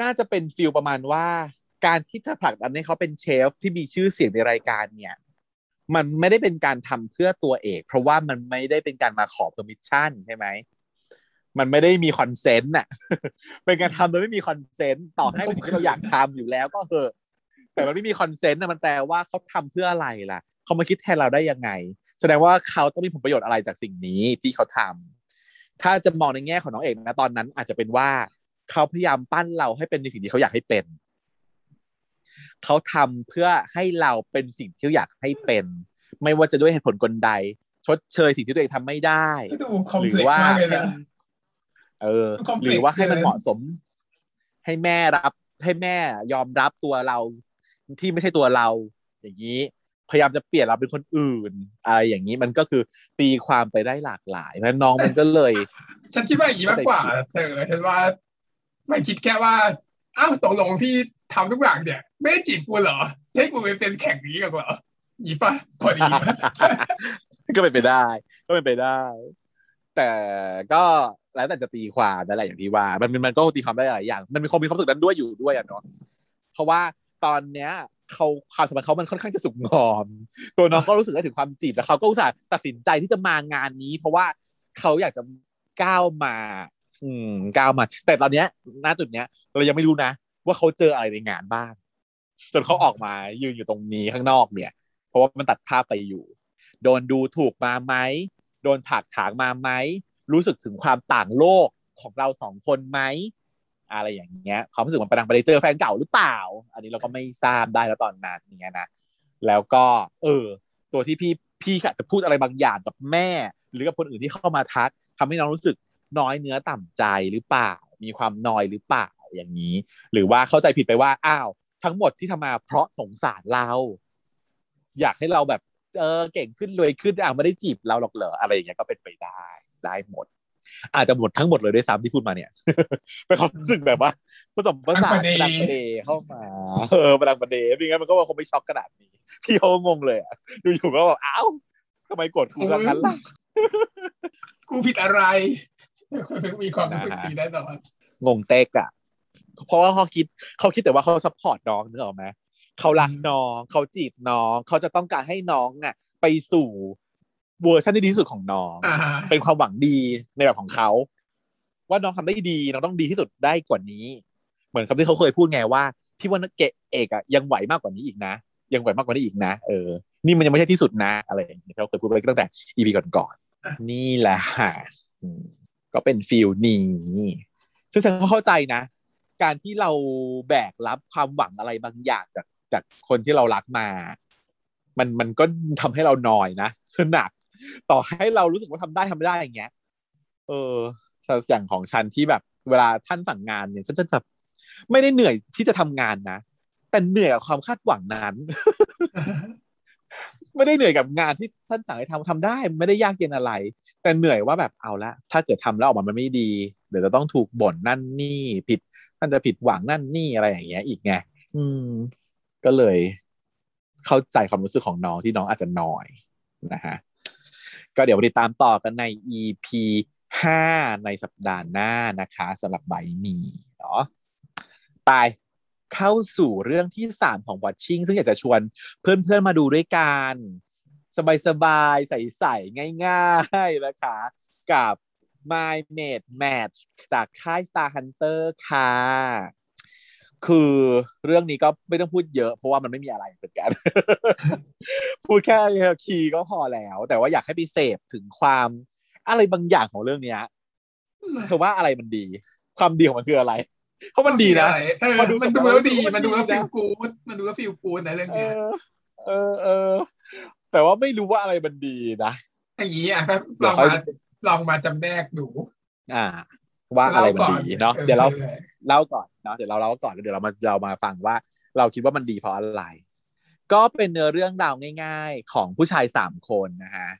น่าจะเป็น feel ประมาณว่า การที่จะผลักดันให้เขาเป็นเชฟที่มีชื่อเสียงในรายการเนี่ย มันไม่ได้เป็นการทำเพื่อตัวเอก เพราะว่ามันไม่ได้เป็นการมาขอ permission ใช่ไหมมันไม่ได้มี consent น่ะ เป็นการทำโดยไม่มี consent ต่อให้เป็นสิ่งที่เราอยากทำอยู่แล้วก็เถอะแต่มันไม่มี consent นะมันแปลว่าเขาทำเพื่ออะไรล่ะ เขามาคิดแทนเราได้ยังไง แสดงว่าเขาต้องมีผลประโยชน์อะไรจากสิ่งนี้ที่เขาทำถ้าจะมองในแง่ของน้องเอกนะตอนนั้น อาจจะเป็นว่าเขาพยายามปั้นเราให้เป็นในสิ่งที่เขาอยากให้เป็น เขาทำเพื่อให้เราเป็นสิ่งที่เขาอยากให้เป็น ไม่ว่าจะด้วยเหตุผลกลใด ชดเชยสิ่งที่ตัวเองทำไม่ได้ดูคอมหรืเพล็กว่าซ์มากเลยให้นะเออมัน complex หรือว่าให้มันเกินเหมาะสม ให้แม่รับให้แม่ยอมรับตัวเราที่ไม่ใช่ตัวเรา อย่างนี้ พยายามจะเปลี่ยนเราเป็นคนอื่นอะไรอย่างนี้มันก็คือตีความไปได้หลากหลายเพราะฉะนั้นน้องมันก็เลย ฉันคิดว่าอย่างนี้มากกว่าเธอฉันว่าไม่คิดแค่ว่าอ้าวตกลงที่ทำทุกอย่างเนี่ย ไม่ได้จีบกูเหรอจะให้กูไปเป็นแข่งนี้กันเหรอหยีปะพอดีปะก็เป็นไปได้ ก็เป็นไปได้ แต่ก็แล้วแต่จะตีความนั่นแหละอย่างที่ว่า มันมันมันก็ตีความได้หลายอย่าง มันมีความมีความรู้สึกนั้นด้วยอยู่ด้วยอะเนาะเพราะว่าตอนเนี้ย เขาความสัมพันธ์เขามันค่อนข้างจะสุกงอม ตัวน้องก็รู้สึกได้ถึงความจีบแล้วเขาก็อุตส่าห์ตัดสินใจที่จะมางานนี้ เพราะว่าเขาอยากจะก้าวมา อืมก้าวมา แต่ตอนเนี้ยณจุดเนี้ย เรายังไม่รู้นะ ว่าเขาเจออะไรในงานบ้าง จนเขาออกมายืนอยู่ตรงนี้ข้างนอกเนี่ย เพราะว่ามันตัดภาพไปอยู่ โดนดูถูกมาไหมโดนถากถางมาไหมรู้สึกถึงความต่างโลกของเราสองคนไหม อะไรอย่างเงี้ยความรู้สึกมันประดังไปได้เจอแฟนเก่าหรือเปล่า อันนี้เราก็ไม่ทราบได้แล้วตอนนั้นอย่างเงี้ยนะแล้วก็ เออ ตัวที่พี่พี่อาจจะพูดอะไรบางอย่างกับแม่ หรือกับคนอื่นที่เข้ามาทักทำให้น้องรู้สึกน้อยเนื้อต่ำใจหรือเปล่า มีความนอยหรือเปล่าอย่างนี้ หรือว่าเข้าใจผิดไปว่าอ้าว ทั้งหมดที่ทำมาเพราะสงสารเรา อยากให้เราแบบเออเก่งขึ้นรวยขึ้นอะไม่ได้จีบเราหรอกเหรออะไรอย่างเงี้ยก็เป็นไปได้ได้หมด อาจจะหมดทั้งหมดเลยด้วยซ้ำที่พูดมาเนี่ยเป็นความรู้สึกแบบว่าผสมผสานประดังประเดเข้ามาเออประดังประเดไม่งั้นมันก็คงไม่ช็อกขนาดนี้พี่เขางงเลยอะอยู่ๆก็แบบอ้าวทำไมกดกูแบบนั้นล่ะกูผิดอะไรมีความรู้สึกดีแน่นอนงงเต๊กอะเพราะว่าเขาคิดเขาคิดแต่ว่าเขา support น้องนึกออกไหมเขารักน้องเขาจีบน้องเขาจะต้องการให้น้องอะ ไปสู่ เวอร์ชันที่ดีที่สุดของน้องอ่าเป็นความหวังดีในแบบของเขา ว่าน้องทำได้ดี น้องต้องดีที่สุดได้กว่านี้ เหมือนคำที่เขาเคยพูดไงว่าพี่ว่าเกะเอกอะยังไหวมากกว่านี้อีกนะ ยังไหวมากกว่านี้อีกนะเออ นี่มันยังไม่ใช่ที่สุดนะ อะไรอย่างเงี้ยเขาเคยพูดไปตั้งแต่อีพีก่อนๆนี่แหละอืมก็เป็นฟิลนี้ซึ่งฉันก็เข้าใจนะ การที่เราแบกรับความหวังอะไรบางอย่างจากจากคนที่เรารักมา มันมันก็ทำให้เรานอยนะหนัก ต่อให้เรารู้สึกว่าทำได้ทำไม่ได้อย่างเงี้ย เอออย่างของฉันที่แบบ เวลาท่านสั่งงานเนี่ยฉันจะแบบไม่ได้เหนื่อยที่จะทำงานนะแต่เหนื่อยกับความคาดหวังนั้น ไม่ได้เหนื่อยกับงานที่ท่านสั่งให้ทำทำได้ ไม่ได้ยากเย็นอะไร แต่เหนื่อยว่าแบบเอาละถ้าเกิดทำแล้วออกมามันไม่ดี เดี๋ยวจะต้องถูกบ่นนั่นนี่ผิดท่านจะผิดหวังนั่นนี่อะไรอย่างเงี้ย อีกไงอืม ก็เลย เข้าใจความรู้สึกของน้องที่น้องอาจจะน้อยนะฮะ ก็เดี๋ยวติดตามต่อกันใน EP ห้าในสัปดาห์หน้านะคะสำหรับใบมีเนาะตายเข้าสู่เรื่องที่สามของ Watching ซึ่งอยากจะชวนเพื่อนๆมาดูด้วยกันสบายๆ ใสๆ ง่ายๆ นะคะ กับ My Mate Match จากค่าย Star Hunter ค่ะ คือเรื่องนี้ก็ไม่ต้องพูดเยอะ เพราะว่ามันไม่มีอะไรเหมือนกัน พูดแค่คีย์ก็พอแล้ว แต่ว่าอยากให้ไปเสพถึงความอะไรบางอย่างของเรื่องเนี้ยเธอว่าอะไรมันดี ความดีของมันคืออะไร เพราะมันดีนะเออพอดูมันดูแล้วดี มันมันดีดูแล้วนะฟีลกู๊ดมันดูแล้วฟีลกู๊ดนะเรื่องเอเนี้ยอเออเออแต่ว่าไม่รู้ว่าอะไรมันดีนะอย่างนี้อะถ้าเดี๋ลยอวงค่อยมาลองมาจำแนกดู อ่า ว่าอะไรมันดีเนาะออเดี๋ยวเราออเล่าก่อนเนาะเดี๋ยวเราเล่าก่อนแล้วเดี๋ยวเรามาเรามาฟังว่า เราคิดว่ามันดีเพราะอะไร ก็เป็นเนื้อเรื่องราวง่าย ๆ ของผู้ชายสามคนนะฮะ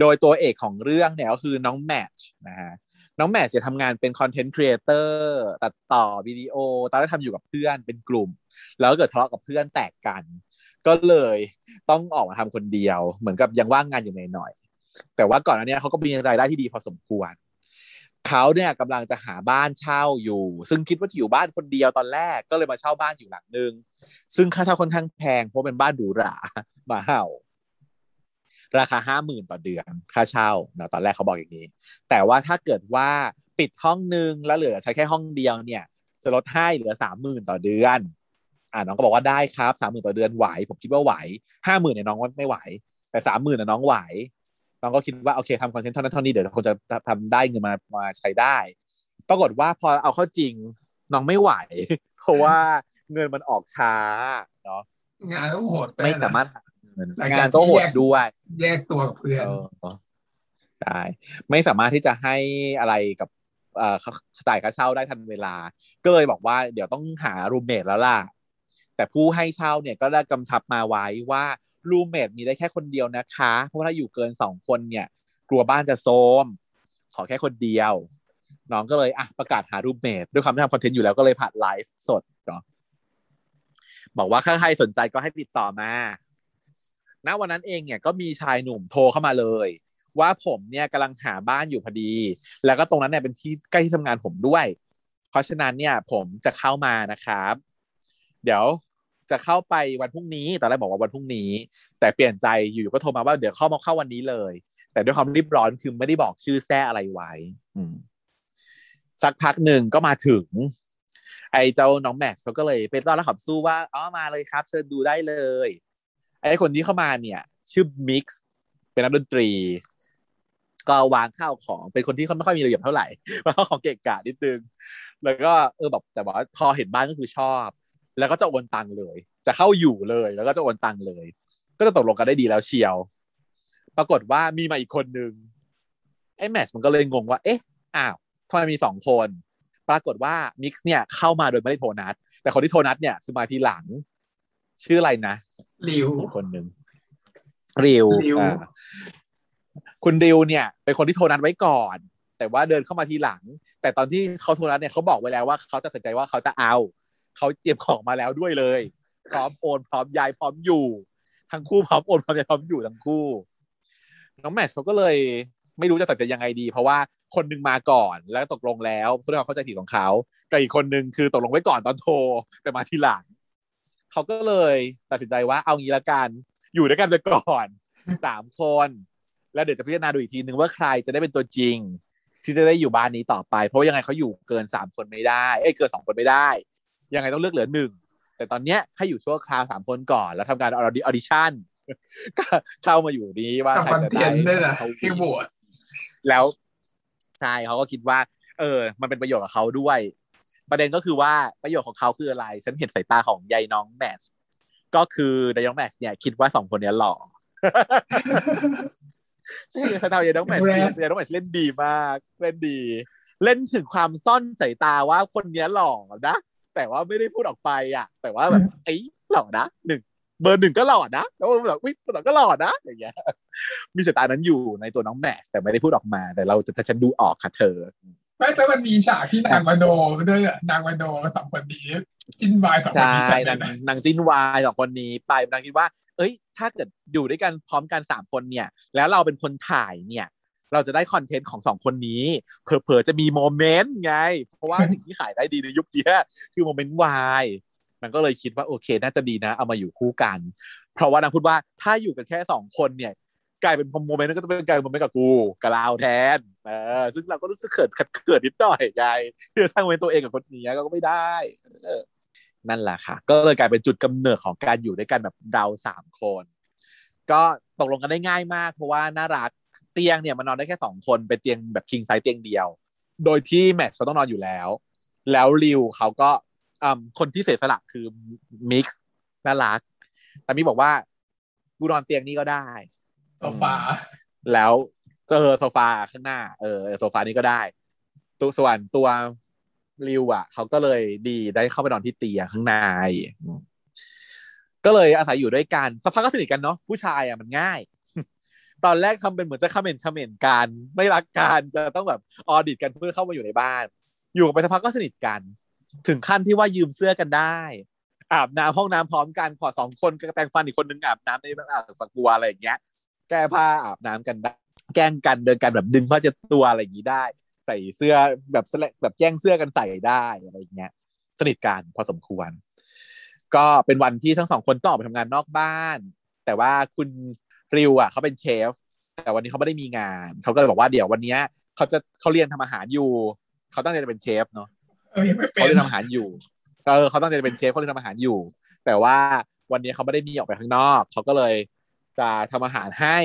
โดยตัวเอกของเรื่องเนี่ยก็คือน้องแมทช์นะฮะน้องแมทช์จะทำงานเป็น content creator ตัดต่อวิดีโอ ตอนแรกทำอยู่กับเพื่อนเป็นกลุ่ม แล้วเกิดทะเลาะกับเพื่อนแตกกัน ก็เลยต้องออกมาทำคนเดียว เหมือนกับยังว่างงานอยู่หน่อยๆแต่ว่าก่อนอันนี้เขาก็มีรายได้ที่ดีพอสมควร เขาเนี่ยกำลังจะหาบ้านเช่าอยู่ ซึ่งคิดว่าจะอยู่บ้านคนเดียวตอนแรกก็เลยมาเช่าบ้านอยู่หลังนึง ซึ่งค่าเช่าค่อนข้างแพงเพราะเป็นบ้านหรูหรามาเห่า ราคาห้าหมื่นต่อเดือนค่าเช่าเนาะตอนแรกเขาบอกอย่างนี้ แต่ว่าถ้าเกิดว่าปิดห้องนึงแล้วเหลือใช้แค่ห้องเดียวเนี่ยจะลดให้เหลือสามหมื่นต่อเดือนอ่าน้องก็บอกว่าได้ครับสามหมื่นต่อเดือนไหว ผมคิดว่าไหวห้าหมื่นเนี่ยน้องว่าไม่ไหว แต่สามหมื่นน่ะน้องไหว น้องก็คิดว่าโอเคทำคอนเทนต์เท่านั้นเท่านี้เดี๋ยวคงจะทำได้เงินมามาใช้ได้ ปรากฏว่าพอเอาเข้าจริงน้องไม่ไหว เพราะว่าเงินมันออกช้าเนาะงานก็โหดปไม่นะสามารถหาเงินหลังจากงานก็โหดที่แยกด้วยแยกตัวกับเพื่อนเออใช่ไม่สามารถที่จะให้อะไรกับเอ่อจ่ายค่าเช่าได้ทันเวลา ก็เลยบอกว่าเดี๋ยวต้องหารูมเมทแล้วล่ะ แต่ผู้ให้เช่าเนี่ยก็ได้กำชับมาไว้ว่า รูมเมทมีได้แค่คนเดียวนะคะ เพราะถ้าอยู่เกินสองคนเนี่ย กลัวบ้านจะโซม ขอแค่คนเดียว น้องก็เลยอะประกาศหารูมเมทด้วยความที่ทำคอนเทนต์อยู่แล้วก็เลยผ่านไลฟ์สดเนาะบอกว่าถ้าใครสนใจก็ให้ติดต่อมาณวันนั้นเองเนี่ยก็มีชายหนุ่มโทรเข้ามาเลย ว่าผมเนี่ยกำลังหาบ้านอยู่พอดี แล้วก็ตรงนั้นเนี่ยเป็นที่ใกล้ที่ทำงานผมด้วย เพราะฉะนั้นเนี่ยผมจะเข้ามานะครับ เดี๋ยว จะเข้าไปวันพรุ่งนี้ตอนแรกบอกว่าวันพรุ่งนี้ แต่เปลี่ยนใจอยู่ๆก็โทรมาว่าเดี๋ยวเข้ามาเข้าวันนี้เลย แต่ด้วยความรีบร้อนคือไม่ได้บอกชื่อแท้อะไรไว้ อืสักพักหนึ่งก็มาถึง ไอ้เจ้าน้องแม็กซ์เขาก็เลยไปต้อนรับขับสู้ว่าอ๋อมาเลยครับ เชิญดูได้เลย ไอ้คนที่เข้ามาเนี่ย ชื่อมิกซ์เป็นนักดนตรี ก็วางข้าวของเป็นคนที่เขาไม่ค่อยมีระเบียบเท่าไหร่วางข้าวของเกะกะนิดนึงแล้วก็เออแบบแต่ว่าพอเห็นบ้านก็คือชอบ แล้วก็จะโอนตังค์เลย จะเข้าอยู่เลยแล้วก็จะโอนตังค์เลย ก็จะตกลงกันได้ดีแล้วเชียว ปรากฏว่ามีมาอีกคนนึงไอ้แมทช์มันก็เลยงงว่า เอ๊ะอ้าวทำไมมีสองคน ปรากฏว่ามิกซ์เนี่ยเข้ามาโดยไม่ได้โทรนัด แต่คนที่โทรนัดเนี่ยคือมาทีหลัง ชื่ออะไรนะริวอีกคนหนึ่งริวริวอ่าคุณริวเนี่ย เป็นคนที่โทรนัดไว้ก่อน แต่ว่าเดินเข้ามาทีหลัง แต่ตอนที่เขาโทรนัดเนี่ยเขาบอกไว้แล้วว่าเขาจะตัดสินใจว่าเขาจะเอา เขาเตรียมของมาแล้วด้วยเลย พร้อมโอนพร้อมย้ายพร้อมอยู่ ทั้งคู่พร้อมโอนพร้อมย้ายพร้อมอยู่ทั้งคู่ น้องแมทช์เขาก็เลยไม่รู้จะตัดสินใจยังไงดี เพราะว่าคนหนึงมาก่อนแล้วตกลงแล้วเพื่อความเข้าใจผิดของเขากับอีกคนหนึ่งคือตกลงไว้ก่อนตอนโทรแต่มาทีหลังเขาก็เลยตัดสินใจว่าเอางี้ละกันอยู่ด้วยกันไปก่อนสามคน แล้วเดี๋ยวจะพิจารณาดูอีกทีนึงว่าใครจะได้เป็นตัวจริงที่จะได้อยู่บ้านนี้ต่อไป เพราะว่ายังไงเขาอยู่เกินสามคนไม่ได้ เอ้ยเกินสองคนไม่ได้ ยังไงต้องเลือกเหลือหนึ่งแต่ตอนเนี้ยให้อยู่ชั่วคราวสามคนก่อน แล้วทำการออดิออดิชั่นก็เข้ามาอยู่นี้ว่ากับใครคอนจะเทได้นต์ด้วยนะเขาที่โหวตแล้วใช่เขาก็คิดว่า เออ มันเป็นประโยชน์กับเขาด้วย ประเด็นก็คือว่าประโยชน์ของเขาคืออะไร ฉันเห็นสายตาของยายน้องแมทช์ก็คือยายน้องแมทช์เนี่ย คิดว่าสองคนเนี้ยหล่อใช่สายตายายน้องแมทช์ยายน้องแมทช์เล่นดีมาก เล่นดี เล่นถึงความซ่อนสายตาว่าคนเนี้ยหล่อนะ แต่ว่าไม่ได้พูดออกไปอะ แต่ว่าแบบไอ้ยหล่อนะหนึ่งเบอร์หนึ่งก็หล่อนะแล้วแบบวิเบอร์สองก็หล่อนะอย่างเงี้ย มีสายตานั้นอยู่ในตัวน้องแมทช์แต่ไม่ได้พูดออกมา แต่เราจะจะฉันดูออกค่ะเธอไม่แต่มันมีฉากที่นางมาโดด้วยอะนางมาโดกับสองคนนี้จินวายสองคนใช่นี้กันนางเลยนะนางจิ้นวายสองคนนี้ไปนางคิดว่า เอ้ย ถ้าเกิดอยู่ด้วยกันพร้อมกันสามคนเนี่ย แล้วเราเป็นคนถ่ายเนี่ย เราจะได้คอนเทนต์ของสองคนนี้ เผลอๆจะมีโมเมนต์ไง เพราะว่าสิ่งที่ขายได้ดีในยุคเนี้ยคือโมเมนต์วายมันก็เลยคิดว่าโอเค น่าจะดีนะ เอามาอยู่คู่กัน เพราะว่านางพูดว่าถ้าอยู่กันแค่สองคนเนี่ย กลายเป็นโมเมนต์นั้นก็จะเป็นกลายเป็นโมเมนต์กับกูกับเราแทนเออซึ่งเราก็รู้สึกเขินเขินนิดหน่อยไงที่จะสร้าง moment ตัวเองกับคนนี้ก็ไม่ได้เออนั่นแหละค่ะ ก็เลยกลายเป็นจุดกำเนิดของการอยู่ด้วยกันแบบเราสามคน ก็ตกลงกันได้ง่ายมาก เพราะว่าน่ารักเตียงเนี่ยมันนอนได้แค่สองคนเป็นเตียงแบบ king size เตียงเดียว โดยที่แมทช์เขาต้องนอนอยู่แล้ว แล้วริวเขาก็อืมคนที่เสียสละคือมิกซ์น่ารักแต่มิกบอกว่ากูนอนเตียงนี้ก็ได้โซฟาแล้วเจอโซฟาข้างหน้า เออโซฟานี้ก็ได้ตัวส่วนตัวริวอะเขาก็เลยดีได้เข้าไปนอนที่เตียงข้างในอืมก็เลยอาศัยอยู่ด้วยกันสักพักก็สนิทกันเนาะผู้ชายอะมันง่าย ตอนแรกทำเป็นเหมือนจะคอมเมนต์คอมเมนต์กันไม่รักกันจะต้องแบบออดิตกันเพื่อเข้ามาอยู่ในบ้าน อยู่กันไปสักพักก็สนิทกัน ถึงขั้นที่ว่ายืมเสื้อกันได้ อาบน้ำห้องน้ำพร้อมกันขอสองคนกแปรงฟันอีกคนนึงอาบน้ำในแบบอาบฝักบัวอะไรอย่างเงี้ย แก้ผ้าอาบน้ำกันได้แกล้งกันเดินกันแบบดึงผ้าเช็ดตัวอะไรอย่างงี้ได้ ใส่เสื้อแบบสแลแบบแย่งเสื้อกันใส่ได้อะไรอย่างเงี้ย สนิทกันพอสมควร ก็เป็นวันที่ทั้งสองคนต้องออกไปทำงานนอกบ้าน แต่ว่าคุณ ริวอะเขาเป็นเชฟ แต่วันนี้เขาไม่ได้มีงาน เขาก็เลยบอกว่าเดี๋ยววันเนี้ยเขาจะเขาเรียนทำอาหารอยู่ เขาตั้งใจจะเป็นเชฟเนาะเออยังไม่เป็เขานเรียนทำอาหารอยู่เออเขาตั้งใจจะเป็นเชฟเขาเรียนทำอาหารอยู่ แต่ว่าวันนี้เขาไม่ได้มีออกไปข้างนอก เขาก็เลยจะทำอาหารให้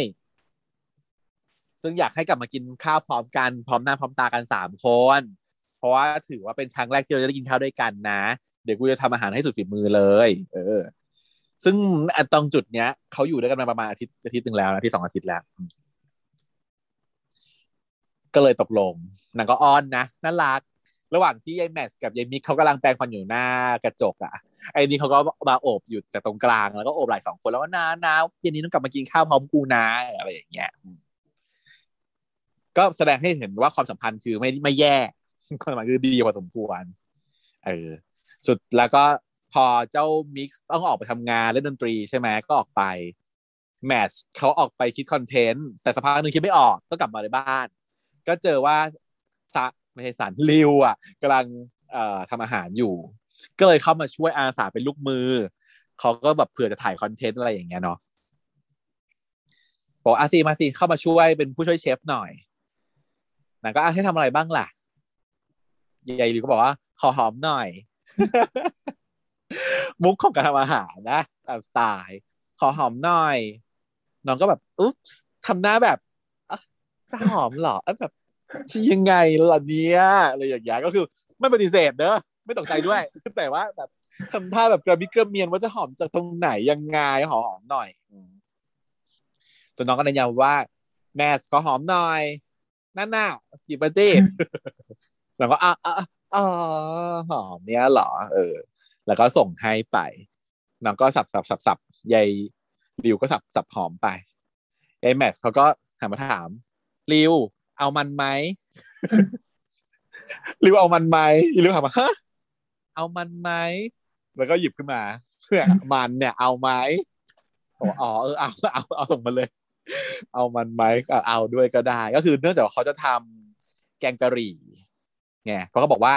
ซึ่งอยากให้กลับมากินข้าวพร้อมกันพร้อมหน้าพร้อมตากันสามคน เพราะว่าถือว่าเป็นครั้งแรกที่เราจะได้กินข้าวด้วยกันนะ เดี๋ยวกูจะทำอาหารให้สุดฝีมือเลย เออ ซึ่งอตรงจุดเนี้ยเขาอยู่ด้วยกันมาประมาณอาทิตย์อาทิตย์หนึ่งแล้วนะที่สองอาทิตย์แล้ว ก็เลยตกลงนางก็อ้อนนะน่ารักระหว่างที่ยายแมทกับยายมิกเขากำลังแปรงฟันอยู่หน้ากระจกอะไอ้นี่เขาก็มาโอบอยู่จากตรงกลางแล้วก็โอบไหล่สองคนแล้วว่านานาเย็นนี้ต้องกลับมากินข้าวพร้อมกูนะอะไรอย่างเงี้ยก็แสดงให้เห็นว่าความสัมพันธ์คือไม่ไม่แย่ความสัมพันธ์คือดีพอสมควรเออสุดแล้วก็ พอเจ้ามิกซ์ต้องออกไปทำงานเล่นดนตรีใช่ไหมก็ออกไปแมทเขาออกไปคิด content แต่สักพักหนึ่งคิดไม่ออกก็กลับมาในบ้าน ก็เจอว่าซันไม่ใช่ซันริวอะกำลังเอ่อทำอาหารอยู่ ก็เลยเข้ามาช่วยอาสาเป็นลูกมือเขาก็แบบเผื่อจะถ่าย content อะไรอย่างเงี้ยเนาะบอกอาซีมาสิเข้ามาช่วยเป็นผู้ช่วยเชฟหน่อยนางก็อาให้ทำอะไรบ้างล่ะยายริวก็บอกว่าขอหอมหน่อย มุกของการทำอาหารนะตามสไตล์ขอหอมหน่อย น้องก็แบบอุ๊บทำหน้าแบบจะหอมเหรอแบบยังไงล่ะเนี้ยอะไรอย่างเงี้ยก็คือไม่ปฏิเสธเนอะไม่ตกใจด้วย แต่ว่าแบบทำท่าแบบกระมิกระเมียนว่าจะหอมจากตรงไหนยังไงหอมหน่อยอืมจนน้องก็เน้นย้ำว่าแมสก็หอมหน่อยนั่นน่ะจีบตี้แล้วก็อะอ๋อหอมเนี้ยเหรอ เออ แล้วก็ส่งให้ไปน้องก็สับสับสับสับยายริวก็สับสับหอมไปยายแมสเขาก็หันมาถามริวเอามันไหมริวเอามันไหมริวถามว่าฮะเอามันไหมแล้วก็หยิบขึ้นมาเพื่อมันเนี่ย เอาไหมบอกว่าอ๋อเออเอาเอาเอาส่งมาเลย เอามันไหมเอาด้วยก็ได้ ก็คือเนื่องจากว่าเขาจะทำแกงกะหรี่ไงเขาก็บอกว่า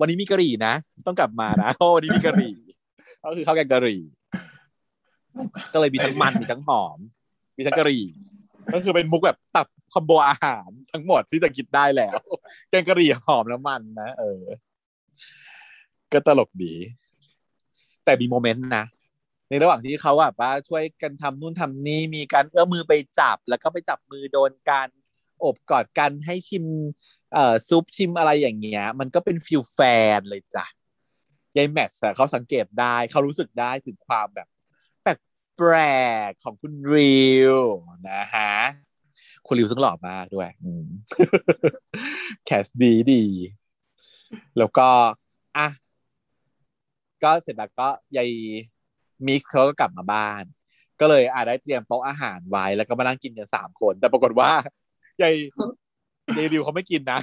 วันนี้มีกะหรี่นะ ต้องกลับมานะโอ้วันนี้มีกะหรี่ก็คือข้าวแกงกะหรี่ ก็เลยมีทั้งมันมีทั้งหอม มีทั้งกะหรี่ ก็คือเป็นมุกแบบตับคอมโบอาหารทั้งหมดที่จะกินได้แล้ว แกงกะหรี่หอมน้ำมันนะเออ ก็ตลกดี แต่มีโมเมนต์นะในระหว่างที่เขาแบบว่าช่วยกันทำนู่นทำนี่มีการเอื้อมมือไปจับ แล้วก็ไปจับมือโดนกันโอบกอดกันให้ชิม เอ่อซุปชิมอะไรอย่างเงี้ย มันก็เป็น feel แฟนเลยจ้ะยายแม็กซ์เขาสังเกตได้เขารู้สึกได้ถึงความแบบแปลกๆของคุณริวนะฮะคุณริวซึ่งหล่อมากด้วย cast ดีดี แล้วก็อะก็เสร็จแล้วก็ยายมิกเขาก็กลับมาบ้าน ก็เลยอะได้เตรียมโต๊ะอาหารไว้แล้วก็มานั่งกินกันสามคน แต่ปรากฏว่ายาย ยายริวเขาไม่กินนะ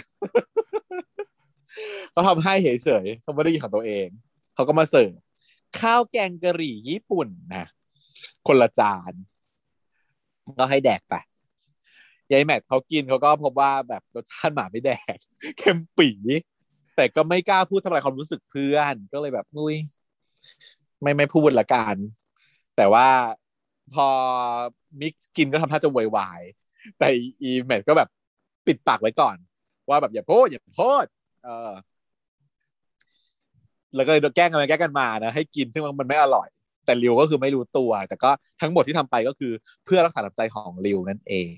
เขาทำให้เฉยๆเขาไม่ได้กินของตัวเอง เขาก็มาเสิร์ฟข้าวแกงกะหรี่ญี่ปุ่นนะคนละจาน ก็ให้แดกไปยายแมทเขากินเขาก็พบว่าแบบรสชาติหมาไม่แดกเค็มปีแต่ก็ไม่กล้าพูดทำลายความรู้สึกเพื่อน ก็เลยแบบนุ้ยไม่ไม่พูดละกันแต่ว่าพอมิกซ์กินก็ทำท่าจะโวยวายแต่อีแมทก็แบบ ปิดปากไว้ก่อน ว่าแบบอย่าพูดอย่าพูดเออแล้วก็เลยแกล้งกันไปแกล้งกันมานะให้กินซึ่งมันไม่อร่อย แต่ริวก็คือไม่รู้ตัว แต่ก็ทั้งหมดที่ทำไปก็คือเพื่อรักษาน้ำใจของริวนั่นเอง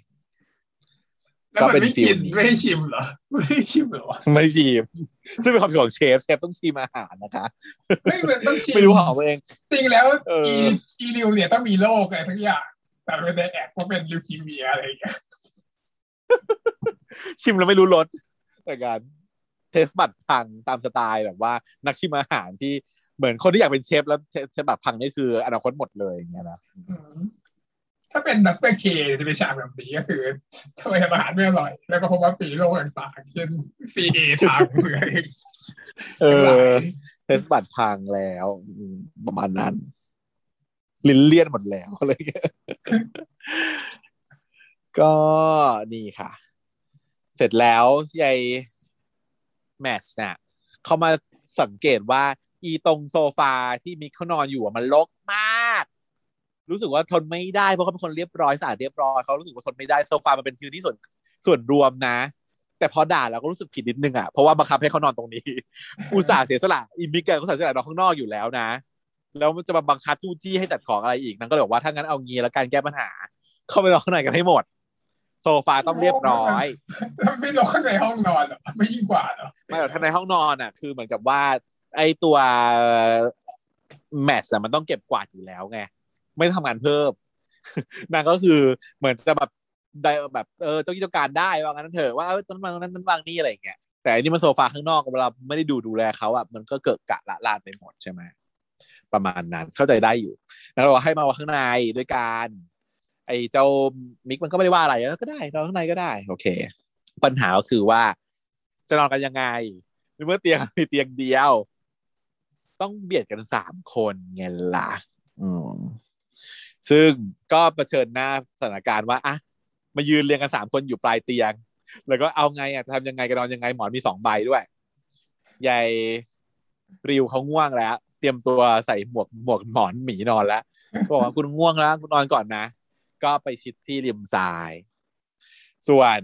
แล้วมันไม่กินไม่ให้ชิมเหรอ ไม่ให้ชิมเหรอไม่ชิม ซึ่งเป็นความผิดของเชฟเชฟต้องชิมอาหารนะคะ ไม่มันต้องชิมไม่รู้ของตัวเอง จริงแล้วเอออีอีอีริวเนี่ยต้องมีโรคอะไรสักอย่าง แต่ไม่ได้แอบว่าเป็น leukemia อะไรอย่างเงี้ย ชิมแล้วไม่รู้รสแต่การ taste bud พังตามสไตล์แบบว่านักชิมอาหารที่เหมือนคนที่อยากเป็นเชฟแล้วเชฟแบบพังนี่คืออนาคตหมดเลยอย่างเงี้ยนะอืมถ้าเป็น double K จะเป็นฉากแบบนี้ก็คือทำไมทำอาหารไม่อร่อย แล้วก็พบว่าปีโรคต่างๆเช่นซีเอทางเมืองเอทั้งหลาอยเทสบัตรพังแล้วอืมประมาณนั้น ลิ้นเลี่ยนหมดแล้วอะไรเงี้ยก็นี่ค่ะ เสร็จแล้วยายแมช์เนี่ยเขามาสังเกตว่า อีตรงโซฟาที่มิกเขานอนอยู่อะมันรกมาก รู้สึกว่าทนไม่ได้เพราะเขาเป็นคนเรียบร้อยสะอาดเรียบร้อยเขารู้สึกว่าทนไม่ได้โซฟามันเป็นพื้นที่ส่วนส่วนรวมนะ แต่พอด่าเราก็รู้สึกผิดนิดนึงอะเพราะว่าบังคับให้เขานอนตรงนี้ อุตส่าห์เสียสละอีมิกแกก็เสียสละนอนข้างนอกอยู่แล้วนะแล้วมันจะมาบังคับจู้จี้ให้จัดของอะไรอีกนั่นก็เลยบอกว่าถ้างั้นเอางี้แล้วการแก้ปัญหา เข้าไปนอนข้างในกันให้หมด โซฟาต้องเรียบร้อยแล้วไม่ลงข้างในห้องนอนเหรอไม่ยิ่งกว่าเหรอไม่หรอกถ้าในห้องนอนอะ คือเหมือนกับว่า ไอตัวแมทอะมันต้องเก็บกวาดอยู่แล้วไงไม่ทำงานเพิ่มนางก็คือเหมือนจะแบบได้แบบเออเจ้ากิจการได้ว่างั้นเถอะว่าเออต้นวางนั้นต้นวางนี่อะไรอย่างเงี้ยแต่อันนี้มันโซฟาข้างนอกเวลาไม่ได้ดูดูแลเขาอะมันก็เกิดกะละลานไปหมดใช่ไหมประมาณนั้นเข้าใจได้อยู่ แล้วเราให้มาวางข้างในด้วยการ ไอ้เจ้ามิกมันก็ไม่ได้ว่าอะไรก็ได้นอนข้างในก็ได้ โอเค ปัญหาก็คือว่า จะนอนกันยังไงในเมื่อเตียงมีเตียงเดียว ต้องเบียดกันสามคนไงล่ะอืมซึ่งก็เผชิญหน้าสถานการณ์ว่าอะมายืนเรียงกันสามคนอยู่ปลายเตียง แล้วก็เอาไงอะจะทำยังไงกันนอนยังไงหมอนมีสองใบด้วยยายริวเขาง่วงแล้ว เตรียมตัวใส่หมวกหมวกหมอนหมีนอนแล้วก็บอกว่าคุณง่วงแล้วคุณนอนก่อนนะ ก็ไปชิดที่ริมทราย ส่วน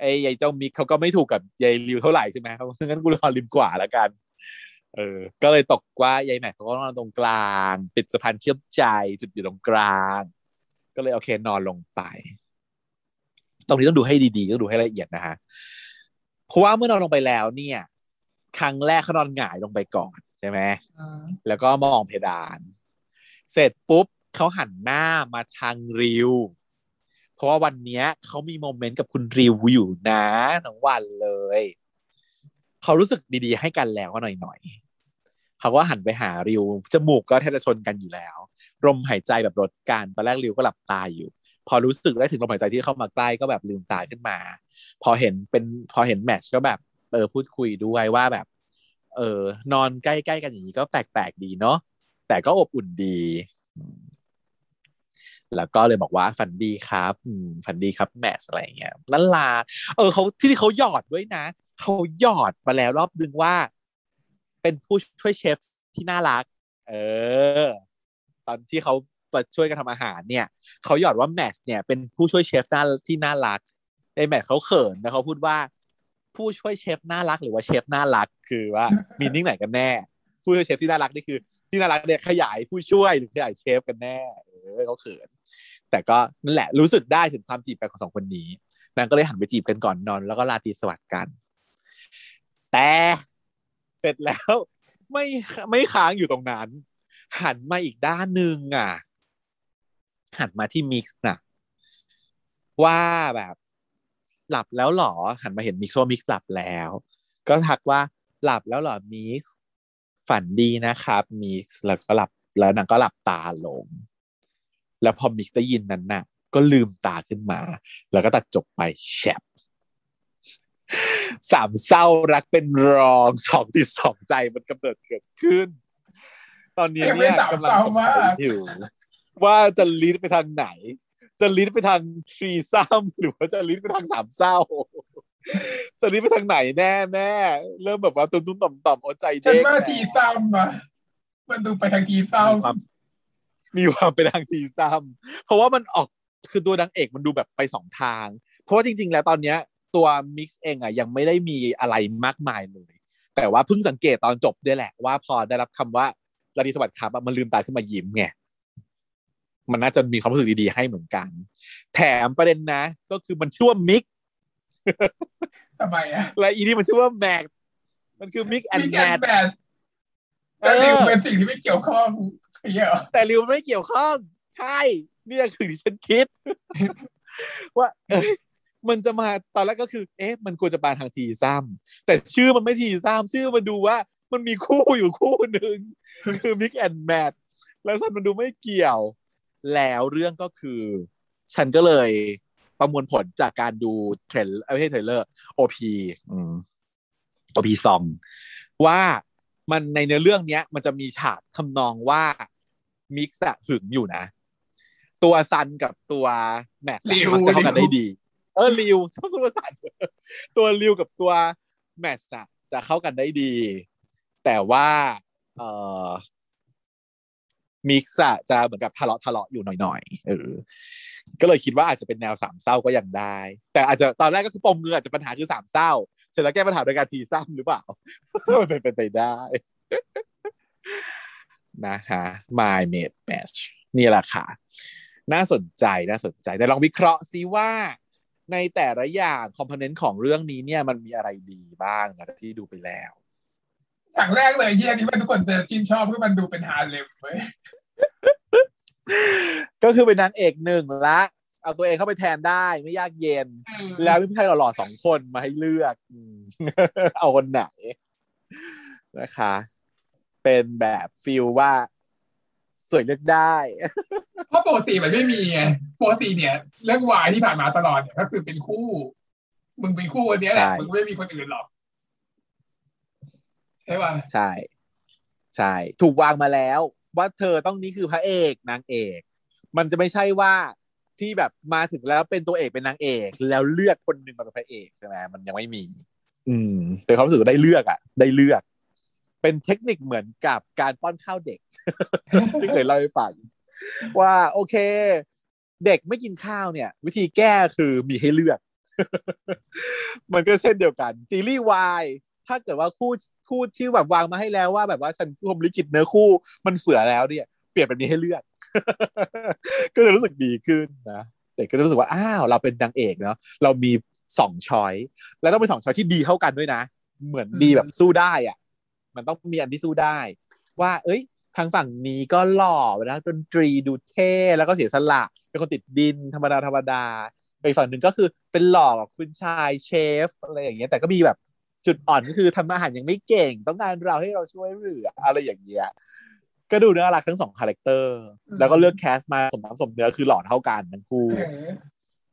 ไอ้ยายเจ้ามิกเขาก็ไม่ถูกกับยายริวเท่าไหร่ใช่ไหมเขางั้นกูนอนริมกว่าแล้วกัน เออ ก็เลยตกว่ายายแม็กเขาก็นอนตรงกลาง ปิดสะพานเชื่อมใจจุดอยู่ตรงกลาง ก็เลยโอเคนอนลงไป ตรงนี้ต้องดูให้ดีๆต้องดูให้ละเอียดนะฮะเพราะว่าเมื่อนอนลงไปแล้วเนี่ย ครั้งแรกเขานอนหงายลงไปก่อนใช่ไหมอืมแล้วก็มองเพดาน เสร็จปุ๊บ เขาหันหน้ามาทางริว เพราะว่าวันนี้เขามีโมเมนต์กับคุณริวอยู่นะทั้งวันเลย เขารู้สึกดีๆ ให้กันแล้วหน่อยๆเขาก็หันไปหาริวจมูกก็แทบจะชนกันอยู่แล้วลมหายใจแบบลดกันตอนแรกริวก็หลับตาอยู่ พอรู้สึกได้ถึงลมหายใจที่เข้ามาใกล้ก็แบบลืมตาขึ้นมา พอเห็นเป็นพอเห็นแมทช์ก็แบบเออพูดคุยด้วยว่าแบบ เออ นอนใกล้ๆกันอย่างนี้ก็แปลกๆดีเนาะแต่ก็อบอุ่นดี แล้วก็เลยบอกว่าฝันดีครับฝันดีครับแมทอะไรเงี้ยนั่นลา เออเขาที่ที่เขาหยอดด้วยนะเขาหยอดมาแล้วรอบนึงว่า เป็นผู้ช่วยเชฟที่น่ารัก เออ ตอนที่เขามาช่วยกันทำอาหารเนี่ยเขาหยอดว่าแมทเนี่ยเป็นผู้ช่วยเชฟน่าที่น่ารักในแมทเขาเขินนะเขาพูดว่า ผู้ช่วยเชฟน่ารักหรือว่าเชฟน่ารักคือว่ามีนิ่งไหนกันแน่ ผู้ช่วยเชฟที่น่ารักนี่คือ ที่น่ารักเนี่ยขยายผู้ช่วยหรือขยายเชฟกันแน่ เออเขาเขิน แต่ก็นั่นแหละรู้สึกได้ถึงความจีบกันของสองคนนี้นางก็เลยหันไปจีบกันก่อนนอน แล้วก็ลาตีสวัสดิ์กัน แต่เสร็จแล้วไม่ไม่ค้างอยู่ตรงนั้น หันมาอีกด้านหนึ่งอะ หันมาที่มิกซ์น่ะ ว่าแบบ หลับแล้วหรอ หันมาเห็นมิกซ์ว่ามิกซ์หลับแล้ว ก็ทักว่าหลับแล้วหรอมิกซ์ฝันดีนะครับมิกซ์แล้วก็หลับแล้วนางก็หลับตาลง แล้วพอมิกซ์ได้ยินนั้นน่ะ ก็ลืมตาขึ้นมา แล้วก็ตัดจบไป chap สามเศร้ารักเป็นรองสองจิตสองใจมันกำเนิดเกิดขึ้น ตอนนี้เนี่ยกำลังสงสัยอยู่ว่าจะ lead ไปทางไหน จะ lead ไปทาง threesome หรือว่าจะ lead ไปทางสามเศร้าจะ lead ไปทางไหนแน่แน่เริ่มแบบว่าตุ้มตุ้มต่อมต่อมเอาใจฉันเด้งว่าแล้ว three some อะมันดูไปทาง three some มีความ มีความเป็นทาง threesome เพราะว่ามันออกคือตัวนางเอกมันดูแบบไปสองทาง เพราะว่าจริง ๆ แล้วตอนเนี้ยตัวมิกซ์เองอะยังไม่ได้มีอะไรมากมายเลย แต่ว่าเพิ่งสังเกตตอนจบด้วยแหละว่าพอได้รับคำว่าลาดีสวัสดิ์ครับอะมันลืมตาขึ้นมายิ้มไงมันน่าจะมีความรู้สึกดีๆให้เหมือนกัน แถมประเด็นนะ ก็คือมันชื่อว่ามิกำทำไมอะและอีนี่มันชื่อว่าแม็กมันคือมิกแอนมีแมแกนทแบนแต่ดิวเป็นสิ่งที่ไม่เกี่ยวข้องเยอะ แต่ริวไม่เกี่ยวข้อง ใช่เนี่ยคือที่ฉันคิด ว่า เอ้ยมันจะมาตอนแรกก็คือ เอ๊ะ มันควรจะมาทาง threesome แต่ชื่อมันไม่ threesome ชื่อมันดูว่า มันมีคู่อยู่คู่หนึ่งคือมิก and แมทแล้วซันมันดูไม่เกี่ยว แล้วเรื่องก็คือ ฉันก็เลยประมวลผลจากการดู trail ไม่ใช่ trailer OP OP song ว่ามันในเนื้อเรื่องเนี้ย มันจะมีฉากทำนองว่า มิกซ์อะหึงอยู่นะ ตัวซันกับตัวแมทมันจะเข้ากันได้ดี เออริวชอบคุณวสันตัวริวกับตัวแมทอะจะเข้ากันได้ดี แต่ว่าเออมิกซ์อะจะเหมือนกับทะเลาะทะเลาะอยู่หน่อยๆเออก็เลยคิดว่าอาจจะเป็นแนวสามเศร้าก็ยังได้ แต่อาจจะตอนแรกก็คือปมเงืออาจจะปัญหาคือสามเศร้า เสร็จแล้วแก้ปัญหาโดยการ threesome หรือเปล่ามันเป็นไปได้ นะฮะ My Mate Match นี่แหละค่ะ น่าสนใจน่าสนใจ แต่ลองวิเคราะห์ซิว่าในแต่ละอย่างคอมโพเนนต์ของเรื่องนี้เนี่ยมันมีอะไรดีบ้างนะที่ดูไปแล้วอย่างแรกเลยที่อันนี้มันทุกคนจะชื่นชอบคือมันดูเป็นฮาเลมเว้ยก็คือเป็นนางเอกหนึ่งละเอาตัวเองเข้าไปแทนได้ไม่ยากเย็น แล้วมีผู้ชายหล่อๆสองคนมาให้เลือก เอาคนไหนนะคะ เป็นแบบฟิลว่าสวยเลือกได้ เพราะปกติมันไม่มีไงปกติเนี่ย เรื่องวายที่ผ่านมาตลอดเนี่ยก็คือเป็นคู่ มึงเป็นคู่อันนี้แหละใช่มึงไม่มีคนอื่นหรอก ใช่ป่ะใช่ ใช่ ถูกวางมาแล้ว ว่าเธอต้องนี่คือพระเอกนางเอก มันจะไม่ใช่ว่าที่แบบมาถึงแล้วเป็นตัวเอกเป็นนางเอก แล้วเลือกคนหนึ่งมาเป็นพระเอกใช่ไหมมันยังไม่มี อืมเป็นความรู้สึกว่าได้เลือกอะ ได้เลือก เป็นเทคนิคเหมือนกับการป้อนข้าวเด็ก ที่เคยเล่าให้ฟังว่าโอเค เด็กไม่กินข้าวเนี่ย วิธีแก้คือมีให้เลือก มันก็เช่นเดียวกันซีรีส์วายถ้าเกิดว่าคู่คู่ที่แบบวางมาให้แล้วว่าแบบว่าฉันพรมลิขิตเนื้อคู่มันเสือแล้วเนี่ย เปลี่ยนเป็นมีให้เลือก ก็จะรู้สึกดีขึ้นนะเด็กก็จะรู้สึกว่าอ้าวเราเป็นนางเอกเนาะเรามีสอง choice แล้วต้องเป็นสอง choice ที่ดีเท่ากันด้วยนะ เหมือนดีแบบสู้ได้อะ มันต้องมีอันที่สู้ได้ ว่า เอ้ย ทางฝั่งนี้ก็หล่อนะดนตรีดูเท่แล้วก็เสียสละเป็นคนติดดินธรรมดาธรรมดาไปฝั่งหนึ่งก็คือเป็นหล่อคุณชายเชฟอะไรอย่างเงี้ยแต่ก็มีแบบจุดอ่อนก็คือทำอาหารยังไม่เก่ง ต้องการเราให้เราช่วยเหลืออะไรอย่างเงี้ยก็ดูน่ารักทั้งสอง character แล้วก็เลือก cast มาสมน้ำสมเนื้อคือหล่อเท่ากันทั้งคู่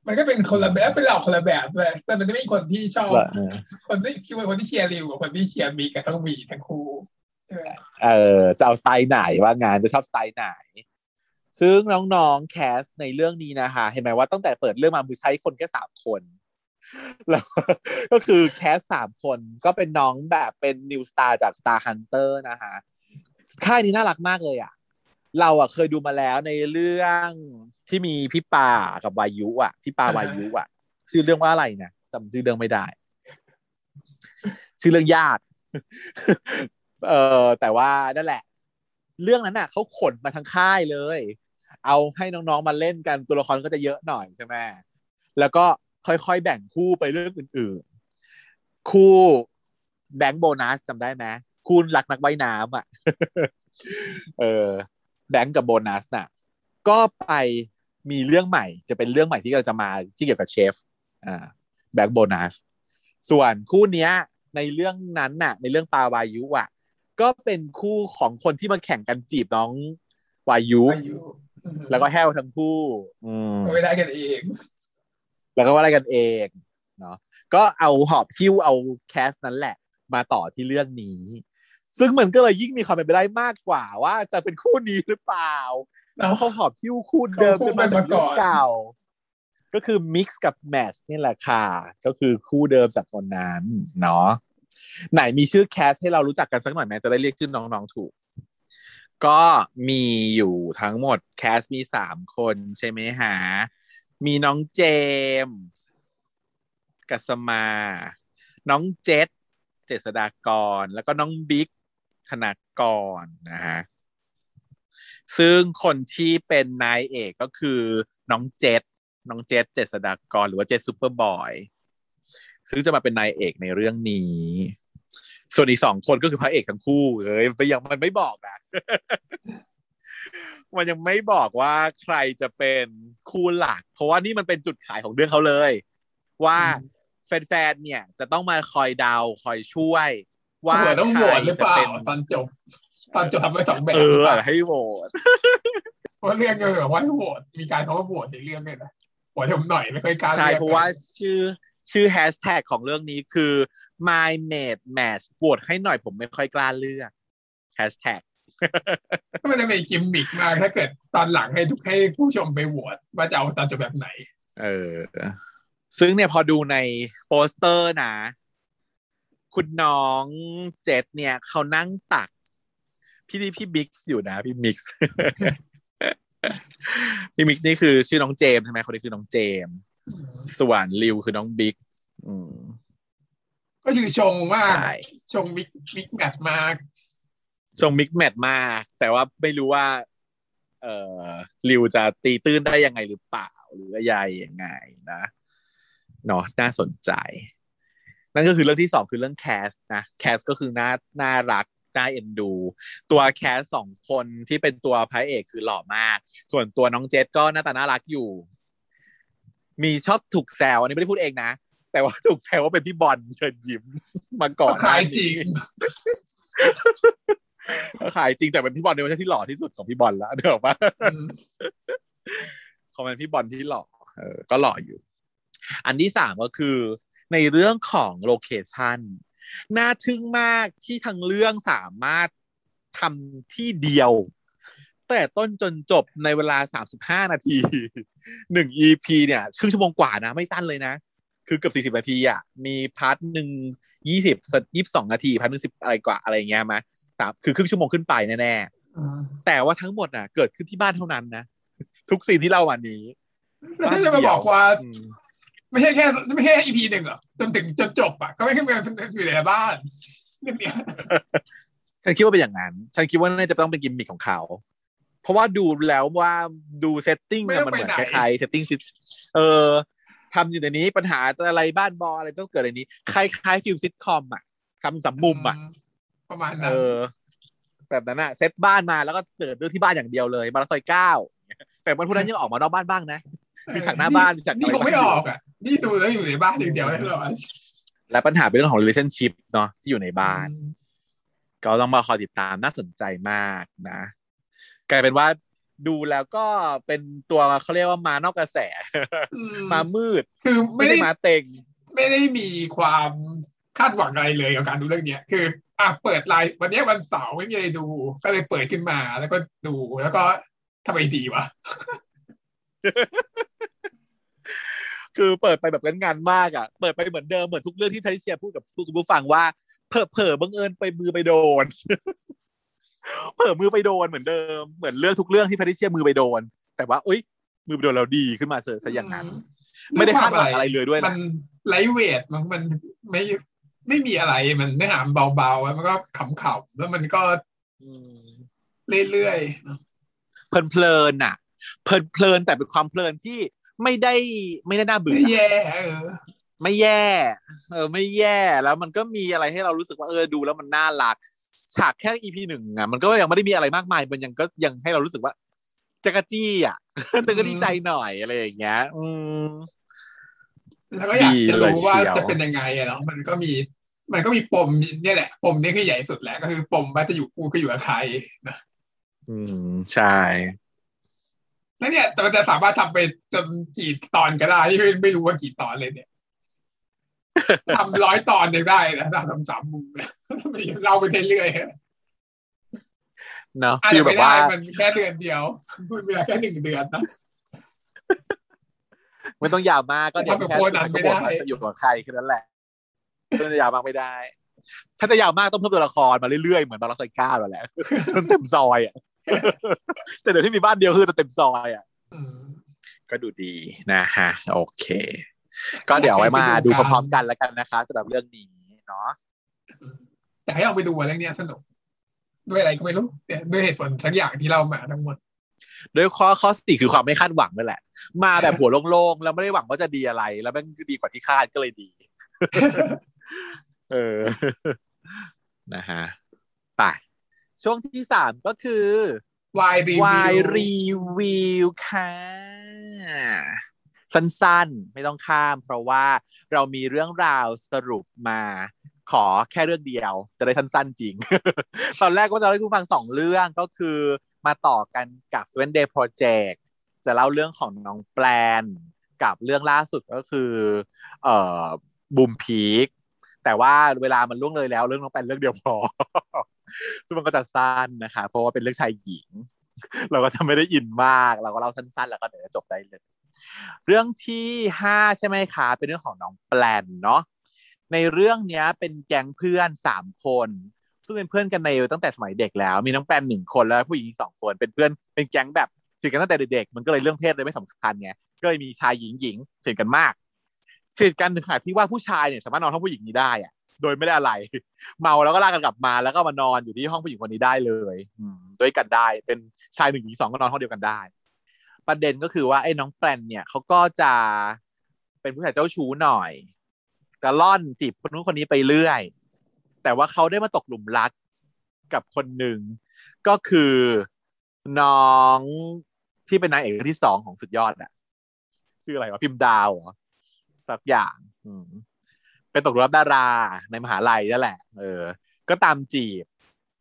มันก็เป็นคนละแบบเป็นหล่อคนละแบบเลยแต่มันจะไม่มีคนที่ชอบเออคนที่คิดว่าคนที่เชียร์ริวกับคนที่เชียร์มีก็ต้องมีทั้งคู่ใช่ไหมเออจะเอาสไตล์ไหนว่างานจะชอบสไตล์ไหน ซึ่งน้องๆ cast ในเรื่องนี้นะคะ เห็นไหมว่าตั้งแต่เปิดเรื่องมามือใช้คนแค่สามคนแล้วก็คือแคสสามคนก็เป็นน้องแบบเป็นนิวสตาร์จาก Star Hunter นะคะค่ายนี้น่ารักมากเลยอะ เราอะเคยดูมาแล้วในเรื่องที่มีพี่ปากับวายุ อะพี่ปาวายุอะชื่อเรื่องว่าอะไรนะจำชื่อเรื่องไม่ได้ ชื่อเรื่องยากเออแต่ว่านั่นแหละ เรื่องนั้นน่ะเขาขนมาทั้งค่ายเลย เอาให้น้องๆมาเล่นกันตัวละครก็จะเยอะหน่อยใช่ไหมแล้วก็ค่อยๆแบ่งคู่ไปเรื่องอื่นๆ คู่แบงค์โบนัสจำได้ไหมคู่รักนักว่ายน้ำอะ เออ แบงค์กับโบนัสน่ะก็ไปมีเรื่องใหม่จะเป็นเรื่องใหม่ที่เราจะมาที่เกี่ยวกับเชฟอ่าแบงค์โบนัสส่วนคู่เนี้ยในเรื่องนั้นน่ะ ในเรื่องปาวายุอะ ก็เป็นคู่ของคนที่มาแข่งกันจีบน้องวายุอายุ แล้วก็แห้วทั้งคู่ อืมไม่ได้กันเอง แล้วก็ว่าอะไรกันเองเนาะก็เอาหอบคิ้วเอาแคสนั้นแหละ มาต่อที่เรื่องนี้ ซึ่งมันก็เลยยิ่งมีความเป็นไปได้มากกว่าว่าจะเป็นคู่นี้หรือเปล่าเพเนาะราะเขาหอบคิ้วคู่เดิมเขาคู่ขึ้นมาจากกันมาก่เรื่อองนเก่า ก็คือมิกซ์กับแมทช์นี่แหละค่ะ ก็คือคู่เดิมจากคนนั้นเนาะไหนมีชื่อแคสให้เรารู้จักกันสักหน่อยไหมจะได้เรียกชื่อน้องๆถูก ก็มีอยู่ทั้งหมดแคสมีสามคนใช่ไหมฮะมีน้องเจมส์กัสมา น้องเจษเจษดากร แล้วก็น้องบิ๊ก ธนากรนะฮะซึ่งคนที่เป็นนายเอกก็คือน้องเจษน้องเจษเจษดากรหรือว่าเจษซูเปอร์บอยซึ่งจะมาเป็นนายเอกในเรื่องนี้ ส่วนอีกสองคนก็คือพระเอกทั้งคู่เอ้ยมันยังมันไม่บอกนะมันยังไม่บอกว่าใครจะเป็นคู่หลัก เพราะว่านี่มันเป็นจุดขายของเรื่องเขาเลย ว่าแฟนๆเนี่ยจะต้องมาคอยเดาคอยช่วย ว่าเผื่อต้องโหวตหรือเปล่าใคจะนตอนจบตอนจบทำไปสองแบบเอหรืออเปล่าให้โหวตเพราะเรื่องเออว่าให้โหวตมีการเขาก็โหวตในเรื่องเลยนะโหวตให้ผมหน่อยไม่ค่อยกล้าใช่ลือกเพราะว่าชื่อชื่อแฮชแท็กของเรื่องนี้คือ my mate match โหวตให้หน่อยผมไม่ค่อยกล้าเลือกแฮชแท็กก็มันจะเป็นกิมมิกมากถ้าเกิดตอนหลังให้ทุกให้ผู้ชมไปโหวตว่าจะเอาตอนจบแบบไหน เออ ซึ่งเนี่ยพอดูในโปสเตอร์นะ คุณน้องเจษเนี่ยเขานั่งตัก พี่นี่พี่มิกซ์อยู่นะ พี่มิกซ์พี่มิกซ์นี่คือชื่อน้องเจมส์ใช่ไหมคนนี้คือน้องเจมส์ส่วนริวคือน้องบิ๊กอืมก็คือชงมากใช่ชงมิกมิกแมทมากชงมิกแมทมาก แต่ว่าไม่รู้ว่า เอ่อริวจะตีตื้นได้ยังไงหรือเปล่า หรืออะไรยังไงนะเนาะน่าสนใจ นั่นก็คือเรื่องที่สองคือเรื่อง cast นะ cast ก็คือน่าน่ารักน่าเอ็นดู ตัว cast สองคนที่เป็นตัวพระเอกคือหล่อมาก ส่วนตัวน้องเจษก็หน้าตาน่ารักอยู่ มีชอบถูกแซวอันนี้ไม่ได้พูดเองนะ แต่ว่าถูกแซวว่าเป็นพี่บอลเชิญยิ้มมาก่อนขายจริงก็ขายจริงแต่เป็นพี่บอลในเวอร์ชันที่หล่อที่สุดของพี่บอลแล้วเดี๋ยวปะอืมเขาเป็นพี่บอลที่หล่อเออก็หล่ออยู่ อันที่สามก็คือ ในเรื่องของ locationน่าทึ่งมากที่ทั้งเรื่องสามารถทำที่เดียว แต่ต้นจนจบในเวลา35นาทีหนึ่ง EP เนี่ยครึ่งชั่วโมงกว่านะไม่สั้นเลยนะ คือเกือบ40นาทีอะมี part หนึ่งยี่สิบยี่สิบสองนาที part หนึ่งสิบอะไรกว่าอะไรอย่างเงี้ยมาสามคือครึ่งชั่วโมงขึ้นไปแน่อืมๆแต่ว่าทั้งหมดน่ะ เกิดขึ้นที่บ้านเท่านั้นนะทุกซีนที่เล่ามานี้แล้วฉันจะมาบอกว่าอืม ไม่ใช่แค่ไม่ใช่ EP หนึ่งหรอจนถึงจนจบอะก็ไม่ขึ้นไปอยู่ในบ้านเรื่องเนี้ยฉันคิดว่าเป็นอย่างนั้นฉันคิดว่าน่าจะต้องเป็นกิมมิคของเขา เพราะว่าดูแล้วว่าดู setting ไม่เนี่ยต้องมันเหมือนไปไหนคล้ายๆ setting เออทำอยู่ในนี้ปัญหาอะไรบ้านบออะไรต้องเกิดในนี้คล้ายๆ feel sitcom อะทำสามมุมอะประมาณเอนั้นอแบบนั้นอะเซตบ้านมาแล้วก็เกิดเรื่องที่บ้านอย่างเดียวเลยมาราซอยเก้าแต่วันพวกนั้นยังออกมานอกบ้านบ้างนะมีฉากหน้าบ้านมีฉากนี่คงไม่ออกอะ นี่ดูแล้วอยู่ในบ้านอย่างเดียวแน่นอนและปัญหาเป็นเรื่องของ relationship เนาะที่อยู่ในบ้าน ก็ต้องมาคอยติดตามน่าสนใจมากนะ กลายเป็นว่าดูแล้วก็เป็นตัวเขาเรียกว่า มานอกกระแสอืมมามืด คือไม่ไม่ใช่ได้มาเต็ง ไม่ได้มีความคาดหวังอะไรเลยกับการดูเรื่องเนี้ย คืออะเปิดไลน์วันเนี้ยวันเสาร์ไม่มีอะไรดู ก็เลยเปิดขึ้นมาแล้วก็ดูแล้วก็ทำไมดีวะ คือเปิดไปแบบงานๆมากอะ เปิดไปเหมือนเดิมเหมือนทุกเรื่องที่แพทริเซียพูดกับคุณผู้ฟังว่าเผลอเผลอๆบังเอิญไปมือไปโดน เผลอมือไปโดนเหมือนเดิมเหมือนเรื่องทุกเรื่องที่แพทริเซียมือไปโดน แต่ว่าอุ้ยมือไปโดนแล้วดีขึ้นมาเสซะอย่างนั้น ไม่ได้คาดหวังอะไรเลยด้วยมันะนไลท์เวทมันมันไม่ไม่มีอะไรมันเนื้อหามันเบาๆแล้วมันก็ขำๆแล้วมันก็อืมเรื่อยๆเนอะเพลินๆน่ะเพลินเพลินๆแต่เป็นความเพลินที่ ไม่ได้ไม่ได้น่าเบื่อไม่แย่เออไม่แย่ เออ ไม่แย่แล้วมันก็มีอะไรให้เรารู้สึกว่าเออดูแล้วมันน่ารักฉากแค่ EP หนึ่งอะมันก็ยังไม่ได้มีอะไรมากมาย มันยังก็ยังให้เรารู้สึกว่าจักรจี้อะจักรจี้ใจหน่อยอะไรอย่างเงี้ย อืมแล้วก็อยากจะรู้ว่าดีเลยเชียวจะเป็นยังไงอะเนาะมันก็มี มันก็มีปมเนี่ยแหละ ปมนี้คือใหญ่สุดแหละก็คือปมว่าจะอยู่กูก็อยู่กับใครนะอืมใช่ แล้วเนี่ยแต่มันจะสามารถทำไปจนกี่ตอนก็ได้ที่ไม่ไม่รู้ว่ากี่ตอนเลยเนี่ยทำร้อยตอนยังได้นะทำสามมุมเนี่ยเล่าไปเรื่อยๆเนาะอาจฟีลจะแบไม่บได้ว่ามันแค่เดือนเดียวมันเวลาแค่หนึ่งเดือนนะไม่ต้องยาวมากก็เดี๋ยวทำแบบแค่โคนันไม่ได้จะอยู่กับใครแค่นั้นแหละถ้าจะยาวมากไม่ได้ ถ้าจะยาวมากต้องเพิ่มตัวละครมาเรื่อยๆ เหมือนบาร์ซอยเก้าแล้วแหละจนเต็มซอยอะ แต่เดี๋ยวที่มีบ้านเดียวคือจะเต็มซอยอะอืมก็ดูดีนะฮะโอเค ก็เดี๋ยวไว้มาดูพร้อมๆกันแล้วกันนะคะสำหรับเรื่องนี้เนาะอยากให้เอาไปดูอะไรเนี้ยสนุก ด้วยอะไรก็ไม่รู้เนี่ยด้วยเหตุผลสักอย่างที่เรามาทั้งหมดด้วยข้อข้อสี่คือความไม่คาดหวังนั่นแหละ มาแบบหัวโล่งๆ แล้วไม่ได้หวังว่าจะดีอะไร แล้วมันดีกว่าที่คาดก็เลยดี เออ นะฮะ ไป ช่วงที่สามก็คือวายรีวิวายวรีวิวค่ะ สั้นๆ ไม่ต้องข้าม เพราะว่าเรามีเรื่องราวสรุปมาขอแค่เรื่องเดียว จะได้สั้นๆจริง ตอนแรกก็จะเล่าให้คุณฟังสองเรื่องก็คือมาต่อกันกับ Seven Day Project จะเล่าเรื่องของน้องแปลน กับเรื่องล่าสุดก็คือ เอ่อบูมพีคแต่ว่าเวลามันล่วงเลยแล้ว เรื่องน้องแปลนเรื่องเดียวพอ ซึ่งมันก็จะสั้นนะคะ เพราะว่าเป็นเรื่องชายหญิง เราก็จะไม่ได้อินมาก เราก็เล่าสั้น ๆ แล้วก็เดี๋ยวจะจบได้เลย เรื่องที่ห้าใช่ไหมคะ เป็นเรื่องของน้องแปลนเนาะ ในเรื่องเนี้ยเป็นแก๊งเพื่อนสามคน ซึ่งเป็นเพื่อนกันในตั้งแต่สมัยเด็กแล้ว มีน้องแปลนหนึ่งคนแล้วผู้หญิงสองคน เป็นเพื่อน เป็นแก๊งแบบสนิทกันตั้งแต่เด็กๆ มันก็เลยเรื่องเพศเลยไม่สำคัญไง ก็เลยมีชายหญิงหญิงสนิทกันมากสนิทกันถึงขนาดที่ว่าผู้ชายเนี่ยสามารถนอนห้องผู้หญิงนี้ได้อะ โดยไม่ได้อะไร เมาแล้วก็ลากกันกลับมาแล้วก็มานอนอยู่ที่ห้องผู้หญิงคนนี้ได้เลยอืมด้วยกันได้เป็นชายหนึ่งหญิงสองก็นอนห้องเดียวกันได้ ประเด็นก็คือว่าไอ้น้องแปลนเนี่ยเขาก็จะเป็นผู้ชายเจ้าชู้หน่อยกระล่อนจีบคนนู้นคนนี้ไปเรื่อย แต่ว่าเขาได้มาตกหลุมรักกับคนหนึ่งก็คือน้องที่เป็นนางเอกที่สองของสุดยอดอะชื่ออะไรวะพิมพ์ดาวเหรอสักอย่าง อืมเป็นตกหลุมรักดาราในมหาลัยนั่นแหละ เออ ก็ตามจีบ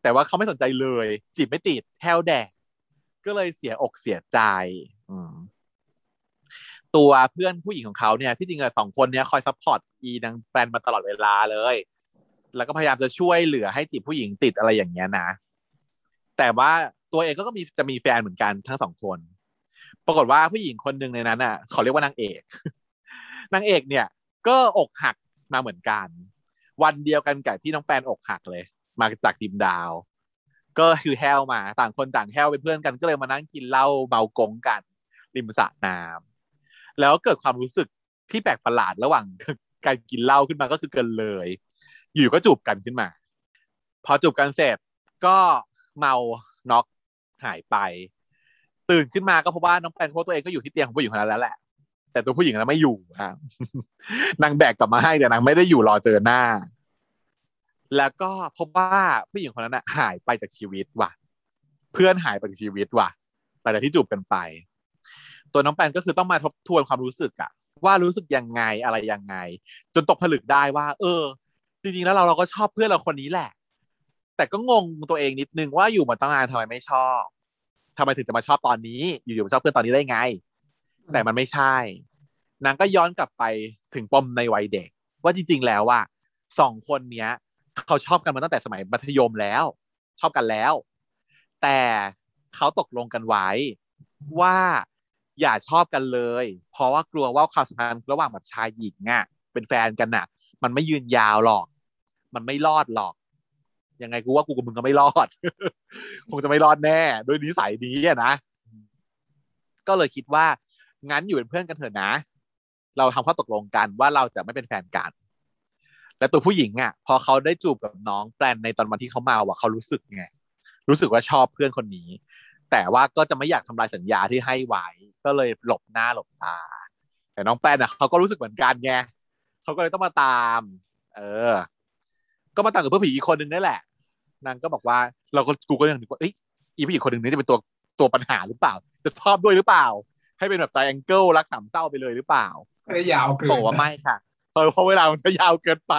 แต่ว่าเขาไม่สนใจเลย จีบไม่ติดแห้วแดกก็เลยเสียอกเสียใจ อืมตัวเพื่อนผู้หญิงของเขาเนี่ยที่จริงอะสองคนเนี้ยคอย support อีนางแปนมาตลอดเวลาเลย แล้วก็พยายามจะช่วยเหลือให้จีบผู้หญิงติดอะไรอย่างเงี้ยนะ แต่ว่าตัวเองก็มีจะมีแฟนเหมือนกันทั้งสองคน ปรากฏว่าผู้หญิงคนหนึ่งในนั้นอะขาเรียกว่านางเอก นางเอกเนี่ย ก็อกหัก มาเหมือนกัน วันเดียวกันกับที่น้องแปนอกหักเลย มาจากทีมดาว ก็คือแฮวมาต่างคนต่างแฮวเป็นเพื่อนกันก็เลยมานั่งกินเหล้าเมากงกัน ริมสระน้ำแล้วเกิดความรู้สึกที่แปลกประหลาดระหว่างการกินเหล้าขึ้นมาก็คือเกินเลย อยู่ก็จูบกันขึ้นมา พอจูบกันเสร็จก็เมาน็อกหายไป ตื่นขึ้นมาก็พบว่าน้องแปนเพราะตัวเองก็อยู่ที่เตียงของผู้หญิงคนนั้นแล้วแหละ แต่ตัวผู้หญิงนั้นไม่อยู่ครับนางแบกกลับมาให้แต่นางไม่ได้อยู่รอเจอหน้า แล้วก็พบว่าผู้หญิงคนนั้นน่ะ หายไปจากชีวิตว่ะ เพื่อนหายไปจากชีวิตว่ะหลังจากที่จูบกันไป ตัวน้องแปนก็คือต้องมาทบทวนความรู้สึกอะว่ารู้สึกยังไงอะไรยังไง จนตกผลึกได้ว่า เออ จริงๆแล้วเราเราก็ชอบเพื่อนเราคนนี้แหละ แต่ก็งงตัวเองนิดนึงว่าอยู่มาตั้งนานทำไมไม่ชอบทำไมถึงจะมาชอบตอนนี้ อยู่ๆมาชอบเพื่อนตอนนี้ได้ไง แต่มันไม่ใช่ นางก็ย้อนกลับไปถึงปมในวัยเด็ก ว่าจริง ๆ แล้วว่าสองคนเนี้ย เขาชอบกันมาตั้งแต่สมัยมัธยมแล้ว ชอบกันแล้ว แต่เขาตกลงกันไว้ว่าอย่าชอบกันเลย เพราะว่ากลัวว่าความสัมพันธ์ระหว่างแบบชายหญิงอะ เป็นแฟนกันน่ะ มันไม่ยืนยาวหรอก มันไม่รอดหรอก ยังไงกูว่ากูกับมึงก็ไม่รอด คงจะไม่รอดแน่โดยนิสัยนี้นะ ก็เลยคิดว่า งั้นอยู่เป็นเพื่อนกันเถอะนะ เราทำข้อตกลงกันว่าเราจะไม่เป็นแฟนกัน และตัวผู้หญิงอะ พอเขาได้จูบกับน้องแปลนในตอนวันที่เขามาอะเขารู้สึกไงรู้สึกว่าชอบเพื่อนคนนี้ แต่ว่าก็จะไม่อยากทำลายสัญญาที่ให้ไว้ ก็เลยหลบหน้าหลบตา แต่น้องแป้นอะเขาก็รู้สึกเหมือนกันไงเขาก็เลยต้องมาตาม เออ ก็มาตามกับเพื่อนผีอีกคนนึงนั่นแหละ นางก็บอกว่าเราก็กูก็ยังนึกว่าเอ้ยอีผู้หญิงคนหนึ่งนี้จะเป็นตัวตัวปัญหาหรือเปล่า จะชอบด้วยหรือเปล่า ให้เป็นแบบ triangle รักสามเศร้าไปเลยหรือเปล่าก็ได้ยาวเกินบอกว่าไม่ค่ะเพราะเพราะเวลามันจะยาวเกินไป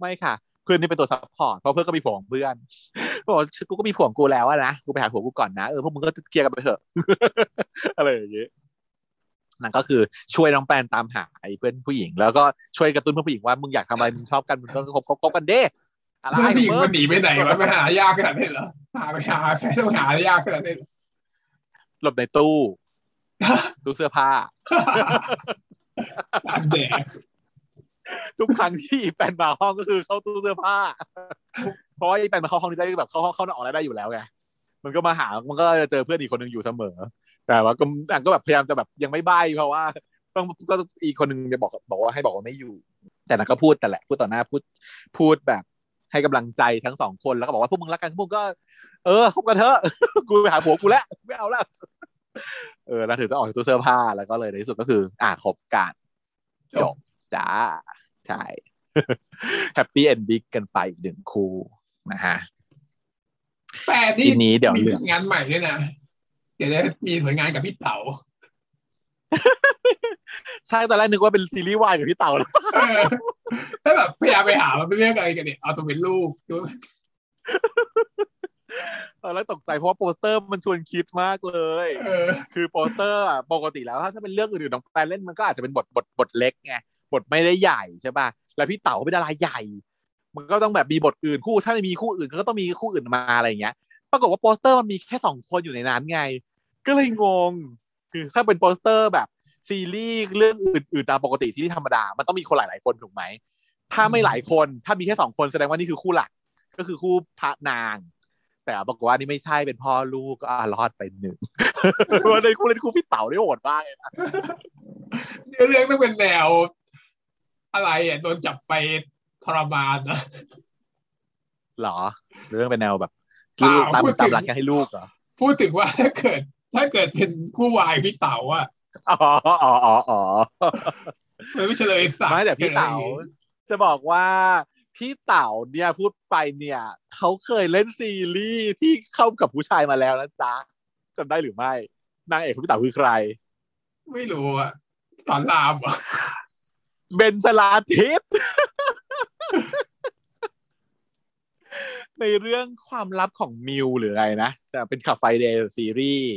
ไม่ค่ะ เพื่อนนี่เป็นตัว support เพราะเพื่อนก็มีผัวของเพื่อนบอกว่ากูก็มีผัวของกูแล้วอะนะกูไปหาผัวกูก่อนนะเออพวกมึงก็เคลียร์กันไปเถอะอะไรอย่างเงี้ยนั่นก็คือช่วยน้องแปนตามหาไอ้เพื่อนผู้หญิง แล้วก็ช่วยกระตุ้นเพื่อนผู้หญิงว่ามึงอยากทำอะไรมึงชอบกันมึงก็คบคบคบกันเด้อะไรเพื่อนผู้หญิงมึมันหนีไปไหนวะไปหายากขนาดนี้เหรอหาไปหาใครต้องหายากขนาดนี้เหรอหลบในตู้ ตู้เสื้อผ้าตามแดกทุกครั้งที่แปนมาห้องก็คือเข้าตู้เสื้อผ้า เพราะว่าไอ้แปนมาเข้าห้องนี้ได้แบบเข้าห้องเข้าออกอะไรได้อยู่แล้วไงมันก็มาหา มันก็จะเจอเพื่อนอีกคนหนึ่งอยู่เสมอ แต่ว่าก็นางก็แบบพยายามจะแบบยังไม่ใบ้เพราะว่าต้องก็อีกคนหนึ่งจะบอกบอกว่าให้บอกว่าไม่อยู่ แต่นางก็พูดแต่แหละพูดต่อหน้าพูดพูดแบบให้กำลังใจทั้งสองคนแล้วก็บอกว่าพวกมึงรักกันพวกมึงก็ เออคบกันเถอะกูไปหาผัวกูแล้วไม่เอาแล้ว เออแล้วถึงจะออกจากตู้เสื้อผ้าแล้วก็เลยในที่สุดก็คือ อ่าคบกันจบจ้าใช่ happy ending กันไปอีกหนึ่งคู่นะฮะแปดนี่ทีนี้เดี๋ยวมีเรื่องผลงานใหม่ด้วยนะเดี๋ยวจะมีผลงานกับพี่เต๋าใช่ตอนแรกนึกว่าเป็นซีรีส์วายกับพี่เต๋าแล้วเออถ้าแบบพยายามไปหามันเป็นเรื่องอะไรกันเนี่ยเอาตัวเป็นลูกดู ตอนแรกตกใจเพราะว่าโปสเตอร์มันชวนคิดมากเลยเออคือโปสเตอร์อะปกติแล้วถ้าถ้าเป็นเรื่องอื่นๆน้องแปนเล่นมันก็อาจจะเป็นบทบทบทเล็กไงบทไม่ได้ใหญ่ใช่ป่ะแล้วพี่เต๋าเป็นดาราใหญ่ มันก็ต้องแบบมีบทอื่นคู่ ถ้ามีคู่อื่นก็ต้องมีคู่อื่นมาอะไรอย่างเงี้ย ปรากฏว่าโปสเตอร์มันมีแค่สองคนอยู่ในนั้นไง ก็เลยงง คือถ้าเป็นโปสเตอร์แบบซีรีส์เรื่องอื่นๆตามปกติซีรีส์ธรรมดา มันต้องมีคนหลายๆคนถูกไหม ถ้าไม่หลายคน ถ้ามีแค่สองคนแสดงว่านี่คือคู่หลัก ก็คือคู่พระนาง แต่ปรากฏว่านี่ไม่ใช่เป็นพ่อลูกก็อะรอดไปหนึ่งว่าในคู่เล่นคู่พี่เต๋าได้โหดมากเลยนะเนื้อเรื่องต้องเป็นแนว อะไรอะโดนจับไปทรมานนะเหรอ เรื่องเป็นแนวแบบเปล่าตามพูดถึงตามรักกันให้ลูกเหรอพูดถึงว่าถ้าเกิด ถ้าเกิดเป็นคู่วายพี่เต๋าอะอ๋ออ๋ออ๋ออ๋อมันไม่เฉลยสักไม่แต่พี่เต๋าจะบอกว่า พี่เต๋าเนี่ยพูดไปเนี่ยเขาเคยเล่นซีรีส์ที่เข้ากับผู้ชายมาแล้วนะจ๊ะจำได้หรือไม่นางเอกของพี่เต๋าคือใคร ไม่รู้อะสอนรามอะเบนชลาทิศในเรื่องความลับของมิวหรืออะไรนะจะเป็นขับไฟเดย์ซีรีส์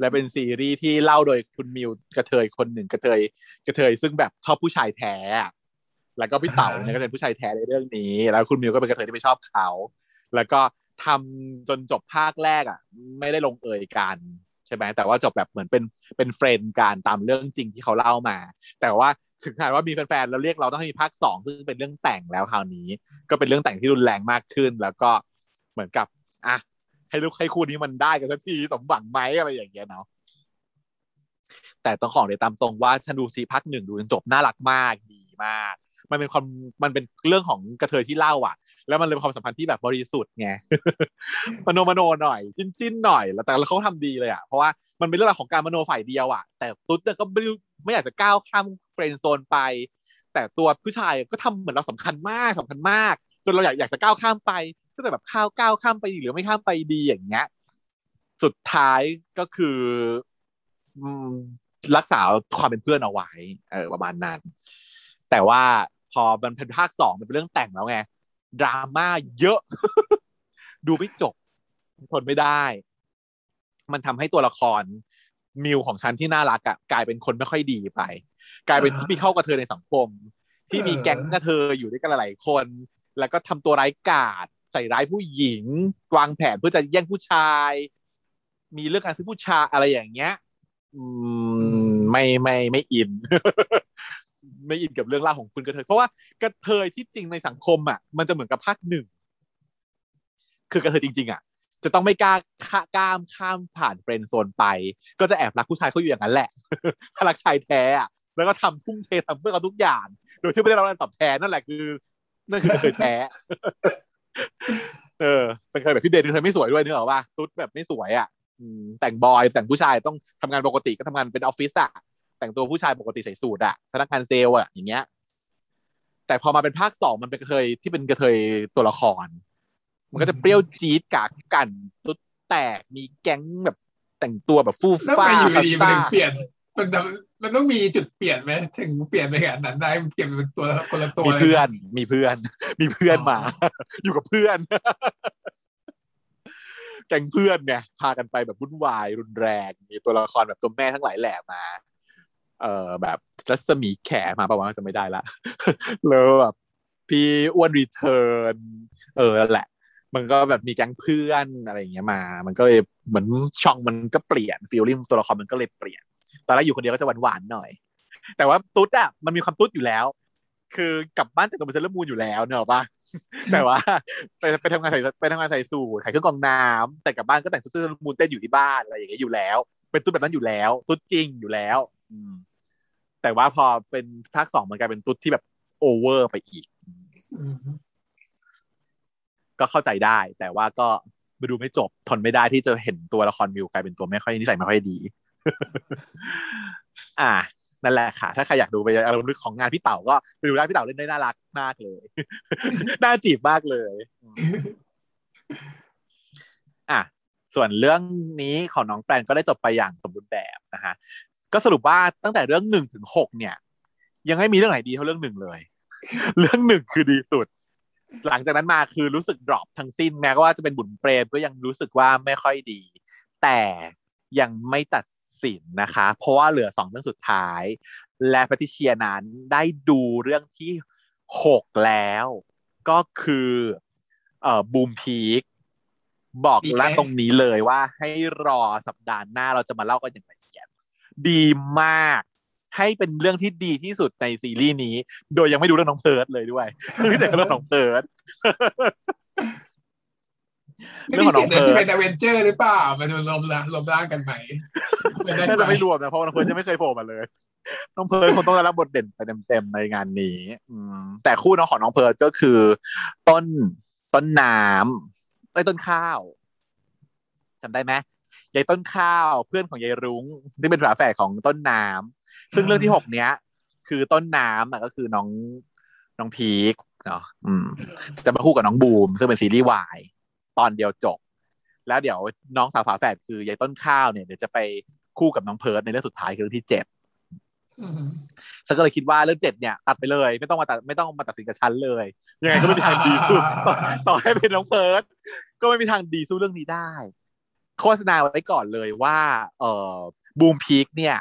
และเป็นซีรีส์ที่เล่าโดยคุณมิวกระเทยคนหนึ่งกระเทยกระเทยซึ่งแบบชอบผู้ชายแท้อะ แล้วก็พี่เต๋าเนี่ยก็เป็นผู้ชายแท้ในเรื่องนี้ แล้วคุณมิวก็เป็นกระเทยที่ไม่ชอบเขา แล้วก็ทำจนจบภาคแรกอะ ไม่ได้ลงเอยกันใช่ไหมแต่ว่าจบแบบเหมือนเป็นเป็นเฟรนด์กันตามเรื่องจริงที่เขาเล่ามา แต่ว่าถึงขนาดว่ามีแฟนๆแล้วเรียกเราต้องให้มีภาคสองซึ่งเป็นเรื่องแต่งแล้วคราวนี้ ก็เป็นเรื่องแต่งที่รุนแรงมากขึ้น แล้วก็เหมือนกับอะให้ลูกให้คู่นี้มันได้กันสักทีสมหวังไหมอะไรอย่างเงี้ยเนาะแต่ต้องของเลยตามตรงว่าฉันดูซีภาคหนึ่งดูจนจบน่ารักมากดีมาก มันเป็นความมันเป็นเรื่องของกระเทยที่เล่าอะ แล้วมันเลยเป็นความสัมพันธ์ที่แบบบริสุทธิ์ไงมโนมโนหน่อยจิ้นจิ้นหน่อย แล้วแต่เขาทำดีเลยอะเพราะว่ามันเป็นเรื่องราวของการมโนฝ่ายเดียวอะแต่ตุ๊ดเนี่ยก็ไม่ไม่อยากจะก้าวข้าม friend zone ไป แต่ตัวผู้ชายก็ทำเหมือนเราสำคัญมากสำคัญมาก จนเราอยากอยากจะก้าวข้ามไป ก็จะแบบข้าวก้าวข้ามไปหรือไม่ข้ามไปดีอย่างเงี้ยสุดท้ายก็คืออืมรักษาความเป็นเพื่อนเอาไว้เออประมาณนั้น แต่ว่า พอมันเป็นภาคสองมันเป็นเรื่องแต่งแล้วไงดราม่าเยอะ ดูไม่จบทนไม่ได้ มันทำให้ตัวละครมิวของฉันที่น่ารักอะกลายเป็นคนไม่ค่อยดีไป กลายเป็นที่มีเข้ากระเทยในสังคม ที่มีแก๊งกระเทยอยู่ด้วยกันหลายๆคน แล้วก็ทำตัวร้ายกาจใส่ร้ายผู้หญิง วางแผนเพื่อจะแย่งผู้ชาย มีเรื่องการซื้อผู้ชายอะไรอย่างเงี้ย อืมไม่ไม่ไม่อิน ไม่อินกับเรื่องราวของคุณกระเทยเพราะว่ากระเทยที่จริงในสังคมอะมันจะเหมือนกับภาคหนึ่งคือกระเทยจริง ๆ อะ จะต้องไม่กล้าข้าก้ามข้ามผ่านเฟรนด์โซนไป ก็จะแอบรักผู้ชายเขาอยู่อย่างนั้นแหละถ้ารักชายแท้อะแล้วก็ทำทุ่มเททำเพื่อเขาทุกอย่าง โดยที่ไม่ได้รับการตอบแทนนั่นแหละคือนั่นคือกระเทยแท้เออเป็นเคยแบบพี่เดนเคยไม่สวยด้วยนึกออกป่ะตุ๊ดแบบไม่สวยอะแต่งบอยแต่งผู้ชายต้องทำงานปกติก็ทำงานเป็นออฟฟิศอะ แต่งตัวผู้ชายปกติใส่สูทอะพนักงานเซลล์อะอย่างเงี้ย แต่พอมาเป็นภาคสองมันเป็นกระเทยที่เป็นกระเทยตัวละคร มันก็จะเปรี้ยวจี๊ดกากกันตุ๊ดแตกมีแก๊งแบบแต่งตัวแบบฟู่แล้วฟ้าไปอยู่ซ่าดีๆมันซ่าถึงเปลี่ยนมันจะมันต้องมีจุดเปลี่ยนไหมถึงเปลี่ยนไปขนาดนั้นได้มันเปลี่ยนเป็นตัวคนละตัวมีลยเพื่อน มีเพื่อน มีเพื่อนมาอ๋ออยู่กับเพื่อนแก๊งเพื่อนไงพากันไปแบบวุ่นวายรุนแรง มีตัวละครแบบตัวแม่ทั้งหลายแหล่มา เอ่อแบบรัศมีแขมาประมาณจะไม่ได้ละแล้วแบบพี่อ้วนรีเทิร์นเออแหละ มันก็แบบมีแก๊งเพื่อนอะไรอย่างเงี้ยมา มันก็เลยเหมือนช่องมันก็เปลี่ยนฟีลลิ่งตัวละครมันก็เลยเปลี่ยน ตอนแรกอยู่คนเดียวก็จะหวานๆหน่อย แต่ว่าตุ๊ดอะมันมีความตุ๊ดอยู่แล้ว คือกลับบ้านแต่งตัวเป็นเซเลอร์มูนอยู่แล้วเนอะปะแต่ว่าไปไปทำงานใส่ไปทำงานใส่สูทขายเครื่องกรองน้ำแต่กลับบ้านก็แต่งชุดเซเลอร์มูนเต้นอยู่ที่บ้านอะไรอย่างเงี้ยอยู่แล้ว เป็นตุ๊ดแบบนั้นอยู่แล้ว ตุ๊ดจริงอยู่แล้ว อืม แต่ว่าพอเป็นภาคสองมันกลายเป็นตุ๊ดที่แบบ over ไปอีกอืมก็เข้าใจได้ แต่ว่าก็ไปดูไม่จบทนไม่ได้ที่จะเห็นตัวละครมิวกลายเป็นตัวไม่ค่อยนิสัยไม่ค่อยดี อ่านั่นแหละค่ะ ถ้าใครอยากดูไปอารมณ์ลึกของงานพี่เต๋าก็ไปดูได้พี่เต๋าเล่นได้น่ารักมากเลยน่าจีบมากเลยอืมอะส่วนเรื่องนี้ของน้องแปลนก็ได้จบไปอย่างสมบูรณ์แบบนะฮะ ก็สรุปว่าตั้งแต่เรื่องหนึ่งถึงหกเนี่ย ยังไม่มีเรื่องไหนดีเท่าเรื่องหนึ่งเลย เรื่องหนึ่งคือดีสุด หลังจากนั้นมาคือรู้สึกดรอปทั้งสิ้นแม้ว่าจะเป็นบุญเปรมก็ยังรู้สึกว่าไม่ค่อยดี แต่ยังไม่ตัดสินนะคะ เพราะว่าเหลือสองเรื่องสุดท้าย และแพทิเชียนั้นได้ดูเรื่องที่หกแล้ว ก็คือเอ่อบูมพีคบอกล้วตรงนี้เลยว่าให้รอสัปดาห์หน้าเราจะมาเล่ากันอย่างละเอียด ดีมาก ให้เป็นเรื่องที่ดีที่สุดในซีรีส์นี้ โดยยังไม่ดูเรื่องน้องเพิร์ดเลยด้วยไม่แต่เรื่องน้องเพิร์ดไม่ได้เกี่ยวกับที่เป็นอเวนเจอร์หรือเปล่ามาดูรวมละรวมร่างกันไหมน่าจะไม่รวมนะเพราะน้องเพิร์ดยังไม่เคยโผล่มาเลยน้องเพิร์ดคงต้องได้รับบทเด่นไปเต็มๆในงานนี้ อืมแต่คู่น้องของน้องเพิร์ดก็คือ ต้นต้นน้ำไอ้ต้นข้าวจำได้ไหม ยายต้นข้าวเพื่อนของยายรุ้งที่เป็นฝาแฝดของต้นน้ำซึ่งเรื่องที่หกเนี้ย คือต้นน้ำอะก็คือน้องน้องพีคเนาะอืม จะมาคู่กับน้องบูม ซึ่งเป็นซีรีส์วายตอนเดียวจบ แล้วเดี๋ยวน้องสาวฝาแฝดคือยายต้นข้าวเนี่ยเดี๋ยวจะไปคู่กับน้องเพิร์ดในเรื่องสุดท้ายคือเรื่องที่เจ็ดฉันก็เลยคิดว่าเรื่องเจ็ดเนี่ยตัดไปเลย ไม่ต้องมาตัดไม่ต้องมาตัดสินกับฉันเลย ยังไงก็ไม่มีทางดีสู้ต่อให้เป็นน้องเพิร์ดก็ไม่มีทางดีสู้เรื่องนี้ได้ โฆษณาไว้ก่อนเลยว่าเอ่อบูมพีคเนี่ย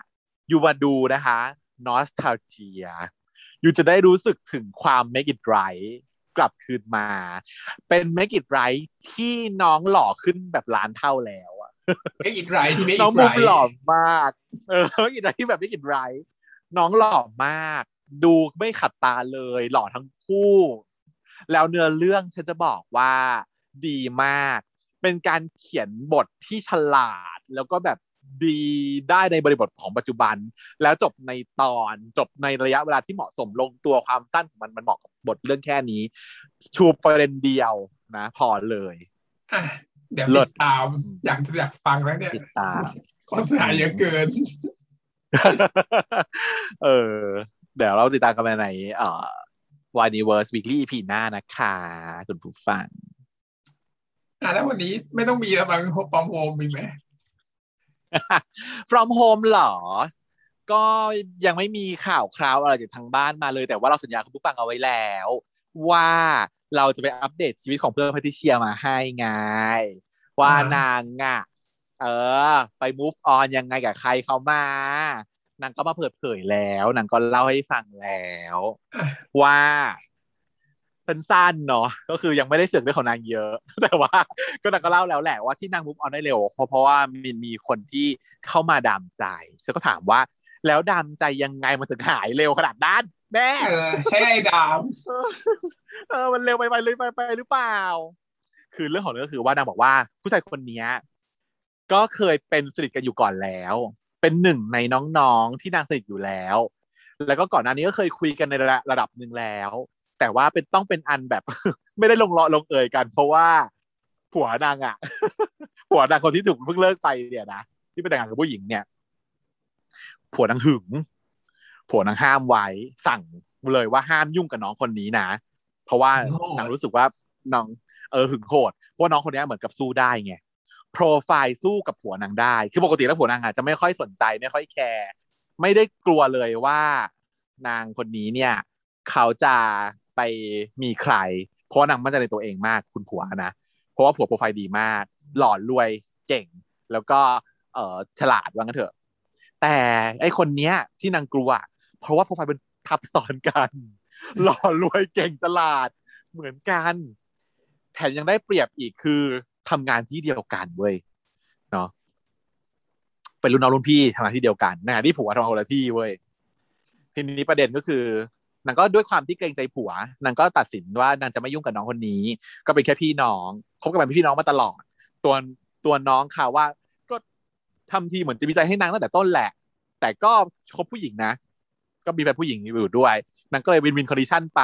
ยูมาดูนะคะนอสทาเจียยูจะได้รู้สึกถึงความ make it right กลับคืนมา เป็น make it right ที่น้องหล่อขึ้นแบบล้านเท่าแล้วอะ make it right ที่ make น้อง it บูม right หล่อมาก เออ make it right ที่แบบ make it right น้องหล่อมาก ดูไม่ขัดตาเลย หล่อทั้งคู่ แล้วเนื้อเรื่องฉันจะบอกว่าดีมาก เป็นการเขียนบทที่ฉลาดแล้วก็แบบดีได้ในบริบทของปัจจุบัน แล้วจบในตอนจบในระยะเวลาที่เหมาะสมลงตัวความสั้นของมันมันเหมาะกับบทเรื่องแค่นี้ ชูประเด็นเดียวนะ พอเลยอะเดี๋ยวเลิติศดตามอยากอยากฟังแล้วเนี่ยติดตามโฆษณาเยอะเกิน เออ เดี๋ยวเราติดตามกันไปในเอ่อ w i n e v e r s e Weekly EP หน้านะคะ คุณผู้ฟัง อะแล้ววันนี้ไม่ต้องมีแล้วมั้งโฮปอมโฮมมีไหม from home เหรอ ก็ยังไม่มีข่าวคราวอะไรจากทางบ้านมาเลย แต่ว่าเราสัญญาคุณผู้ฟังเอาไว้แล้ว ว่าเราจะไปอัปเดตชีวิตของเพื่อนพัทิเชียมาให้ไง ว่านางอะเออ ไป move on ยังไงกับใครเขามานางก็มาเปิดเผยแล้วนางก็เล่าให้ฟังแล้ว ว่า สั้นๆเนาะก็คือยังไม่ได้เสือกเรื่องของนางเยอะ แต่ว่าก็นางก็เล่าแล้วแหละว่าที่นาง move on ได้เร็วเพราะเพราะว่ามีมีคนที่เข้ามาดามใจฉันก็ถามว่า แล้วดามใจยังไงมันถึงหายเร็วขนาดนั้นแม่เออใช่ไอ้ดามเออมันเร็วไปไปเลยไปไปหรือเปล่า คือเรื่องของเรื่องก็คือว่านางบอกว่า ผู้ชายคนนี้ก็เคยเป็นสนิทกันอยู่ก่อนแล้ว เป็นหนึ่งในน้องๆที่นางสนิทอยู่แล้ว แล้วก็ก่อนหน้านี้ก็เคยคุยกันในระระดับหนึ่งแล้ว แต่ว่าเป็นต้องเป็นอันแบบ ไม่ได้ลงรอลงเอยกัน เพราะว่าผัวนางอะผัวนางคนที่ถูกเพิ่งเลิกไปเนี่ยนะที่ไปแต่งงานกับผู้หญิงเนี่ยผัวนางหึงผัวนางห้ามไว้สั่งเลยว่าห้ามยุ่งกับน้องคนนี้นะ เพราะว่าหึงโหดนางรู้สึกว่าน้องเออหึงโหดเพราะว่าน้องคนนี้เหมือนกับสู้ได้ไงโปรไฟล์สู้กับผัวนางได้ คือปกติแล้วผัวนางอาจจะไม่ค่อยสนใจไม่ค่อยแคร์ไม่ได้กลัวเลยว่านางคนนี้เนี่ย เขาจะ ไปมีใคร เพราะว่านางมั่นใจในตัวเองมากคุณผัวนะ เพราะว่าผัวโปรไฟล์ดีมาก หล่อรวยเก่ง แล้วก็เออฉลาดว่างั้นเถอะ แต่ไอคนเนี้ยที่นางกลัว เพราะว่าโปรไฟล์เป็นทับซ้อนกัน หล่อรวยเก่งฉลาดเหมือนกันแถมยังได้เปรียบอีกคือทำงานที่เดียวกันเว้ยเนาะเป็นรุ่นน้องรุ่นพี่ทำงานที่เดียวกันนะที่ผัวทำงานคนละที่เว้ยทีนี้ประเด็นก็คือ นางก็ด้วยความที่เกรงใจผัวนางก็ตัดสินว่านางจะไม่ยุ่งกับน้องคนนี้ ก็เป็นแค่พี่น้องคบกันเป็นพี่น้องมาตลอด ตัวตัวน้องค่ะว่าก็ทำทีเหมือนจะมีใจให้นางตั้งแต่ต้นแหละ แต่ก็คบผู้หญิงนะ ก็มีแฟนผู้หญิงอยู่ด้วยนางก็เลย win-win condition ไป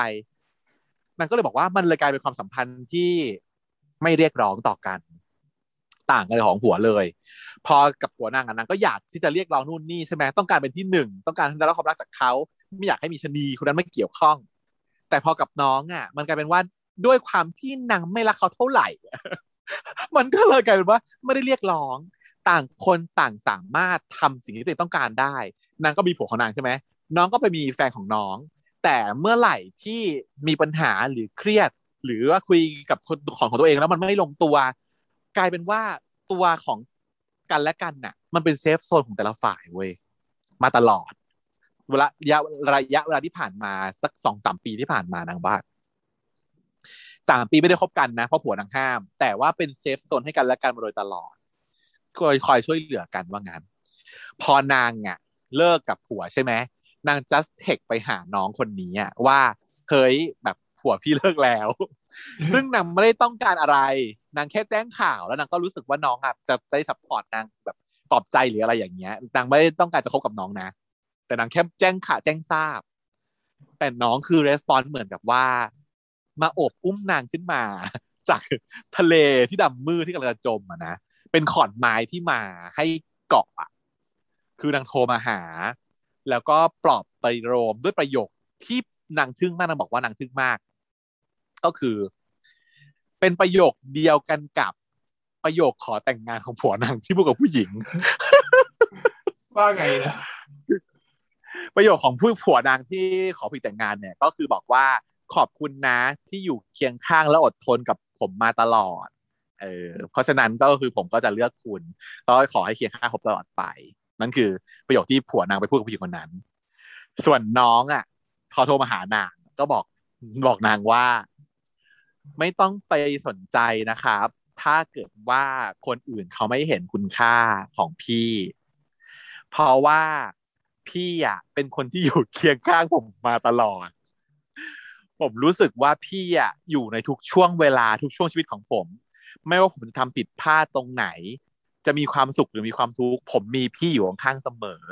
นางก็เลยบอกว่ามันเลยกลายเป็นความสัมพันธ์ที่ไม่เรียกร้องต่อกัน ต่างกันเลยของผัวเลย พอกับผัวนางอะนางก็อยากที่จะเรียกร้องนู่นนี่ใช่ไหมต้องการเป็นที่หนึ่งต้องการได้รับความรักจากเขา ไม่อยากให้มีชะนีคนนั้นไม่เกี่ยวข้อง แต่พอกับน้องอะ มันกลายเป็นว่าด้วยความที่นางไม่รักเขาเท่าไหร่ มันก็เลยกลายเป็นว่าไม่ได้เรียกร้อง ต่างคนต่างสามารถทำสิ่งที่ตัวเองต้องการได้ นางก็มีผัวของนางใช่ไหมน้องก็ไปมีแฟนของน้อง แต่เมื่อไหร่ที่มีปัญหาหรือเครียด หรือว่าคุยกับคนของของตัวเองแล้วมันไม่ลงตัว กลายเป็นว่าตัวของกันและกันน่ะ มันเป็น safe zone ของแต่ละฝ่ายเว้ยมาตลอด เวลาระยะระยะเวลาที่ผ่านมาสักสองสามปีที่ผ่านมานางว่าสามปีไม่ได้คบกันนะเพราะผัวนางห้าม แต่ว่าเป็น safe zone ให้กันและกันมาโดยตลอดคอยคอยช่วยเหลือกันว่างั้น พอนางอะ เลิกกับผัวใช่ไหมนางจัสเทคไปหาน้องคนนี้อะว่าเฮ้ยแบบผัวพี่เลิกแล้ว ซึ่งนางไม่ได้ต้องการอะไร นางแค่แจ้งข่าวแล้วนางก็รู้สึกว่าน้องอะจะได้ support นางแบบปลอบใจหรืออะไรอย่างเงี้ยนางไม่ได้ต้องการจะคบกับน้องนะ แต่นางแค่แจ้งข่าวแจ้งทราบ แต่น้องคือ response เหมือนกับว่า มาโอบอุ้มนางขึ้นมา จากทะเลที่ดำมืดที่กำลังจะจมอะนะเป็นขอนไม้ที่มาให้เกาะอะคือนางโทรมาหา แล้วก็ปลอบไปโรมด้วยประโยคที่นางทึ่งมากนางบอกว่านางทึ่งมาก ก็คือ เป็นประโยคเดียวกันกับประโยคขอแต่งงานของผัวนางที่พูดกับผู้หญิง ว่าไงนะ ประโยคของผู้ผัวนางที่ขอผิดแต่งงานเนี่ย ก็คือบอกว่าขอบคุณนะที่อยู่เคียงข้างและอดทนกับผมมาตลอด เออ เพราะฉะนั้นก็คือผมก็จะเลือกคุณ ก็ขอให้เคียงข้างผมตลอดไป นั่นคือประโยคที่ผัวนางไปพูดกับผู้หญิงคนนั้น ส่วนน้องอะพอโทรมาหานางก็บอกบอกนางว่า ไม่ต้องไปสนใจนะครับ ถ้าเกิดว่าคนอื่นเขาไม่เห็นคุณค่าของพี่ เพราะว่า พี่อะเป็นคนที่อยู่เคียงข้างผมมาตลอด ผมรู้สึกว่าพี่อะอยู่ในทุกช่วงเวลาทุกช่วงชีวิตของผม ไม่ว่าผมจะทำผิดพลาดตรงไหน จะมีความสุขหรือมีความทุกข์ผมมีพี่อยู่ข้างเสมอ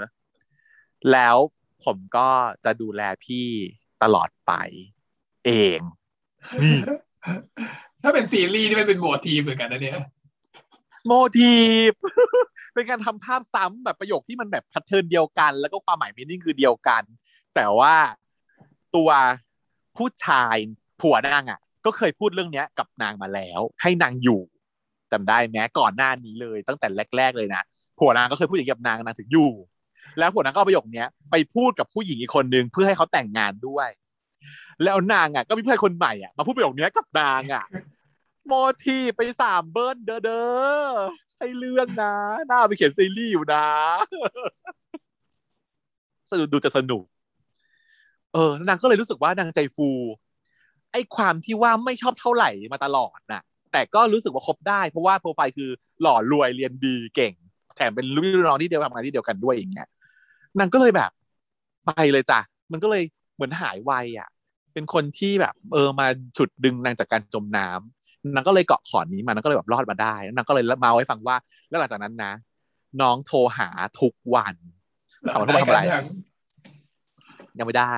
แล้วผมก็จะดูแลพี่ตลอดไป เองนี่ถ้าเป็นซีรีส์นี่มันเป็น motif เหมือนกันนะเนี่ย motifเป็นการทำภาพซ้ำแบบประโยคที่มันแบบ patternทิร์นเดียวกัน แล้วก็ความหมาย meaning คือเดียวกัน แต่ว่าตัวผู้ชายผัวนางอะ ก็เคยพูดเรื่องเนี้ยกับนางมาแล้ว ให้นางอยู่จำได้ไหมก่อนหน้านี้เลย ตั้งแต่แรก ๆ เลยนะผัวนางก็เคยพูดอย่างนี้กับนางนางถึงอยู่ แล้วผัวนางก็เอาประโยคเนี้ยไปพูดกับผู้หญิงอีกคนนึงเพื่อให้เขาแต่งงานด้วย แล้วนางอะ ก็มีเพื่อนคนใหม่อะมาพูดประโยคเนี้ยกับนางอะ โมทีไปสามเบิ้ลเด้อเด้อใช่เรื่องนะน่าไปเขียนซีรีส์อยู่นะสนุกดูจะสนุก เออนางก็เลยรู้สึกว่านางใจฟู ไอ้ความที่ว่าไม่ชอบเท่าไหร่มาตลอดน่ะ แต่ก็รู้สึกว่าคบได้ เพราะว่าโปรไฟล์คือหล่อรวยเรียนดีเก่ง แถมเป็นรุ่นน้องที่เดียวทำงานที่เดียวกันด้วยอย่างเงี้ยนางก็เลยแบบไปเลยจ้ะ มันก็เลยเหมือนหายวัยอะ เป็นคนที่แบบ เออมาฉุดดึงนางจากการจมน้ำ นางก็เลยเกาะขอนนี้มานางก็เลยแบบรอดมาได้นางก็เลยมาให้ฟังว่า แล้วหลังจากนั้นนะ น้องโทรหาทุกวันถามว่าโทรมาทำอะไรยังยังไม่ได้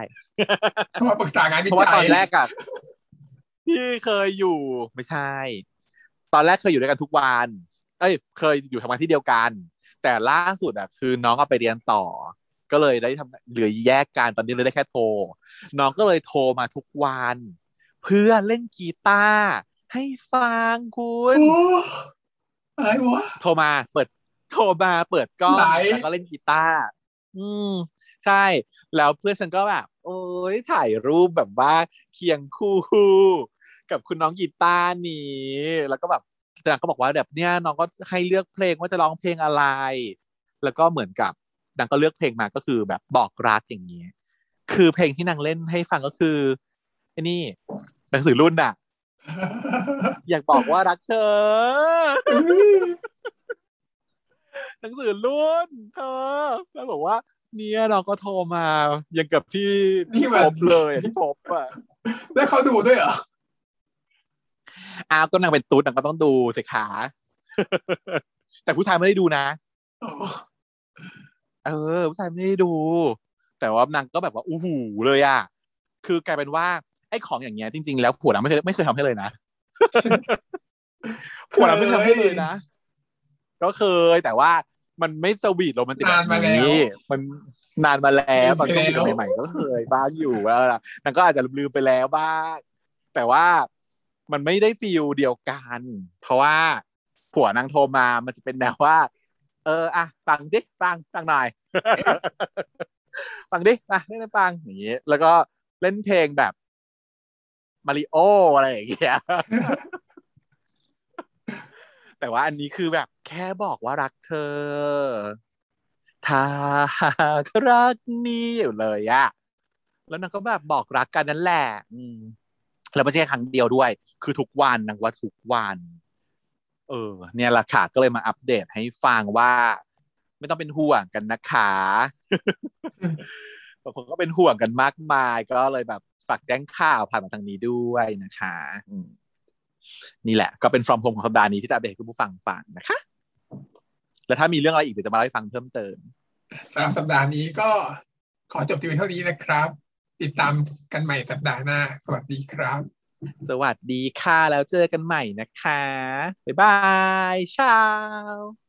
โทรมาปรึกษางานวิเพราะว่าจัตอยนแรกอะที่เคยอยู่ไม่ใช่ ตอนแรกเคยอยู่ด้วยกันทุกวัน เอ้ย เคยอยู่ทำงานที่เดียวกัน แต่ล่าสุดอะคือน้องเอาไปเรียนต่อ ก็เลยได้ทำเหลือแยกกันตอนนี้เลยได้แค่โทร น้องก็เลยโทรมาทุกวัน เพื่อเล่นกีตาร์ ให้ฟังคุณโอ้อะไรวะโทรมาเปิด โทรมาเปิดกล้องไหนแล้วก็เล่นกีตาร์อืมใช่ แล้วเพื่อนฉันก็แบบโอ้ยถ่ายรูปแบบว่าเคียงคู่กับคุณน้องกีตาร์นี้แล้วก็แบบนางก็บอกว่าแบบเนี้ยน้องก็ให้เลือกเพลงว่าจะร้องเพลงอะไร แล้วก็เหมือนกับนางก็เลือกเพลงมาก็คือแบบบอกรักอย่างเงี้ยคือเพลงที่นางเล่นให้ฟังก็คือไอ้นี่หนังสือรุ่นอะ อยากบอกว่ารักเธอ หนังสือรุ่นเธอแล้วบอกว่า เนี่ยน้องก็โทรมาอย่างกับที่นี่ที่มันพบเลยอะที่พบอะแล้วเขาดูด้วยเหรออ้าวก็นางเป็นตุ๊ดนางก็ต้องดูสิขา แต่ผู้ชายไม่ได้ดูนะอ๋อเออผู้ชายไม่ได้ดู แต่ว่านางก็แบบว่าอู้หูเลยอะคือกลายเป็นว่าไอ้ของอย่างเงี้ยจริงๆแล้วผัวนางไม่เคยไม่เคยทำให้เลยนะผัวนางไม่ทำให้เลยนะ ก็เคยแต่ว่ามันไม่สวีทโรแมนติกแบบนี้มันนานมาแล้วตอนช่วงปีใหม่ๆก็เคยบ้างอยู่แล้วล่ะนางก็อาจจะลืมไปแล้วบ้างแต่ว่ามันไม่ได้ฟีลเดียวกัน เพราะว่าผัวนางโทรมามันจะเป็นแนวว่า เอออะฟังดิฟังฟังหน่อยฟังดิอะเล่นให้ฟังอย่างนี้แล้วก็เล่นเพลงแบบ มาริโออะไรอย่างเงี้ยแต่ว่าอันนี้คือแบบแค่บอกว่ารักเธอถ้าหากรักนี้อยู่เลยอะแล้วนางก็แบบบอกรักกันนั่นแหละอืมแล้วไม่ใช่ครั้งเดียวด้วย คือทุกวันนางว่าทุกวัน เออ เนี่ยละค่ะก็เลยมาอัปเดตให้ฟังว่า ไม่ต้องเป็นห่วงกันนะคะบางคนก็เป็นห่วงกันมากมาย ก็เลยแบบ ฝากแจ้งข่าวผ่านมาทางนี้ด้วยนะคะอืมนี่แหละ ก็เป็น from home ของสัปดาห์นี้ที่จะอัปเดตให้คุณผู้ฟังฟังนะคะ แล้วถ้ามีเรื่องอะไรอีกเดี๋ยวจะมาเล่าให้ฟังเพิ่มเติมสำหรับสัปดาห์นี้ก็ขอจบที่เพียงเท่านี้นะครับ ติดตามกันใหม่สัปดาห์หน้า สวัสดีครับ สวัสดีค่ะ แล้วเจอกันใหม่นะคะ บ๊ายบายเช้า